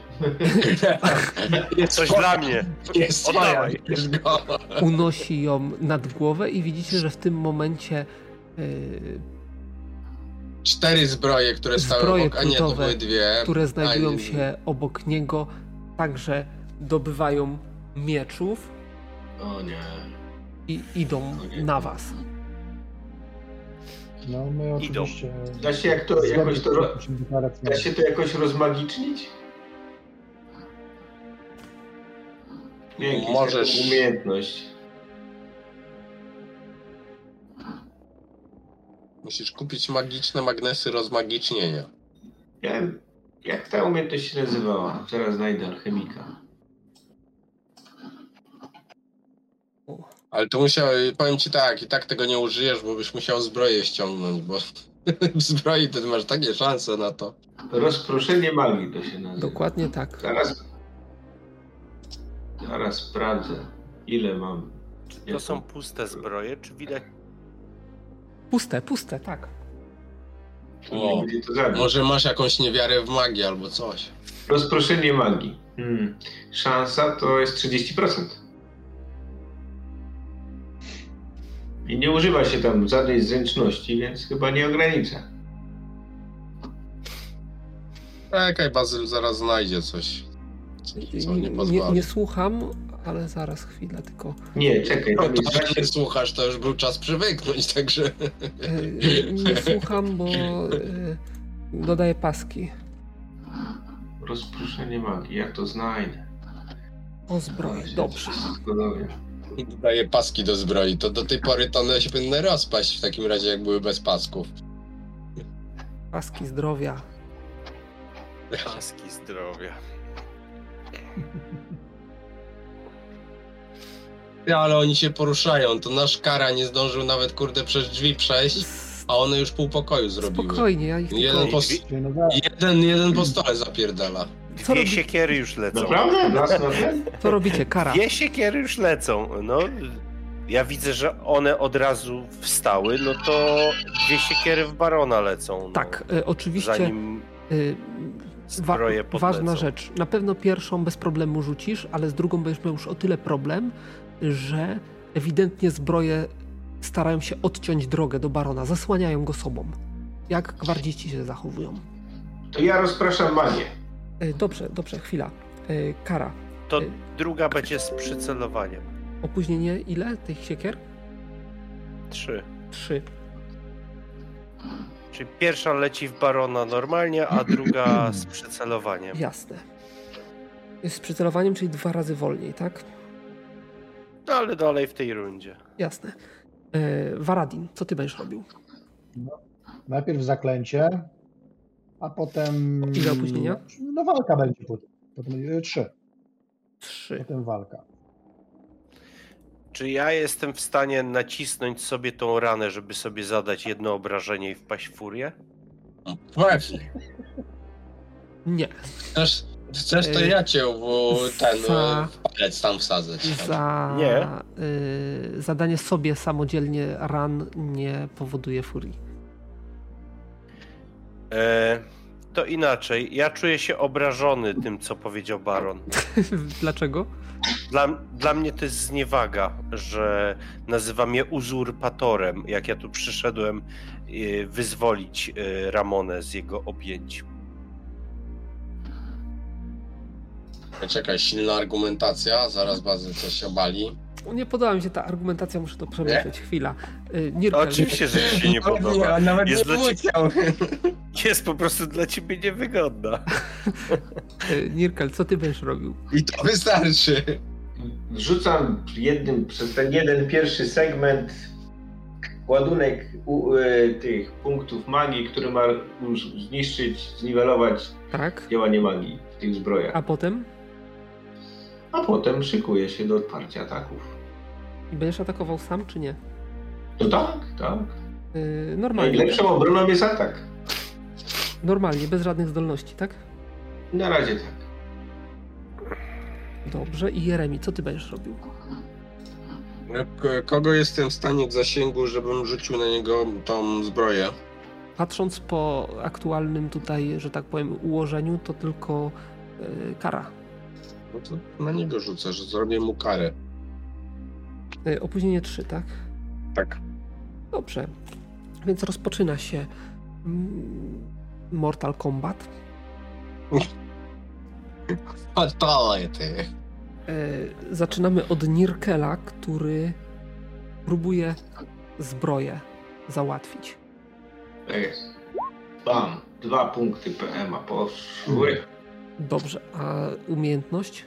Jest coś dla mnie. Jest Oddawaj. unosi ją nad głowę i widzicie, że w tym momencie y, Cztery zbroje, które stały Zbroje obok, a nie, to były dwie. które znajdują się obok niego, także dobywają mieczów O nie. i idą na was. No my oczywiście... Da się jak to, jakoś to, da się to jakoś rozmagicznić? Nie, Możesz. umiejętność. Musisz kupić magiczne magnesy rozmagicznienia. Ja wiem, jak ta umiejętność się nazywała? Zaraz znajdę alchemika. Ale to musiał, powiem ci tak, i tak tego nie użyjesz, bo byś musiał zbroję ściągnąć, bo w zbroi to ty masz takie szanse na to. Rozproszenie magii to się nazywa. Dokładnie tak. Zaraz. Zaraz sprawdzę, ile mam. To są puste zbroje, czy widać? Puste, puste, tak. O, może masz jakąś niewiarę w magię albo coś. Rozproszenie magii. Hmm. Szansa to jest 30%. I nie używa się tam żadnej zręczności, więc chyba nie ogranicza. Czekaj, Bazyl zaraz znajdzie coś, co nie Nie, nie słucham, ale zaraz chwilę tylko. Nie, czekaj, No to jak nie słuchasz, to już był czas przywyknąć, także... e, Nie słucham, bo e, dodaję paski. Rozproszenie magii, jak to znajdę? O zbroję, dobrze. Wszystko dobrze. Daje paski do zbroi, to do tej pory to one się powinny rozpaść w takim razie, jak były bez pasków. Paski zdrowia. Paski zdrowia. Ja, ale oni się poruszają, to nasz kara nie zdążył nawet, kurde, przez drzwi przejść, a one już pół pokoju zrobiły. Spokojnie, ja ich. Jeden po, no jeden, jeden po stole zapierdala. Co Dwie robi- siekiery już lecą. Naprawdę? Co robicie? Kara. Dwie siekiery już lecą. No, ja widzę, że one od razu wstały, no to dwie siekiery w barona lecą. No, Tak, e, oczywiście Zanim y, wa- podlecą. ważna rzecz. Na pewno pierwszą bez problemu rzucisz, ale z drugą będziesz miał już o tyle problem, że ewidentnie zbroje starają się odciąć drogę do barona, zasłaniają go sobą. Jak gwardziści się zachowują? To ja rozpraszam magię. E, Dobrze, dobrze, chwila. E, Kara. To druga będzie z przycelowaniem. Opóźnienie ile tych siekier? Trzy. Trzy. Czyli pierwsza leci w barona normalnie, a druga z przycelowaniem. Jasne. Z przycelowaniem, czyli dwa razy wolniej, tak? No ale dalej w tej rundzie. Jasne. E, Varadin, co ty będziesz robił? Najpierw zaklęcie, a potem... Ile opóźnienia? No walka będzie potem. Potem będzie trzy. Trzy. Potem walka. Czy ja jestem w stanie nacisnąć sobie tą ranę, żeby sobie zadać jedno obrażenie i wpaść w furię? No, Pewnie. Nie. Chcesz, chcesz to Y, ja cię w ten za- palec tam wsadzę. Za Nie. y, zadanie sobie samodzielnie ran nie powoduje furii. E, to inaczej. Ja czuję się obrażony tym, co powiedział Baron. Dlaczego? Dla, dla mnie to jest zniewaga, że nazywa mnie uzurpatorem, jak ja tu przyszedłem e, wyzwolić e, Ramonę z jego objęć. Czekaj, silna argumentacja, zaraz bazy coś się obali. Nie podoba mi się ta argumentacja, muszę to przemyśleć. Chwila. Y, Nirkel, Oczywiście, że ci się nie podoba. nawet Jest nie dla ciebie-. Jest po prostu dla ciebie niewygodna. y, Nirkel, co ty będziesz robił? I to wystarczy. Rzucam jednym, przez ten jeden pierwszy segment ładunek u, e, tych punktów magii, który ma już zniszczyć, zniwelować Tak? działanie magii w tych zbrojach. A potem? A potem szykuję się do odparcia ataków. I będziesz atakował sam, czy nie? No tak, tak. Y, normalnie. Najlepszą obroną jest atak. Normalnie, bez żadnych zdolności, tak? Na razie tak. Dobrze. I Jeremi, co ty będziesz robił? K- Kogo jestem w stanie w zasięgu, żebym rzucił na niego tą zbroję? Patrząc po aktualnym tutaj, że tak powiem, ułożeniu, to tylko y, kara. No to na niego rzucę, że zrobię mu karę. Y, opóźnienie 3, tak? Tak. Dobrze. Więc rozpoczyna się mm, Mortal Kombat. Fatality. E, zaczynamy od Nirkela, który próbuje zbroję załatwić. Tak. Bam. Dwa punkty PM-a poszły. Dobrze, a umiejętność?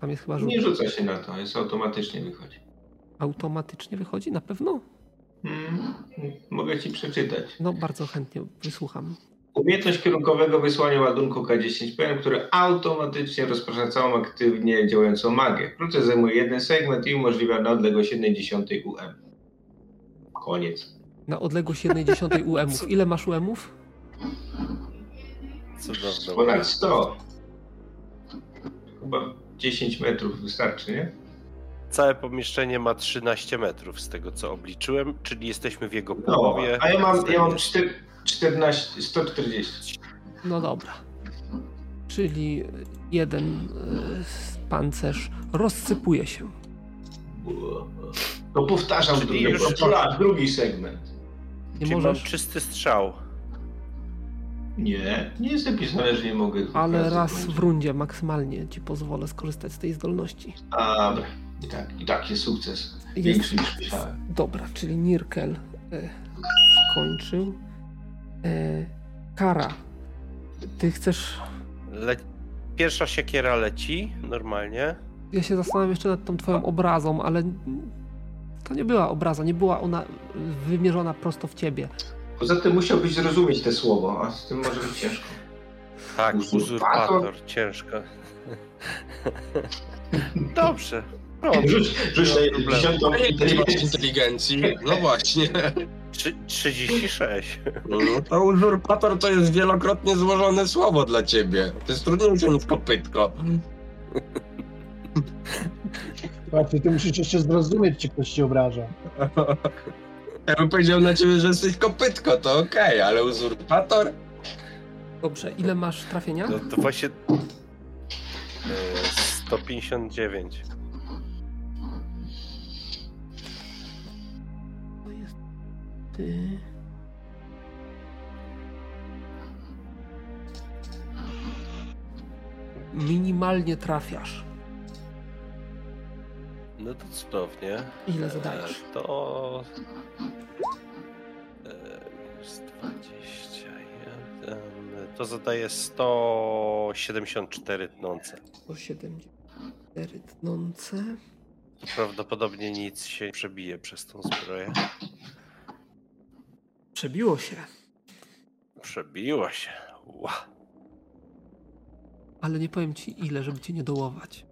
Tam jest chyba rzut. Nie rzuca się na to, jest automatycznie wychodzi. Automatycznie wychodzi? Na pewno? Mm, mogę ci przeczytać. No, bardzo chętnie wysłucham. Umiejętność kierunkowego wysłania ładunku K10PM, który automatycznie rozprasza całą aktywnie działającą magię. Proces zajmuje jeden segment i umożliwia na odległość 1,1 UM. Koniec. Na odległość 1,1 UM-ów. Ile masz UM-ów? Cudowne. Ponad 100. Chyba 10 metrów wystarczy, nie? Całe pomieszczenie ma 13 metrów z tego co obliczyłem, czyli jesteśmy w jego No, połowie. a ja mam, ja mam 4, 14, 140. No dobra. Czyli jeden e, pancerz rozsypuje się. To powtarzam Czyli już- drugi segment. Nie Czyli mam możesz, czysty strzał. Nie, nie jest napisane, że nie mogę. ale raz w rundzie maksymalnie ci pozwolę skorzystać z tej zdolności. Dobra, i tak, i tak jest sukces. Jest- Większy niż myślałem. Dobra, czyli Nirkel e, skończył. E, Kara, ty chcesz... Le... Pierwsza siekiera leci normalnie. Ja się zastanawiam jeszcze nad tą twoją obrazą, ale to nie była obraza, nie była ona wymierzona prosto w ciebie. Poza tym musiałbyś zrozumieć te słowo, a z tym może być ciężko. Tak, Uzurpator? uzurpator, ciężko. Dobrze. Dobrze. Rzuć, na dziesiątą inteligencji? No właśnie. Trzy- 36. No to uzurpator to jest wielokrotnie złożone słowo dla ciebie. To jest trudniejsze niż kopytko. Patrzcie, ty musisz jeszcze zrozumieć, czy ktoś ci obraża. Ja bym powiedział na ciebie, że jesteś kopytko, to okej, ale uzurpator? Dobrze, ile masz trafienia? No to właśnie... e, 159. Minimalnie trafiasz. No to cudownie. Ile zadajesz? E, To... e, Minus 20... To zadaje 174 tnące. 174 tnące. Prawdopodobnie nic się nie przebije przez tą zbroję. Przebiło się, Przebiło się. Ła. ale nie powiem ci ile, żeby cię nie dołować.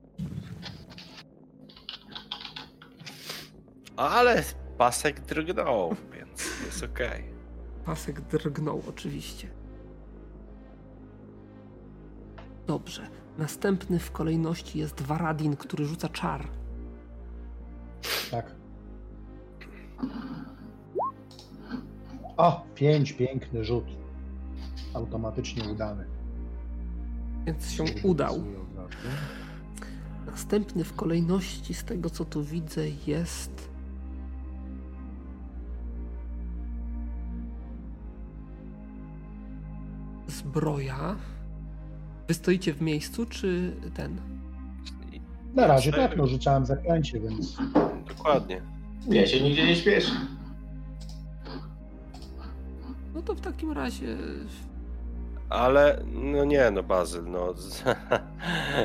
Ale pasek drgnął, więc jest okej. Pasek drgnął oczywiście. Dobrze. Następny w kolejności jest Varadin, który rzuca czar. Tak. O, pięć, piękny rzut. Automatycznie udany. Więc się udał. Następny w kolejności, z tego co tu widzę, jest. Zbroja. Wy stoicie w miejscu, czy ten? Na razie tak, no rzucałem zaklęcie, więc Dokładnie. Nie się nigdzie nie śpieszy. No to w takim razie. Ale no nie, no Bazyl, no.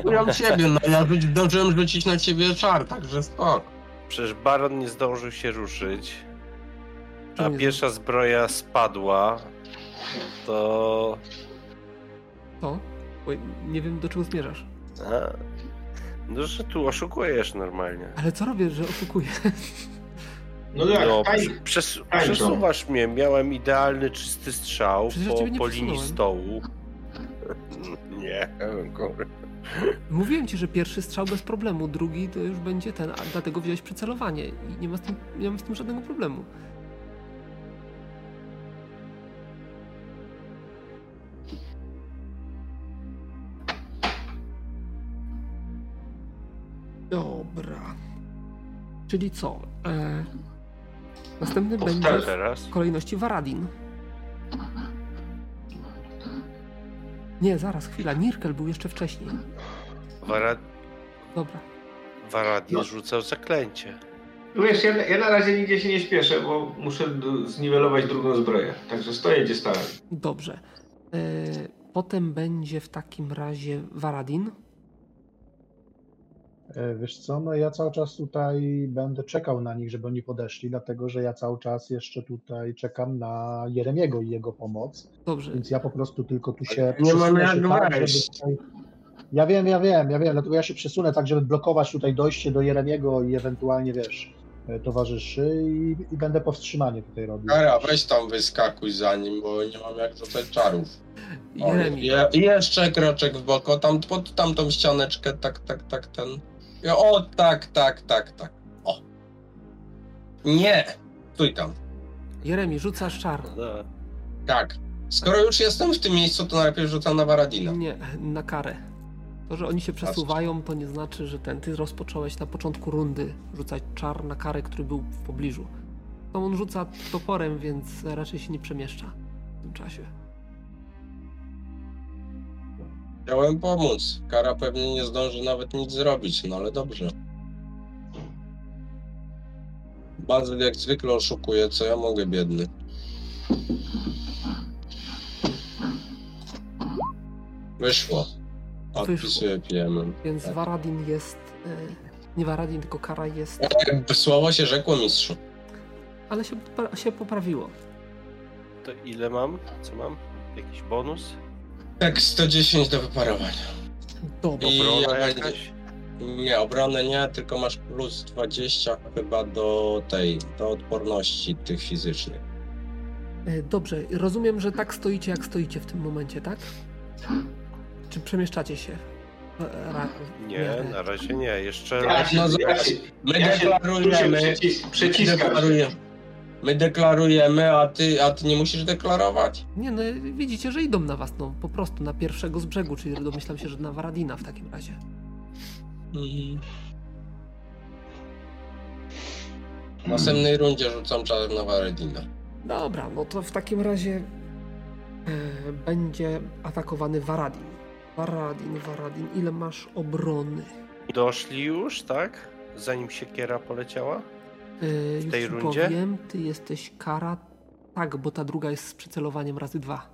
Ja ciebie, no ja zdążyłem rzucić na ciebie czar, także spoko. Przecież Baron nie zdążył się ruszyć. A pierwsza zbroja spadła. To. To? Oj, nie wiem do czego zmierzasz. A, no, że tu oszukujesz normalnie. Ale co robię, że oszukuję? No tak, No, przes- tańczą. przesuwasz mnie, miałem idealny, czysty strzał Przecież po, po linii stołu. Nie, kurwa. Mówiłem ci, że pierwszy strzał bez problemu, drugi to już będzie ten, a dlatego wziąłeś przycelowanie i nie ma z tym, nie mam z tym żadnego problemu. Dobra. Czyli co? E, następny będzie Teraz? w kolejności Varadin. Nie, zaraz, chwila. Nirkel był jeszcze wcześniej. Wara- Dobra. Waradin No. rzucał zaklęcie. Wiesz, ja, ja na razie nigdzie się nie śpieszę, bo muszę zniwelować drugą zbroję. Także stoję gdzie stałem. Dobrze. E, potem będzie w takim razie Varadin. E, wiesz co, no ja cały czas tutaj będę czekał na nich, żeby oni podeszli, dlatego że ja cały czas jeszcze tutaj czekam na Jeremiego i jego pomoc, Dobrze. więc ja po prostu tylko tu się Nie mam przesunę jak się tak, tutaj... Ja wiem, ja wiem, ja wiem, dlatego ja się przesunę tak, żeby blokować tutaj dojście do Jeremiego i ewentualnie, wiesz, e, towarzyszy i, i będę powstrzymanie tutaj robił. Kara, weź tam wyskakuj za nim, bo nie mam jak rzucać czarów. O, Jeremi. je, jeszcze kroczek w bok, o tam, pod tamtą ścianeczkę, tak, tak, tak, ten. O, tak, tak, tak, tak. O. Nie! Stój tam. Jeremi, rzucasz czar. No, Tak. Skoro już jestem w tym miejscu, to najpierw rzucam na Varadina. Nie, na karę. To, że oni się przesuwają, to nie znaczy, że ten ty rozpocząłeś na początku rundy rzucać czar na karę, który był w pobliżu. To on rzuca toporem, więc raczej się nie przemieszcza w tym czasie. Chciałem pomóc. Kara pewnie nie zdąży nawet nic zrobić, no ale dobrze. Bazyl jak zwykle oszukuje, co ja mogę, biedny. Wyszło. Odpisuję PM. Więc Tak. Varadin jest. E, nie Varadin, tylko kara jest. Słowo się rzekło, mistrzu. Ale się, się poprawiło. to ile mam? Co mam? Jakiś bonus? Tak, 110 do wyparowania. Dobra. I Obrona ja jakaś? Nie, obronę nie, tylko masz plus 20 chyba do tej, do odporności tych fizycznych. E, Dobrze, rozumiem, że tak stoicie, jak stoicie w tym momencie, tak? Czy przemieszczacie się? E, Ra- Nie, na razie nie. Jeszcze Ja się, no ja się, My ja się, deklarujemy, przycis, my przyciskam się. My deklarujemy, a ty, a ty nie musisz deklarować? Nie, no widzicie, że idą na was, no po prostu na pierwszego z brzegu, czyli domyślam się, że na Varadina w takim razie. Mhm. W następnej rundzie rzucam czar na Varadina. Dobra, no to w takim razie e, będzie atakowany Varadin. Varadin, Varadin, ile masz obrony? doszli już, tak? Zanim siekiera poleciała? E, już tej ci rundzie? powiem, ty jesteś kara. Tak, bo ta druga jest z przycelowaniem razy dwa.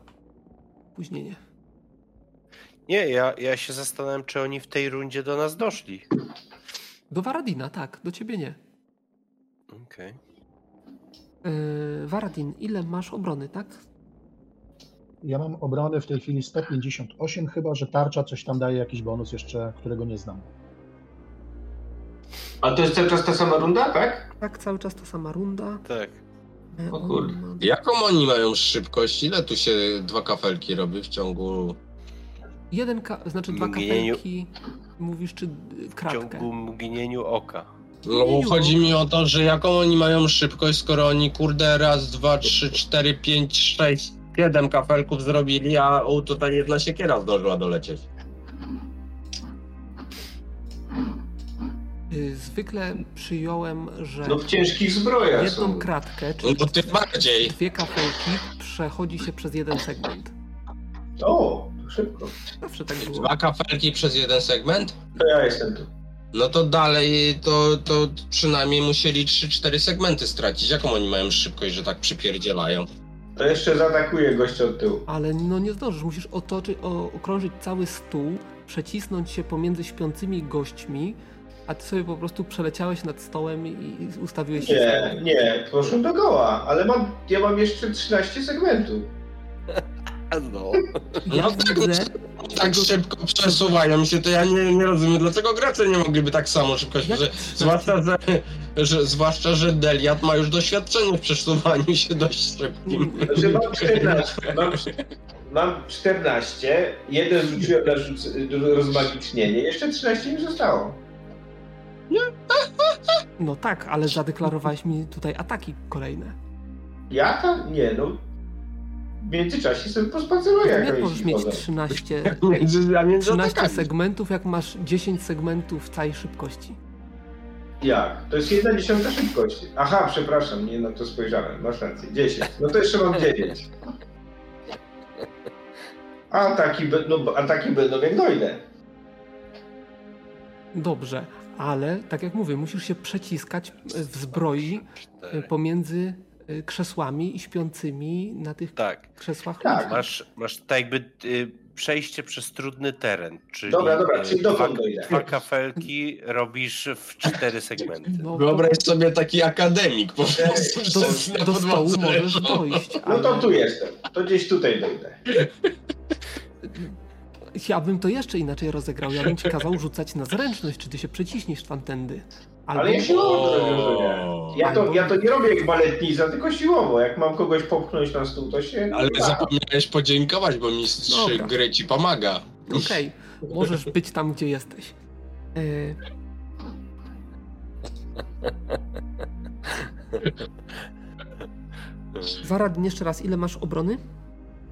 Później nie. Nie, ja, ja się zastanawiam, czy oni w tej rundzie do nas doszli. Do Waradina, tak, do ciebie nie. Okej. Yy, Waradin, ile masz obrony, tak? Ja mam obrony w tej chwili 158, chyba że tarcza coś tam daje jakiś bonus jeszcze, którego nie znam. A to jest cały czas ta sama runda, tak? Tak, cały czas ta sama runda. Tak. Yy, O kurde. Jaką oni mają szybkość? Ile tu się dwa kafelki robi w ciągu... Jeden, ka- znaczy dwa Mgnieniu- kafelki, mówisz, czy y, W kratkę? ciągu mgnieniu oka. No chodzi mi o to, że jaką oni mają szybkość, skoro oni kurde raz, dwa, trzy, cztery, pięć, sześć, siedem kafelków zrobili, a u, tutaj jedna siekiera zdążyła dolecieć. Zwykle przyjąłem, że No w ciężkich zbrojach jedną są. kratkę, No czyli to tym bardziej. dwie kafelki przechodzi się przez jeden segment. O, to szybko. Zawsze tak było. Dwa kafelki przez jeden segment? To ja jestem tu. No to dalej, to, to przynajmniej musieli 3-4 segmenty stracić. Jaką oni mają szybkość, że tak przypierdzielają? To jeszcze zaatakuję gościa od tyłu. Ale no nie zdążysz, musisz otoczyć, o, okrążyć cały stół, przecisnąć się pomiędzy śpiącymi gośćmi, a ty sobie po prostu przeleciałeś nad stołem i ustawiłeś się Nie, stołem. nie, poszłem do goła, ale mam, ja mam jeszcze 13 segmentów. No. Ja No tak, widzę, Tak tego- szybko przesuwają się, to ja nie, nie rozumiem, dlaczego gracze nie mogliby tak samo szybko się... Że, 13? zwłaszcza, że, że, zwłaszcza, że Deliat ma już doświadczenie w przesuwaniu się dość szybkim. Znaczy mam 14, mam, mam 14, jeden rzuciłem na rzuc- rozmagicznienie, jeszcze 13 mi zostało. No tak, ale zadeklarowałeś mi tutaj ataki kolejne. Ja tam? Nie, no. W międzyczasie sobie pospaceruję, jak Jak możesz mieć chodzą. 13, Między, a między 13 atakami. segmentów, jak masz 10 segmentów całej szybkości? Jak? To jest jedna dziesiąta szybkości. Aha, przepraszam, nie na to spojrzałem, masz rację. 10. No to jeszcze mam 9. A ataki, no, ataki będą jak dojdę. Dobrze, ale tak jak mówię, musisz się przeciskać w zbroi e, pomiędzy e, krzesłami i śpiącymi na tych Tak. krzesłach Tak. Masz, masz tak jakby y, przejście przez trudny teren, czyli Dobra, dobra, czyli dwa, dokąd dojdę? dwa kafelki robisz w cztery segmenty. No, Wyobraź sobie taki akademik po prostu. do, do stołu możesz dojść, No ale to tu jestem. To gdzieś tutaj dojdę. ja bym to jeszcze inaczej rozegrał. Ja bym ci kazał rzucać na zręczność, czy ty się przeciśniesz tamtędy. Albo, Ale ja siłowo to O. rozwiązuję. Ja to, ja to nie robię jak baletnica, tylko siłowo. Jak mam kogoś popchnąć na stół, to się... Ale da. zapomniałeś podziękować, bo mistrz Dobra. gry ci pomaga. Okej, możesz być tam, gdzie jesteś. E... Waradin, jeszcze raz, ile masz obrony?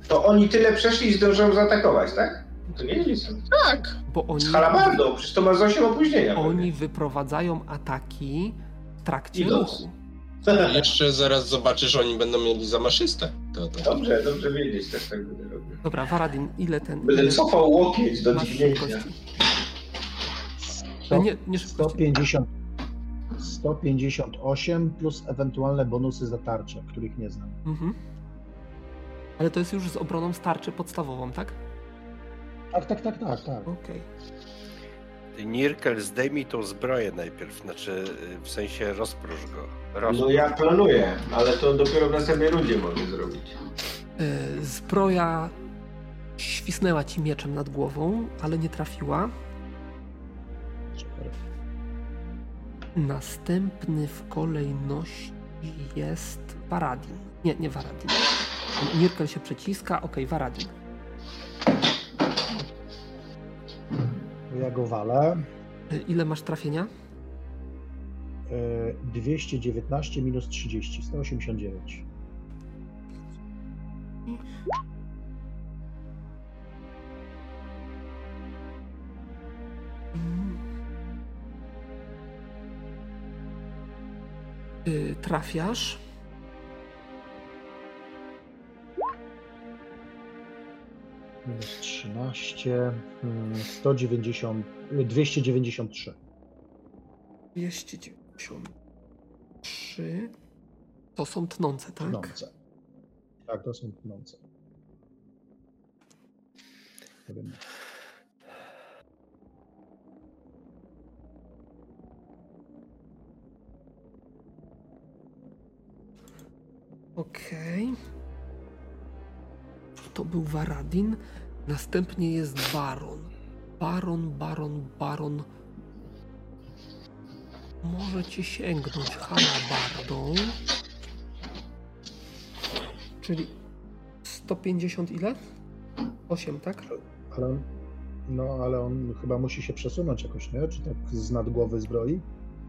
To oni tyle przeszli i zdążą zaatakować, tak? To nie jest Tak. Bo oni, Z halabardą, przecież to ma z 8 opóźnienia. oni wyprowadzają ataki w trakcie Idąc. ruchu. pewnie. Jeszcze zaraz zobaczysz, oni będą mieli zamaszystę. To, to. Dobrze, dobrze wiedzieć, też tak będę robił. Dobra, Waradin, ile ten... Będę ile cofał łokieć do masz dźwignięcia. Nie, nie szybkości. 150, 158 plus ewentualne bonusy za tarczę, których nie znam. Mhm. Ale to jest już z obroną starczy podstawową, tak? Tak, tak, tak, tak, tak. Okej. Ty, Nirkel, zdejmij tą zbroję najpierw, znaczy y, w sensie rozpróż go. No ja planuję, ale to dopiero w następnej rundzie mogę zrobić. E, Zbroja świsnęła ci mieczem nad głową, ale nie trafiła. Super. Następny w kolejności jest Varadin. Nie, nie Varadin. Nirkel się przeciska, okej, Varadin. Ja go walę. E, Ile masz trafienia? E, 219 minus 30, 189. Mm. Y, Trafiasz. Minus 13, 190, 293. 293. To są tnące, tak? Tnące. Tak, to są tnące. Okej. Okay wiem. był Varadin. Następnie jest Baron. Baron, Baron, Baron. Możecie sięgnąć halabardą. Czyli 150 ile? 8, tak? Ale, no, ale on chyba musi się przesunąć jakoś, nie? Czy tak z nad głowy zbroi?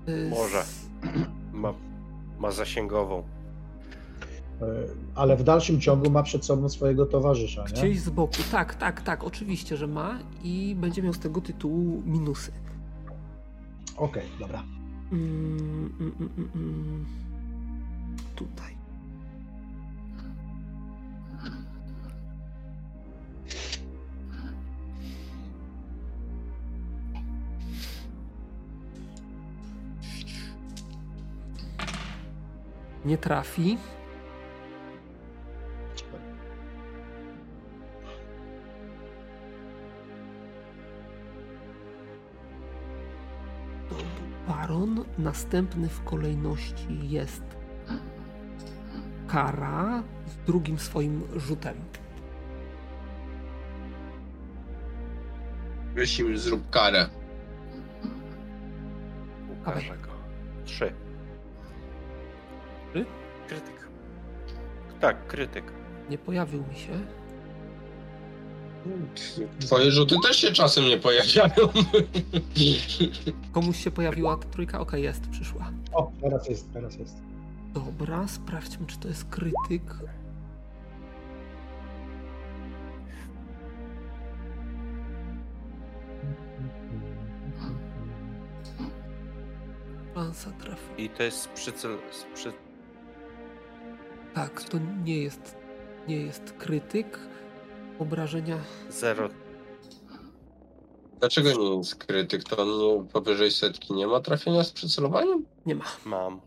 Y, Może. Ma, ma zasięgową. E, Ale w dalszym ciągu ma przed sobą swojego towarzysza, nie? Gdzieś z boku. Tak, tak, tak. Oczywiście, że ma i będzie miał z tego tytułu minusy. Okej, dobra. Mm, mm, mm, mm, mm. Tutaj. Nie trafi. Następny w kolejności jest Kara z drugim swoim rzutem. Im zrób karę. Ukażę go. Trzy. Trzy? Krytyk. Tak, krytyk. Nie pojawił mi się. Twoje rzuty też się czasem nie pojawiają. Komuś się pojawiła ta trójka? Okej, jest, przyszła. O, teraz jest, teraz jest. Dobra, sprawdźmy, czy to jest krytyk. Szansa trafi. I to jest przycel... Przy... Tak, to nie jest, nie jest krytyk. Obrażenia Zero. Dlaczego nie jest krytyk? To on powyżej setki nie ma trafienia z przycelowaniem? nie ma. Mam.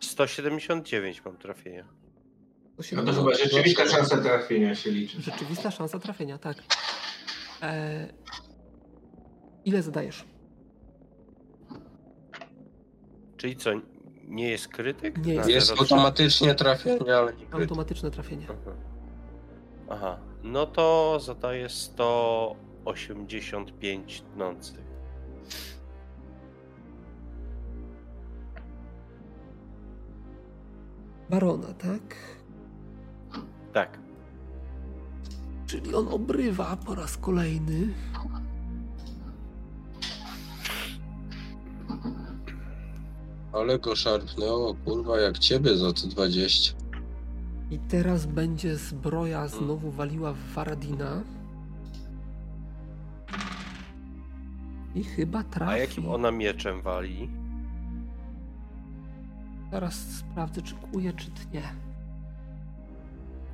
179 mam trafienia. No to chyba rzeczywista szansa trafienia się liczy. Rzeczywista szansa trafienia, tak. E... Ile zadajesz? Czyli co, nie jest krytyk? Nie jest. Jest automatycznie trafienie, ale nie krytyk. Automatyczne trafienie. Aha. Aha, no to zadaję 185 tnących. Barona, tak? Tak. Czyli on obrywa po raz kolejny. Ale go szarpnęło, kurwa, jak ciebie za te 20. I teraz będzie zbroja znowu waliła w Varadina. I chyba trafi. A jakim ona mieczem wali? Zaraz sprawdzę, czy kuje, czy tnie.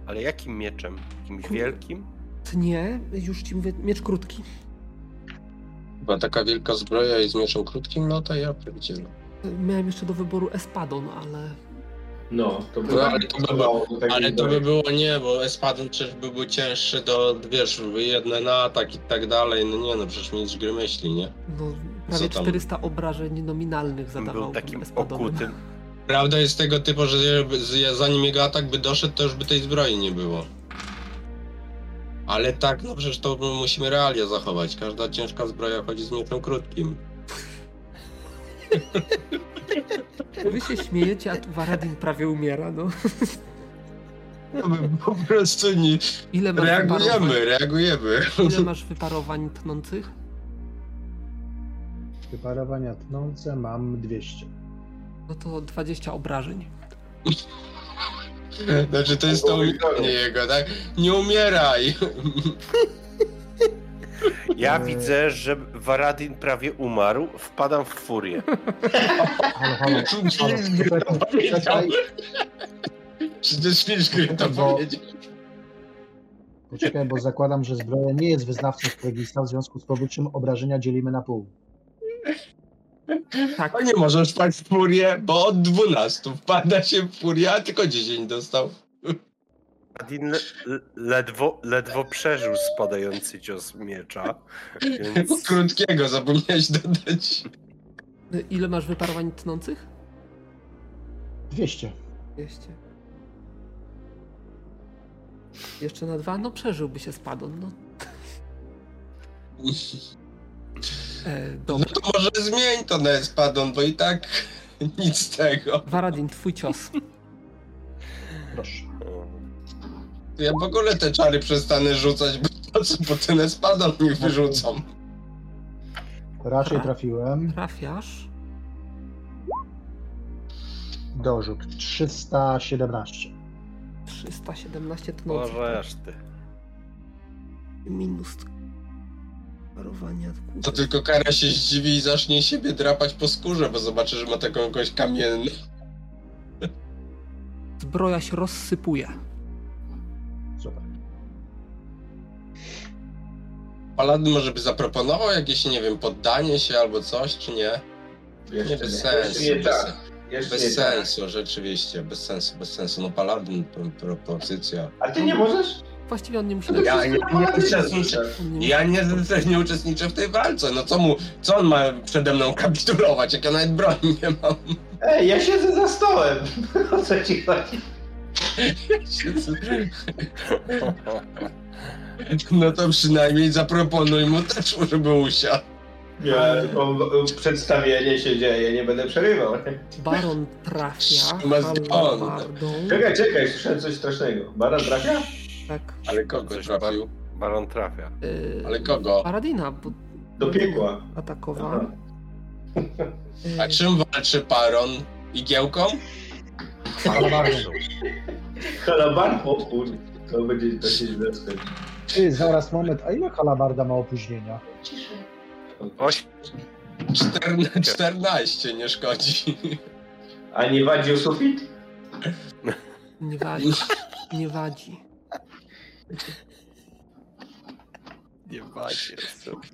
Ale jakim mieczem? Jakimś Kurde. wielkim? Tnie, już ci mówię, miecz krótki. Chyba taka wielka zbroja i z mieczem krótkim, no to ja pierdzielę. Miałem jeszcze do wyboru Espadon, ale No, to by No, ale to by takiej Ale to by było nie, bo Espadon przecież by był cięższy do, wiesz, jedne na atak i tak dalej. No nie, no przecież mistrz gry myśli, nie? no, prawie Co tam? 400 obrażeń nominalnych zadawał Był takim okutym. Prawda jest tego typu, że zanim jego atak by doszedł, to już by tej zbroi nie było. Ale tak, no przecież to musimy realia zachować. Każda ciężka zbroja chodzi z mieczem krótkim. Wy się śmiejecie, a tu Varadin prawie umiera, no. To by po prostu nie... Ile masz Reagujemy, reagujemy. ile masz wyparowań tnących? Wyparowania tnące mam 200. No to 20 obrażeń. Znaczy to jest to umiejętnie jego, tak? Nie umieraj! Ja widzę, że Varadin prawie umarł, wpadam w furię. Halo, halo, halo, czekaj, Przecież to powiedział. poczekaj, bo zakładam, że zbroja nie jest wyznawcą Sprogista, w związku z powyższym obrażenia dzielimy na pół. Tak, No nie możesz wpaść w furię, bo od 12 wpada się w furię, a tylko 10 dostał. Varadin le ledwo, ledwo przeżył spadający cios miecza, więc Krótkiego zapomniałeś dodać. ile masz wyparowań tnących? 200. 200. Jeszcze na dwa? No przeżyłby się spadon, no. E, No to może zmień to na espadon, bo i tak nic z tego. Varadin, twój cios. Proszę. Ja w ogóle te czary przestanę rzucać, bo po ten espadon mi wyrzucą. Raczej trafiłem. Trafiasz. Dorzut 317. 317 tonących. Możesz ty. Minus parowania. To tylko Kara się zdziwi i zacznie siebie drapać po skórze, bo zobaczy, że ma taką jakąś kamienną. Zbroja się rozsypuje. Super. Paladyn może by zaproponował jakieś, nie wiem, poddanie się albo coś, czy nie? Jeszcze Nie, bez nie, sensu. nie bez, tak. Bez nie tak. sensu, rzeczywiście, bez sensu, bez sensu. No Paladyn, pro- propozycja. A ty nie możesz? Właściwie on nie musi No. Ja nie- nie uczestniczę. Ja nie, nie uczestniczę w tej walce, no co mu, co on ma przede mną kapitulować, jak ja nawet broni nie mam. Ej, ja siedzę za stołem. O co ci chodzi? No to przynajmniej zaproponuj mu też, żeby usiadł. Nie, tylko przedstawienie się dzieje, nie będę przerywał. Baron trafia halabardą. Czekaj, czekaj, słyszałem coś strasznego. Baran trafia? Tak. Ale kogo Coś trafił? Baron trafia. Yy, Ale kogo? Paradina, bo Do piekła. atakował. Aha. A czym walczy Paron? Igiełką? Halabardą. Halabar? O kurde, to będzie to się źle skończy. Ty, zaraz moment, a ile halabarda ma opóźnienia? Oś, Czterne, 14 nie szkodzi. A nie wadzi o sufit? Nie wadzi. Nie wadzi. nie macie sobie.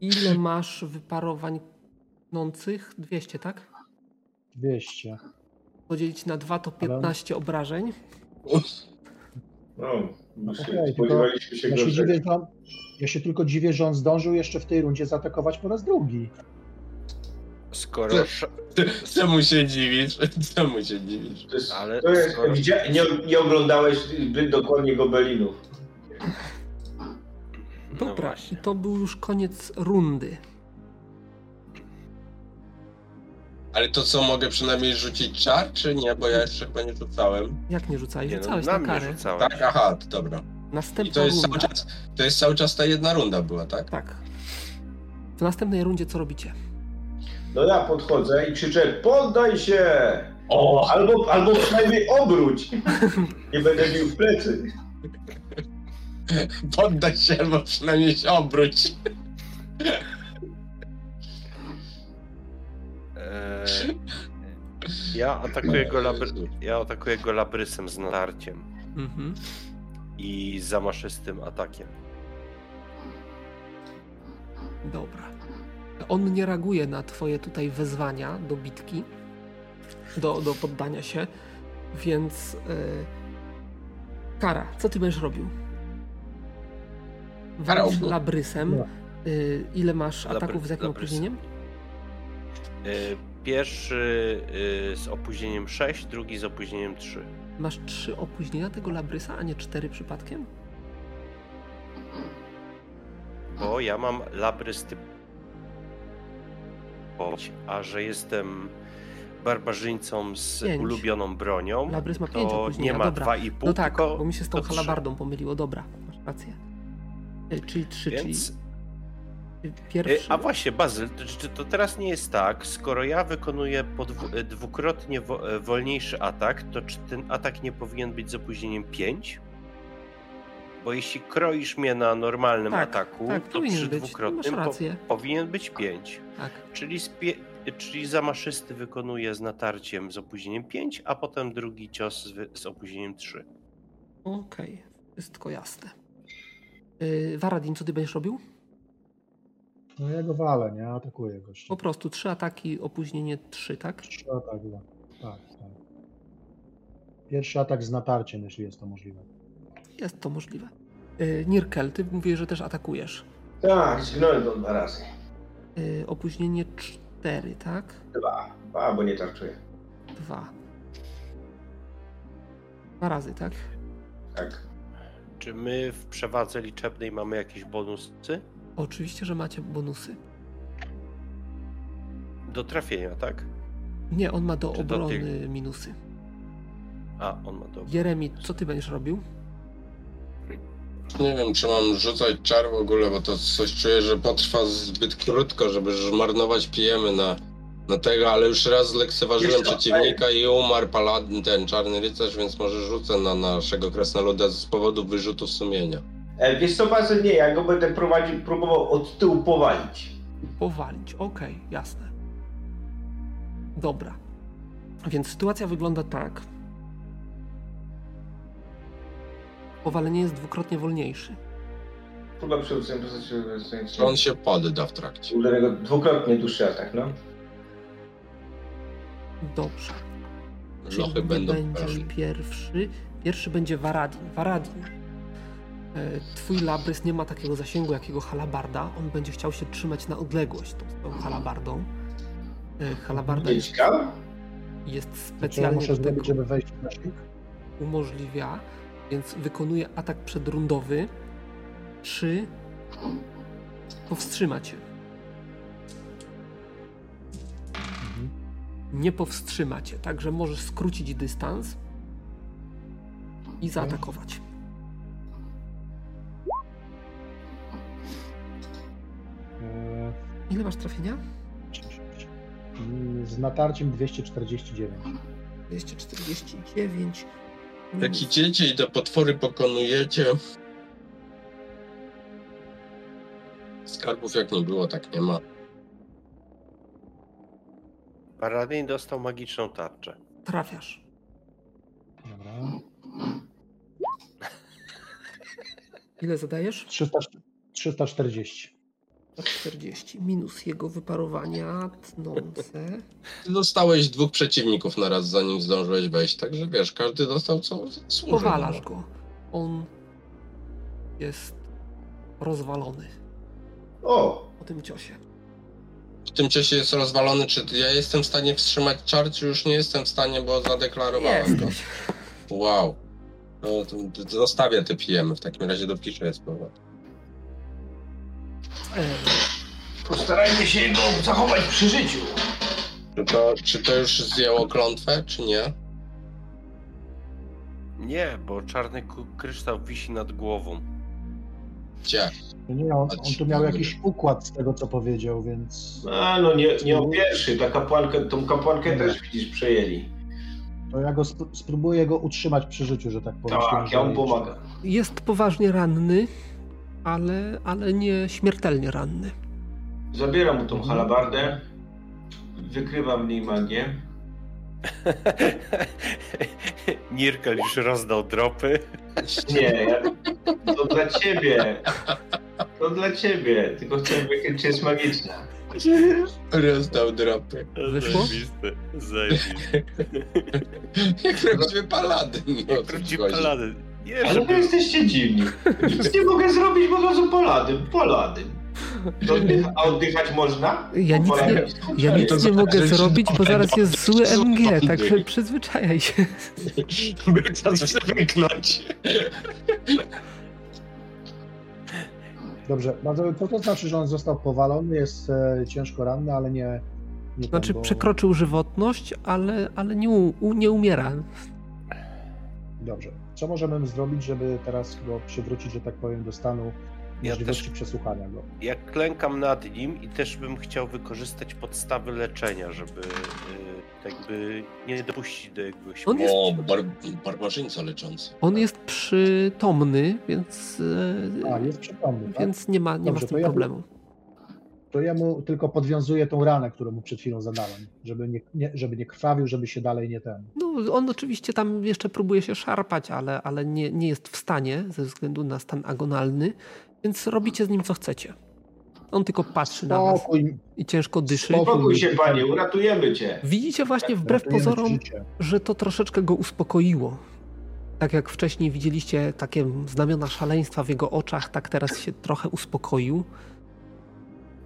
Ile masz wyparowań pnących? 200, tak? 200. Podzielić na 2 to 15 obrażeń. No, Okej, spodziewaliśmy się Ja się, dziwię, on, ja się tylko dziwię, że on zdążył jeszcze w tej rundzie zaatakować po raz drugi. Skoro. Czemu się dziwisz? Czemu się dziwisz? To jest, Ale skoro- nie, nie oglądałeś zbyt dokładnie gobelinów. No Dobra, właśnie. i to był już koniec rundy. Ale to co, mogę przynajmniej rzucić czar, czy nie? Bo ja jeszcze chyba nie rzucałem. Jak nie rzucałeś? Nie, no, Rzucałeś na na karę. rzucałeś. Tak, aha, to dobra. I Następna to jest, cały runda. czas, to jest cały czas ta jedna runda była, tak? Tak. W następnej rundzie co robicie? No ja podchodzę i krzyczę, poddaj się! O! Albo, albo przynajmniej obróć. Nie będę bił w plecy. Poddaj się, albo przynajmniej się obróć. Eee, ja atakuję go labry... Ja atakuję go labrysem z natarciem Mhm. i zamaszystym atakiem. Dobra. On nie reaguje na twoje tutaj wezwania do bitki, do, do poddania się, więc... Yy... Kara, co ty będziesz robił? Karał. labrysem. No. Yy, ile masz Labry- ataków z jakim labrysem. opóźnieniem? Eee, pierwszy eee, z opóźnieniem 6, drugi z opóźnieniem 3. Masz trzy opóźnienia tego labrysa, a nie cztery przypadkiem? Bo ja mam labrys typ. A że jestem barbarzyńcą z Pięć. ulubioną bronią, Labrys ma pięć to opóźnienia, nie ma dobra. 2,5, No tak, tylko bo mi się z tą to halabardą pomyliło. Dobra, masz rację. Yy, czyli trzy, Więc czyli pierwszy... A właśnie, Bazyl, to, czy to teraz nie jest tak, skoro ja wykonuję podw- y, dwukrotnie wo- wolniejszy atak, to czy ten atak nie powinien być z opóźnieniem 5? Bo jeśli kroisz mnie na normalnym Tak, ataku, tak, to przy być. Masz dwukrotnym po- powinien być 5. Tak. Czyli, z pie- y, czyli zamaszysty wykonuje z natarciem z opóźnieniem 5, a potem drugi cios z, wy- z opóźnieniem 3. Okej, wszystko jasne. Yy, Varadin, co ty będziesz robił? No ja go walę, nie? Atakuję gościa. Po prostu trzy ataki, opóźnienie trzy, tak? Trzy atak, dwa. Tak, tak. Pierwszy atak z natarciem, jeśli jest to możliwe. Jest to możliwe. Yy, Nirkel, ty mówisz, że też atakujesz. Tak, zginąłem to dwa razy. Yy, opóźnienie cztery, tak? Dwa. Dwa, bo nie tarczuję. Dwa. Dwa razy, tak? Tak. Czy my w przewadze liczebnej mamy jakieś bonusy? Oczywiście, że macie bonusy. Do trafienia, tak? Nie, on ma do Czy do obrony tych- minusy. A, on ma do. Jeremi, co ty będziesz robił? Nie wiem, czy mam rzucać czar w ogóle, bo to coś czuję, że potrwa zbyt krótko, żeby marnować pijemy na, na tego, ale już raz zlekceważyłem przeciwnika i umarł paladyn, ten czarny rycerz, więc może rzucę na naszego krasnoluda z powodu wyrzutu sumienia. E, wiesz co, Bazy, nie, ja go będę prowadził, próbował od tyłu powalić. Powalić. Okej, jasne. Dobra. Więc sytuacja wygląda tak. Powalenie jest dwukrotnie wolniejszy. Próba przewrócenia postaci On się podda w trakcie. dwukrotnie dłuższy atak, no. Dobrze. Czyli Lochy będą będzie ważne. pierwszy. Pierwszy będzie Varadin. Varadin. e, Twój labrys nie ma takiego zasięgu jak jego halabarda. On będzie chciał się trzymać na odległość tą swoją halabardą. E, Halabarda jest, jest specjalnie muszę zrobić, żeby wejść w zasięg? umożliwia, więc wykonuje atak przedrundowy. Czy powstrzyma cię? Nie powstrzyma cię, także możesz skrócić dystans i zaatakować. Eee, Ile masz trafienia? Z natarciem 249. 249. Jak idziecie i te potwory pokonujecie... Skarbów jak nie było, tak nie ma. Paradyn dostał magiczną tarczę. Trafiasz. Dobra. Ile zadajesz? 300, 340. 40. Minus jego wyparowania. Tnące. Ty dostałeś dwóch przeciwników na raz, zanim zdążyłeś wejść, także wiesz, każdy dostał co zasłużył. Powalasz go. On jest rozwalony O! po tym ciosie. W tym czasie jest rozwalony, czy ja jestem w stanie wstrzymać czar, czy już nie jestem w stanie, bo zadeklarowałem go. Wow. No to, to zostawię te pijemy, w takim razie dopiszę je z powrotem. E, Postarajmy się go zachować przy życiu. Czy to, czy to już zdjęło klątwę, czy nie? Nie, bo czarny ku- kryształ wisi nad głową. Gdzie? Nie, on, on tu miał jakiś układ z tego, co powiedział, więc A no nie, nie o pierwszy, ta kapłankę, tą kapłankę też widzisz przejęli. to ja go sp- spróbuję go utrzymać przy życiu, że tak powiem. Tak, ja mu pomagam. jest poważnie ranny, ale, ale nie śmiertelnie ranny. Zabieram mu tą halabardę, wykrywam w niej magię. Nirkel już rozdał dropy. Nie, to dla ciebie. To dla ciebie, tylko chcę wiedzieć, czy jest magiczna. Rozdał dropy. Wyszło? Zajebiste. Zajebiste. Jak prawdziwy paladyn. Jak prawdziwy paladyn. Nie, Ale wy żeby... jesteście dziwni. Nic nie mogę zrobić, bo od razu paladyn, paladyn. To oddycha, a oddychać można? Ja nic nie, ja nic to nie zależy, mogę zrobić, bo to zaraz jest zły MG, także przyzwyczajaj się. Był czas przemknąć. Dobrze, bardzo, co to znaczy, że on został powalony, jest e, ciężko ranny, ale nie. nie Znaczy ten, bo... przekroczył żywotność, ale, ale nie, u- nie umiera. Dobrze. Co możemy zrobić, żeby teraz go przywrócić, że tak powiem, do stanu Ja też- przesłuchania go? Ja klękam nad nim i też bym chciał wykorzystać podstawy leczenia, żeby y, jakby nie dopuścić do jakiegoś... On jest- O, bar barbarzyńca leczący. On jest przytomny, więc, e, A, jest przytomny, tak? więc nie ma, nie ma Dobrze, z tym to ja- problemu. To ja mu tylko podwiązuję tą ranę, którą mu przed chwilą zadałem, żeby nie, nie, żeby nie krwawił, żeby się dalej nie ten. No, on oczywiście tam jeszcze próbuje się szarpać, ale, ale nie, nie jest w stanie ze względu na stan agonalny, więc robicie z nim co chcecie. On tylko patrzy na was Spokój, i ciężko dyszy. Spokój. Się, panie, uratujemy cię. Widzicie właśnie wbrew ratujemy pozorom, życie. że to troszeczkę go uspokoiło. Tak jak wcześniej widzieliście takie znamiona szaleństwa w jego oczach, tak teraz się trochę uspokoił.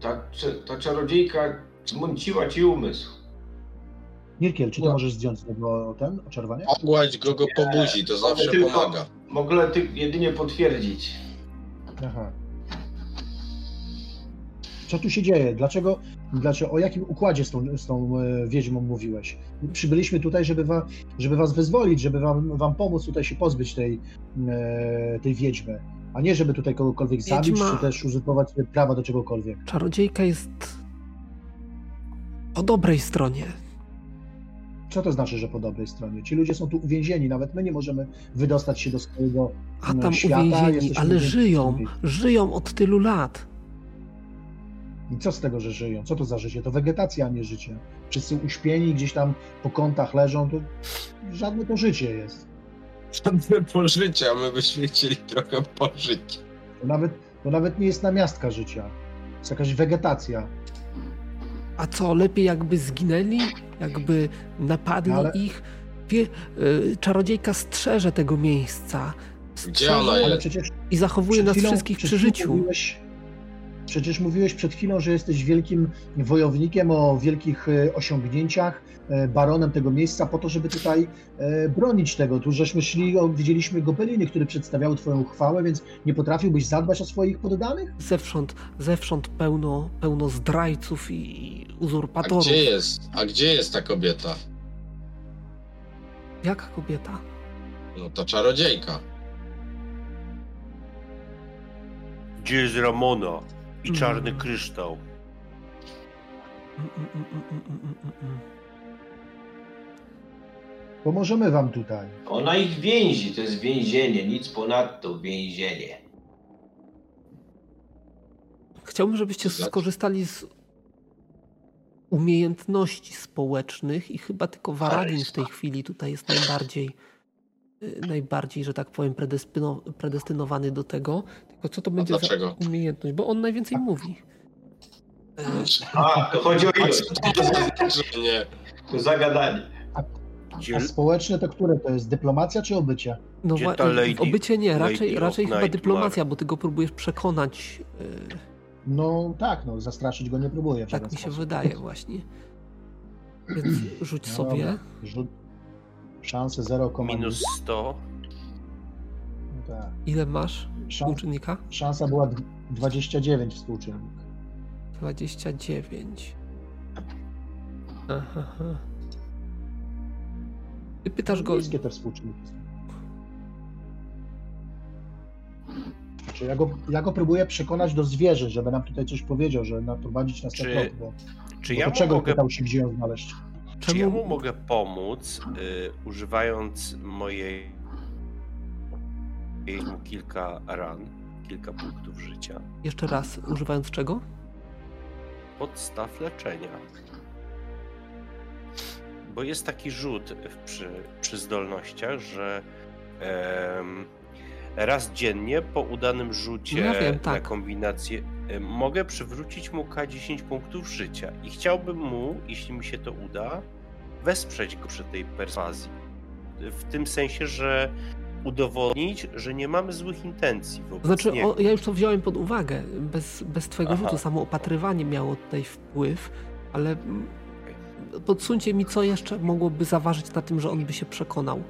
Ta, cze- ta czarodziejka zmąciła ci umysł. Nirkiel, czy ty No. możesz zdjąć z niego ten oczarowanie? Pogładź go, go po buzi, to zawsze tylko- pomaga. Mogę ty jedynie potwierdzić. Aha. Co tu się dzieje? Dlaczego, dlaczego o jakim układzie z tą, z tą e, wiedźmą mówiłeś? Przybyliśmy tutaj, żeby, wa, żeby was wyzwolić, żeby wam, wam pomóc tutaj się pozbyć tej, e, tej wiedźmy, a nie żeby tutaj kogokolwiek zabić, Wiedźma- czy też uzurpować prawa do czegokolwiek. Czarodziejka jest po dobrej stronie. Co to znaczy, że po dobrej stronie? Ci ludzie są tu uwięzieni, nawet my nie możemy wydostać się do swojego A tam świata, uwięzieni, jesteśmy ale uwięzieni żyją. Żyją od tylu lat. I co z tego, że żyją? Co to za życie? To wegetacja, a nie życie. Wszyscy uśpieni gdzieś tam po kątach leżą, to żadne to życie jest. Żadne pożycie, a my byśmy chcieli trochę pożyć. To nawet, to nawet nie jest namiastka życia. To jest jakaś wegetacja. A co, lepiej jakby zginęli? Jakby napadli Ale- ich? Wie, y, czarodziejka strzeże tego miejsca. Strzeże przecież I zachowuje nas chwilą- wszystkich przy życiu. Mówiłeś, przecież mówiłeś przed chwilą, że jesteś wielkim wojownikiem o wielkich e, osiągnięciach, baronem tego miejsca, po to, żeby tutaj e, bronić tego. Tu żeśmy szli, widzieliśmy gobeliny, które przedstawiały twoją chwałę, więc nie potrafiłbyś zadbać o swoich poddanych? Zewsząd, zewsząd pełno, pełno zdrajców i A uzurpatorów. gdzie jest? A gdzie jest ta kobieta? Jaka kobieta? No to czarodziejka. Gdzie jest Ramona i Mm. czarny kryształ? Mm, mm, mm, mm, mm, mm, mm. Pomożemy wam tutaj. Ona ich więzi, to jest więzienie, nic ponadto więzienie. Chciałbym, żebyście skorzystali z umiejętności społecznych i chyba tylko Waradin w tej chwili tutaj jest najbardziej, y, najbardziej, że tak powiem, predestyno- predestynowany do tego. Tylko co to będzie za umiejętność? Bo on najwięcej mówi. A, to chodzi o znaczenie? To zagadanie. Gdzie, A społeczne to które to jest? Dyplomacja czy obycie? No lady- obycie nie, raczej, raczej chyba Nightmare? dyplomacja, bo ty go próbujesz przekonać. y, No tak, no zastraszyć go nie próbuję Tak mi się sposób. wydaje właśnie. Więc rzuć No sobie. dobra. Rzut... Szanse 0, minus 100. No tak. Ile masz Szans... współczynnika? Szansa była d- 29 współczynnik. 29. Aha. Ty pytasz go, Niskie te współczynniki. Znaczy ja go, ja go próbuję przekonać do zwierzę, żeby nam tutaj coś powiedział, że naprowadzić nas Czy na trop, bo, Czy bo ja czego mogę, pytał się, gdzie ją znaleźć? czy ja mu czemu mogę pomóc, y, używając mojej jej mu kilka ran, kilka punktów życia, jeszcze raz, używając czego? podstaw leczenia. Bo jest taki rzut w- przy, przy zdolnościach, że em, raz dziennie po udanym rzucie No ja wiem, na tak. kombinację em, mogę przywrócić mu K10 punktów życia. I chciałbym mu, jeśli mi się to uda, wesprzeć go przy tej perswazji. W tym sensie, że udowodnić, że nie mamy złych intencji wobec znaczy, niego. o, ja już to wziąłem pod uwagę. Bez, bez twojego Aha. rzutu samo opatrywanie miało tutaj wpływ, ale mm, podsuńcie mi, co jeszcze mogłoby zaważyć na tym, że on by się przekonał.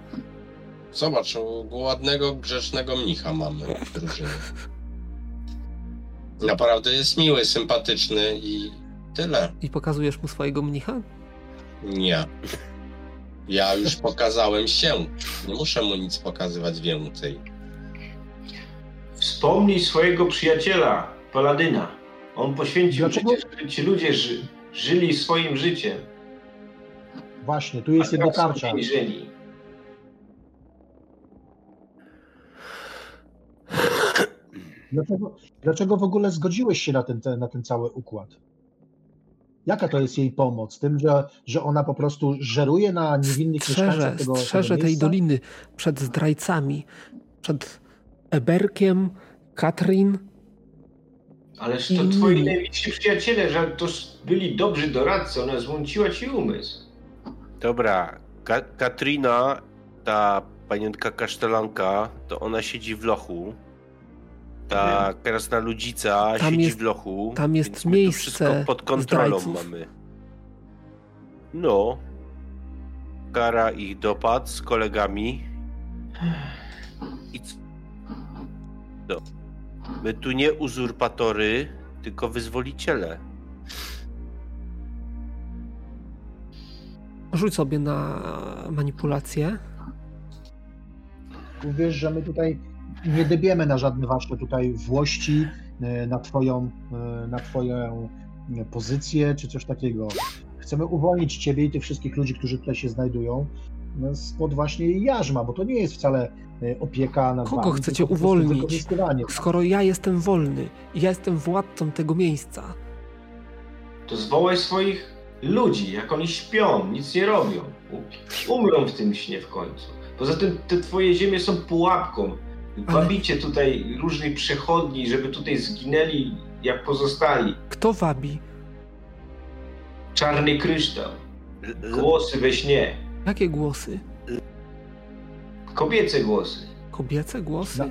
Zobacz, ładnego, grzecznego mnicha mamy w drużynie. Naprawdę jest miły, sympatyczny i tyle. I pokazujesz mu swojego mnicha? Nie. Ja już pokazałem się. Nie muszę mu nic pokazywać więcej. Wspomnij swojego przyjaciela, Paladyna. On poświęcił Dlaczego? życie, żeby ci ludzie ży, żyli swoim życiem. Właśnie, tu jest a jego teraz są tarcza. Dlaczego, dlaczego w ogóle zgodziłeś się na ten, ten, na ten cały układ? Jaka to jest jej pomoc? Tym, że, że ona po prostu żeruje na niewinnych Strzeże, mieszkańcach tego, strzeże tego tej doliny przed zdrajcami, przed Eberkiem, Katrin. Ależ to twoi najbliżsi przyjaciele, że to byli dobrzy doradcy, ona zmąciła ci umysł. Dobra, Ka- Katrina, ta panienka kasztelanka, to ona siedzi w lochu. Ta krasna ludzica Tam siedzi jest- w lochu. tam jest miejsce wszystko pod kontrolą zdrajców. mamy. No, Kara ich dopadł z kolegami. I co? My tu nie uzurpatory, tylko wyzwoliciele. Rzuć sobie na manipulację. Wiesz, że my tutaj nie dybiemy na żadne wasze tutaj włości, e, na twoją, e, na twoją e, pozycję, czy coś takiego. Chcemy uwolnić ciebie i tych wszystkich ludzi, którzy tutaj się znajdują, no, spod właśnie jarzma, bo to nie jest wcale opieka nad Kogo wami, chcecie uwolnić? Skoro ja jestem wolny i ja jestem władcą tego miejsca, To zwołaj swoich ludzi, jak oni śpią, nic nie robią. Umrą w tym śnie w końcu. Poza tym te twoje ziemie są pułapką. Wabicie tutaj różnych przechodni, żeby tutaj zginęli jak pozostali. kto wabi? Czarny kryształ, głosy we śnie, Jakie głosy? kobiece głosy. Kobiece głosy? No.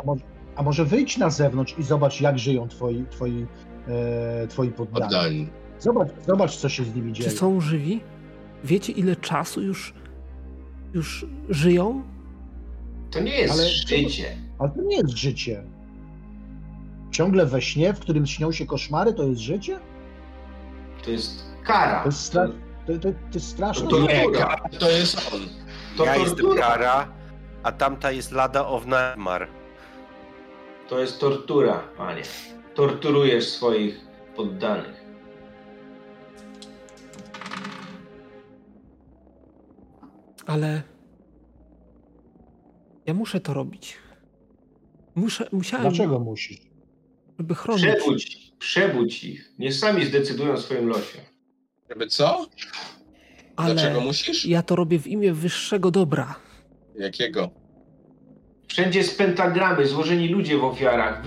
A może, a może wyjdź na zewnątrz i zobacz, jak żyją twoi, twoi, e, twoi poddani. Oddani. Zobacz, zobacz, co się z nimi dzieje. Czy są żywi? Wiecie, ile czasu już, już żyją? To nie jest Ale- życie. Ale to nie jest życie. Ciągle we śnie, w którym śnią się koszmary, to jest życie? To jest kara. To jest, stra... to, to, to jest straszne. To Nie, tortura. Kara to jest on. To ja jestem. Kara, a tamta jest Lada of Nightmare. To jest tortura, panie. Torturujesz swoich poddanych. Ale ja muszę to robić. Muszę, musiałem, Dlaczego musisz? żeby chronić. Przebudź, przebudź ich. Niech sami zdecydują o swoim losie. Żeby co? Ale Dlaczego musisz? ja to robię w imię wyższego dobra. Jakiego? Wszędzie jest pentagramy, złożeni ludzie w ofiarach.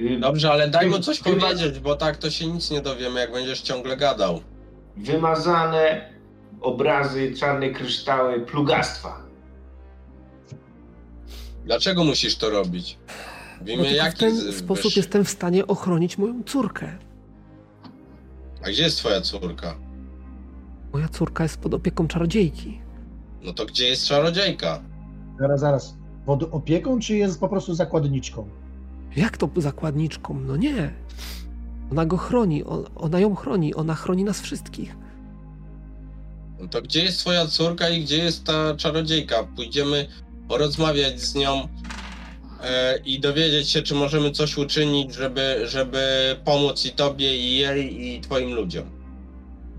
Y, Dobrze, ale daj mu coś powiedzieć, bo tak to się nic nie dowiemy, jak będziesz ciągle gadał. wymazane obrazy, czarne kryształy, plugastwa. Dlaczego musisz to robić? W imię tylko w ten z- sposób jestem w stanie ochronić moją córkę. A gdzie jest twoja córka? Moja córka jest pod opieką czarodziejki. No to gdzie jest czarodziejka? Zaraz, zaraz. Pod opieką, czy jest po prostu zakładniczką? Jak to zakładniczką? No nie. Ona go chroni, on, ona ją chroni, ona chroni nas wszystkich. No to gdzie jest twoja córka i gdzie jest ta czarodziejka? Pójdziemy porozmawiać z nią e, i dowiedzieć się, czy możemy coś uczynić, żeby, żeby pomóc i tobie, i jej, i twoim ludziom.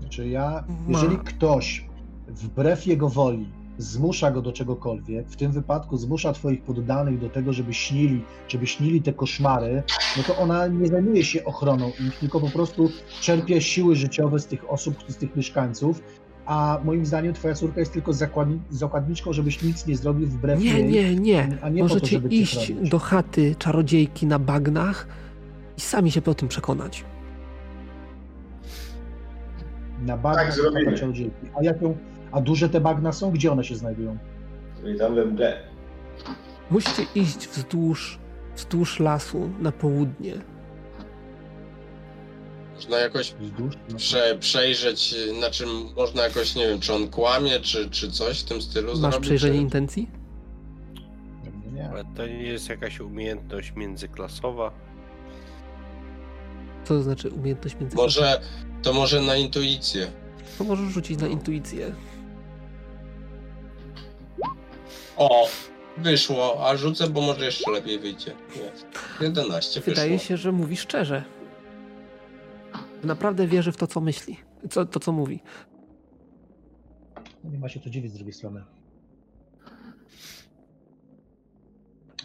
Znaczy ja, Ma. jeżeli ktoś wbrew jego woli zmusza go do czegokolwiek, w tym wypadku zmusza twoich poddanych do tego, żeby śnili, żeby śnili te koszmary, no to ona nie zajmuje się ochroną ich, tylko po prostu czerpie siły życiowe z tych osób, z tych mieszkańców, a moim zdaniem twoja córka jest tylko zakładni, zakładniczką, żebyś nic nie zrobił wbrew Nie, niej. nie, nie. a nie po to, Możecie żeby cię iść do chaty czarodziejki na bagnach i sami się po tym przekonać. Na bagna Tak czarodziejki. A jaką, a duże te bagna są? Gdzie one się znajdują? I tam we mgle. Musicie iść wzdłuż, wzdłuż lasu na południe. Można jakoś? No. prze, przejrzeć, na czym można jakoś, nie wiem, czy on kłamie, czy, czy coś w tym stylu Masz zrobić? przejrzenie czy... intencji? Nie. Ale to nie jest jakaś umiejętność międzyklasowa. Co to znaczy umiejętność między Może, to może na intuicję. To możesz rzucić na intuicję. O, wyszło, a rzucę, bo może jeszcze lepiej wyjdzie. Nie. 11 Wydaje wyszło. się, że mówi szczerze. Naprawdę wierzy w to, co myśli. Co, to, co mówi. Nie ma się co dziwić z drugiej strony.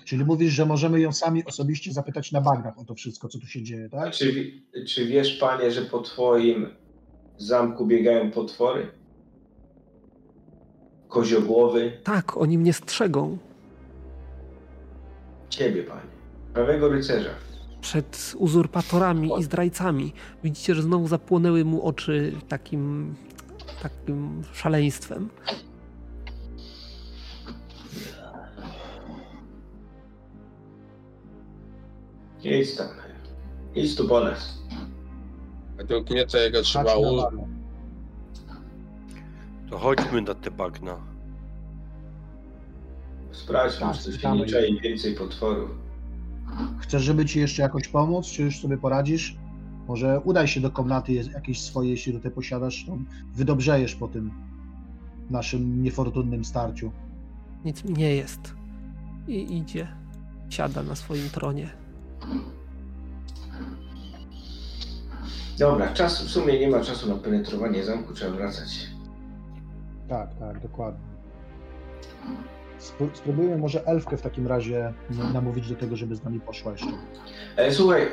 Czyli mówisz, że możemy ją sami osobiście zapytać na bagnach o to wszystko, co tu się dzieje, tak? czy, czy wiesz, panie, że po twoim zamku biegają potwory? Koziogłowy? Tak, oni mnie strzegą Ciebie, panie. Prawego rycerza. Przed uzurpatorami i zdrajcami. Widzicie, że znowu zapłonęły mu oczy takim, takim szaleństwem. Idź tam. Idź tu po nas. Według mnie to jego trzeba u... To chodźmy na te bagna. Sprawdźmy, Tak, czy coś się czytamy. nie czai więcej potworów. Chcesz, żeby ci jeszcze jakoś pomóc, czy już sobie poradzisz? Może udaj się do komnaty jakiejś swojej, jeśli tutaj posiadasz, to wydobrzejesz po tym naszym niefortunnym starciu. Nic mi nie jest. I idzie. Siada na swoim tronie. Dobra, czasu w sumie nie ma czasu na penetrowanie zamku, trzeba wracać. Tak, tak, dokładnie. Spró- Spróbujmy może elfkę w takim razie namówić do tego, żeby z nami poszła jeszcze. E, słuchaj, e,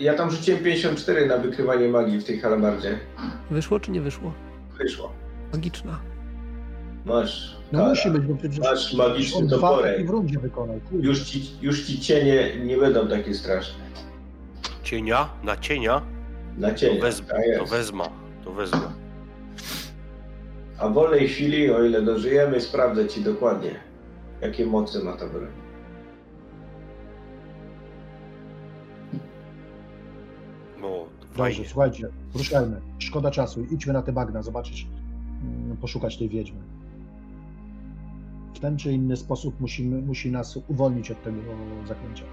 ja tam rzuciłem 54 na wykrywanie magii w tej halabardzie. Wyszło czy nie wyszło? Wyszło. Magiczna. Masz. No kara. musi być, bo przecież Masz magiczny toporek. w rundzie. Już ci, już ci cienie nie będą takie straszne. Cienia? Na cienia? Na To, cienie. wezmę, tak to wezmę. To wezmę. A w wolnej chwili, o ile dożyjemy, sprawdzę ci dokładnie, jakie moce ma ta broń. No, to Dobrze, fajnie. słuchajcie, ruszajmy. Szkoda czasu. Idźmy na te bagna, zobaczysz, mm, poszukać tej wiedźmy. W ten czy inny sposób musimy, musi nas uwolnić od tego zaklęcia.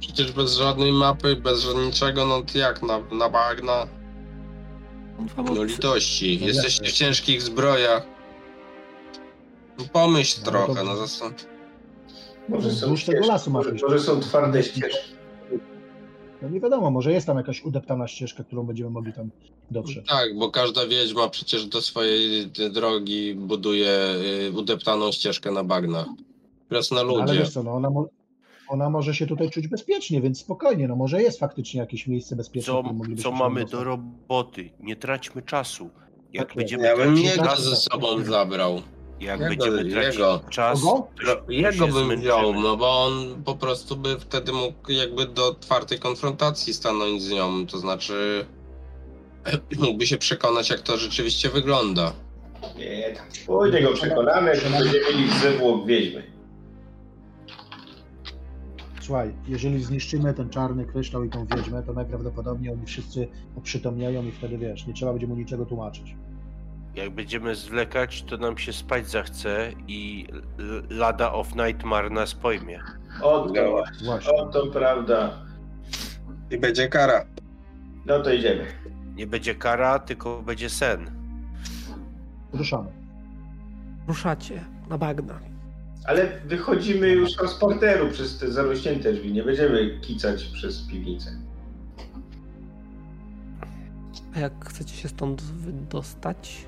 Przecież bez żadnej mapy, bez żadnego niczego, no to jak na, na bagna? No mocy. litości, No jesteście w ciężkich zbrojach. No pomyśl No trochę, to- no zasad. Może są, Wzdłuż tego ścieżki, lasu może, może są twarde ścieżki. No nie wiadomo, może jest tam jakaś udeptana ścieżka, którą będziemy mogli tam dotrzeć. Tak, bo każda wiedźma przecież do swojej drogi buduje y, udeptaną ścieżkę na bagnach. Teraz na No, ale ludzie. wiesz co, no ona, mo- ona może się tutaj czuć bezpiecznie, więc spokojnie, no może jest faktycznie jakieś miejsce bezpieczne, Co, w którym moglibyśmy co mamy dostać. do roboty? Nie traćmy czasu. Jak Tak będziemy Ja bym jego ze sobą zabrał. Jak jego- będziemy tracić jego. czas, Kogo? to, się- to Jego się bym zmęczymy. wziął, no bo on po prostu by wtedy mógł jakby do twardej konfrontacji stanąć z nią, to znaczy mógłby się przekonać jak to rzeczywiście wygląda. Nie, tam. Później go przekonamy, że będziemy mieli zwłok wiedźmy. Słuchaj, jeżeli zniszczymy ten czarny kryształ i tą wiedźmę, to najprawdopodobniej oni wszyscy oprzytomnieją i wtedy wiesz, nie trzeba będzie mu niczego tłumaczyć. Jak będziemy zwlekać, to nam się spać zachce i Lada of Nightmare nas pojmie. O to, właśnie, Właśnie. o to prawda. I będzie kara. No to idziemy. Nie będzie kara, tylko będzie sen. Ruszamy. Ruszacie na bagna. Ale wychodzimy już z parteru przez te zarośnięte drzwi. Nie będziemy kicać przez piwnicę. A jak chcecie się stąd wydostać?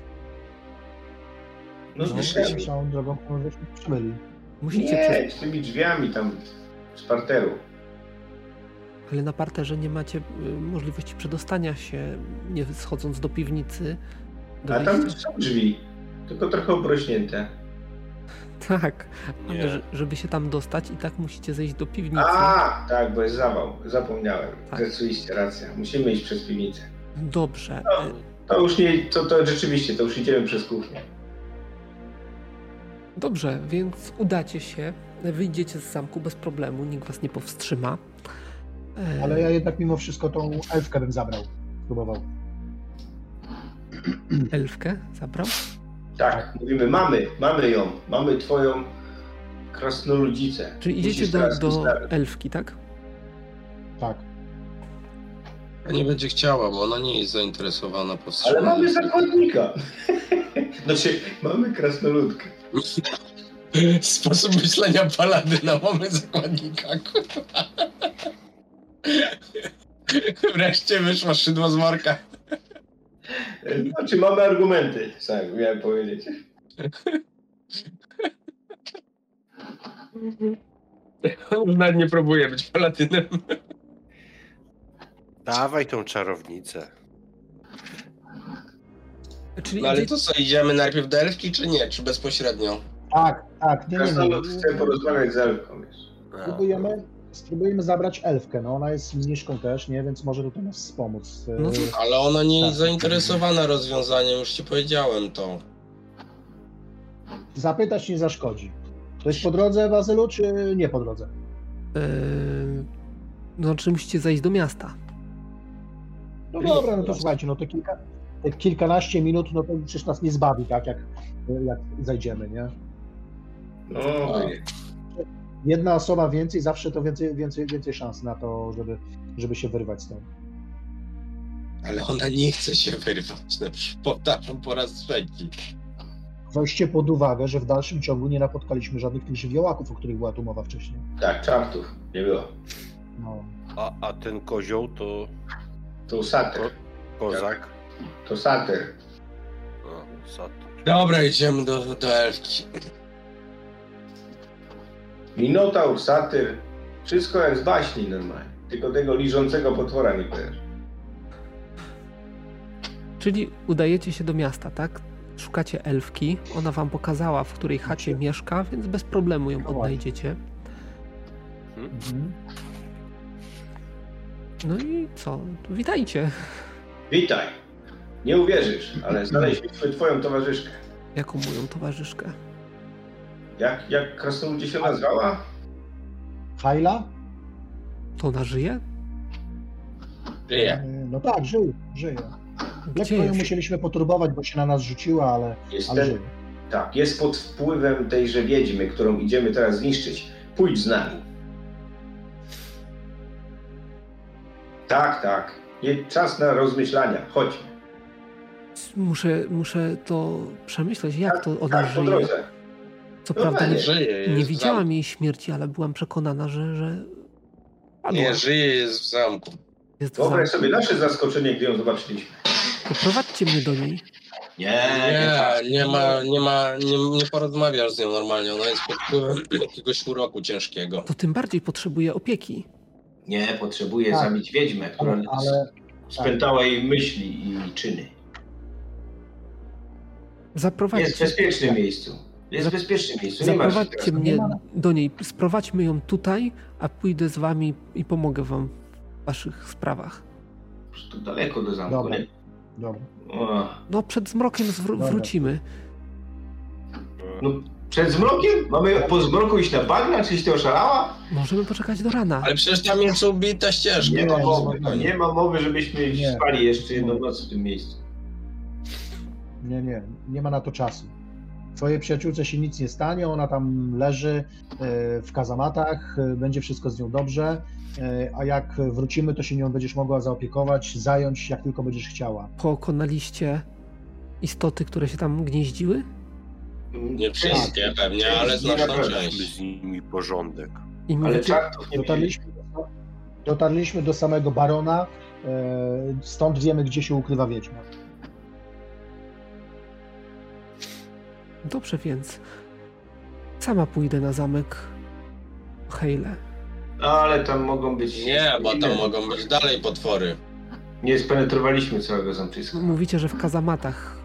No, No, zniszczymy. całą drogą, którą żeśmy przybyli. Musicie przez... Nie, z tymi drzwiami tam z parteru. Ale na parterze nie macie y, możliwości przedostania się, nie schodząc do piwnicy. Do A tam są drzwi, tylko trochę obrośnięte. Tak, ale Nie. żeby się tam dostać i tak musicie zejść do piwnicy. A, tak, bo jest zawał. Zapomniałem. Tak. Rzeczywiście, racja. Musimy iść przez piwnicę. Dobrze. No. To już nie, to, to rzeczywiście, to już idziemy przez kuchnię. Dobrze, więc udacie się, wyjdziecie z zamku bez problemu, nikt was nie powstrzyma. E, Ale ja jednak mimo wszystko tą elfkę bym zabrał. Próbował. Elfkę zabrał? Tak, mówimy, mamy, mamy ją, mamy twoją krasnoludzicę. Czyli idziecie do, do elfki, tak? Tak. Nie będzie chciała, bo ona nie jest zainteresowana Ale powstrzymaniem. mamy zakładnika. Znaczy, mamy krasnoludkę. Sposób myślenia paladyna, mamy zakładnika, kurwa. Wreszcie wyszła szydło z worka. Znaczy, mamy argumenty, sam miałem powiedzieć. On nawet nie próbuje być paladynem. Dawaj tą czarownicę. Czyli No ale to co, idziemy najpierw do elfki, czy nie? Czy bezpośrednio? Tak, tak. Nie, nie, nie. Chce porozmawiać z elfką. Spróbujemy, spróbujemy zabrać elfkę. No ona jest mniszką też, nie? Więc może tutaj nas wspomóc. No E, Ale ona nie jest Tak. zainteresowana rozwiązaniem, już ci powiedziałem to. Zapytać nie zaszkodzi. To jest po drodze Wazylu, czy nie po drodze? e, no, znaczy musicie zejść do miasta. No dobra, no to słuchajcie, no to kilka, kilkanaście minut, no to przecież nas nie zbawi, tak, jak, jak zajdziemy, nie? No, Jedna osoba więcej, zawsze to więcej, więcej, więcej szans na to, żeby, żeby się wyrwać stąd. Ale ona nie chce się wyrwać. No, powtarzam po raz trzeci. Weźcie pod uwagę, że w dalszym ciągu nie napotkaliśmy żadnych tych żywiołaków, o których była tu mowa wcześniej. tak, czartów. Nie było. No. A, a ten kozioł to To satyr. kozak. To satyr. No, satyr. Dobra, idziemy do, do elfki. Minotaur, satyr. Wszystko jak z baśni normalnie. Tylko tego liżącego potwora nie kojarzy. Czyli udajecie się do miasta, tak? Szukacie elfki. Ona wam pokazała, w której chacie mieszka, więc bez problemu ją odnajdziecie. Mhm. No i co? Witajcie. Witaj. Nie uwierzysz, ale znaleźliśmy twoją towarzyszkę. Jaką moją towarzyszkę? Jak, jak krasnoludzie się nazwała? Hajla? To ona żyje? Żyje. E, No tak, żyje, żyje. Lekko ją musieliśmy poturbować, bo się na nas rzuciła, ale, ale Jestem, żyje. tak, jest pod wpływem tejże wiedźmy, którą idziemy teraz zniszczyć. Pójdź z nami. Tak, tak. Nie, czas na rozmyślania. Chodźmy. Muszę, muszę to przemyśleć, jak to ona Tak, żyje. Co No prawda nie, Żyje. nie widziałam jej śmierci, ale byłam przekonana, że, że padła. Nie, żyje, jest w zamku. Jest w Wyobraź zamku. sobie nasze zaskoczenie, gdy ją zobaczyliśmy. Poprowadźcie mnie do niej. Nie, Nie, nie ma, nie ma, nie, nie porozmawiasz z nią normalnie. Ona jest pod wpływem jakiegoś uroku ciężkiego. To tym bardziej potrzebuje opieki. Nie, potrzebuję Tak. zabić wiedźmę, która Ale, ale spętała jej myśli i czyny. Jest w Zaprowadźcie, bezpiecznym miejscu. Jest w bezpiecznym miejscu. Nie zaprowadźcie mnie do niej. Sprowadźmy ją tutaj, a pójdę z wami i pomogę wam w waszych sprawach. Tu daleko do zamku, Dobra. nie? dobra. No przed zmrokiem Dobra. wrócimy. No, przed zmrokiem? Mamy po zmroku iść na bagna? Czyś ty oszalała? Możemy poczekać do rana. Ale przecież tam jest ubita ścieżka. Nie ma Nie, mowy. Nie ma mowy, żebyśmy Nie. spali jeszcze jedną noc w tym miejscu. Nie, nie, nie ma na to czasu. Twojej przyjaciółce się nic nie stanie, ona tam leży e, w kazamatach, e, będzie wszystko z nią dobrze, e, a jak wrócimy, to się nią będziesz mogła zaopiekować, zająć, jak tylko będziesz chciała. Pokonaliście istoty, które się tam gnieździły? Nie wszystkie pewnie, ale Część, nie znaczną na pewno. Mamy część. z nimi porządek. I Ale nie mieli. Dotarliśmy do, dotarliśmy do samego barona, stąd wiemy, gdzie się ukrywa wiedźma. Dobrze więc. Sama pójdę na zamek Hejle. No, ale tam mogą być... Nie, bo tam mogą być dalej potwory. Nie spenetrowaliśmy całego zamczyska. Mówicie, że w kazamatach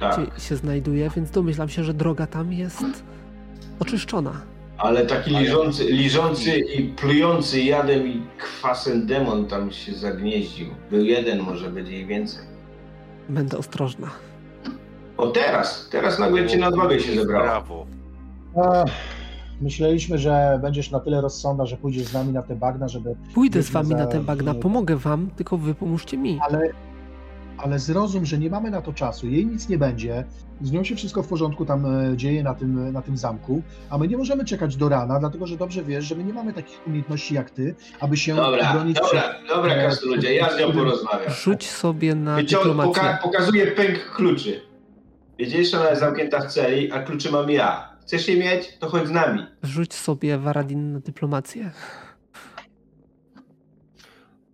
Tak. gdzie się znajduje, więc domyślam się, że droga tam jest oczyszczona. Ale taki liżący, liżący i plujący jadem i kwasem demon tam się zagnieździł. Był jeden, może będzie ich więcej. Będę ostrożna. O teraz! Teraz nagle cię na odwagę się zebrało. Brawo. Ach, myśleliśmy, że będziesz na tyle rozsądna, że pójdziesz z nami na te bagna, żeby Pójdę z wami na za- te bagna, pomogę wam, tylko wy pomóżcie mi. ale, ale zrozum, że nie mamy na to czasu, jej nic nie będzie, z nią się wszystko w porządku tam e, dzieje na tym, na tym zamku, a my nie możemy czekać do rana, dlatego że dobrze wiesz, że my nie mamy takich umiejętności jak ty, aby się Dobra, bronić dobra, dobra, e, Krasnoludzie, ja z nią porozmawiam. Rzuć sobie na Wycią- dyplomację. poka- pokazuję pęk kluczy. Wiedziałeś, że ona jest zamknięta w celi, a kluczy mam ja. Chcesz je mieć? To chodź z nami. Rzuć sobie Waradin na dyplomację.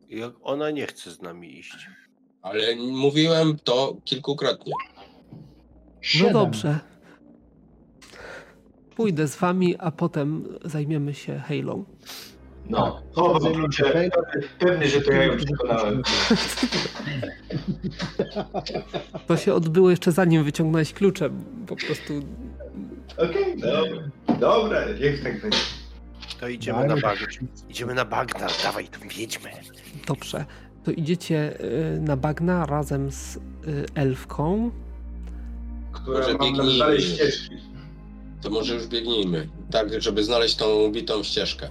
Jak ona nie chce z nami iść. Ale mówiłem to kilkukrotnie. No Siedem. dobrze. Pójdę z wami, a potem zajmiemy się Halo. No, Tak, chowam klucze. Pewny, że to ja ją przekonałem. To się odbyło jeszcze zanim wyciągnąłeś klucze. Po prostu Okej, dobra. Dobra, niech tak będzie. To idziemy na to bagna. się- Idziemy na bagna. Dawaj tą wiedźmę. dobrze. To idziecie y, na bagna razem z y, elfką. Która Może mam nam biegnij. znaleźć ścieżki. To może już biegnijmy. Tak, żeby znaleźć tą ubitą ścieżkę.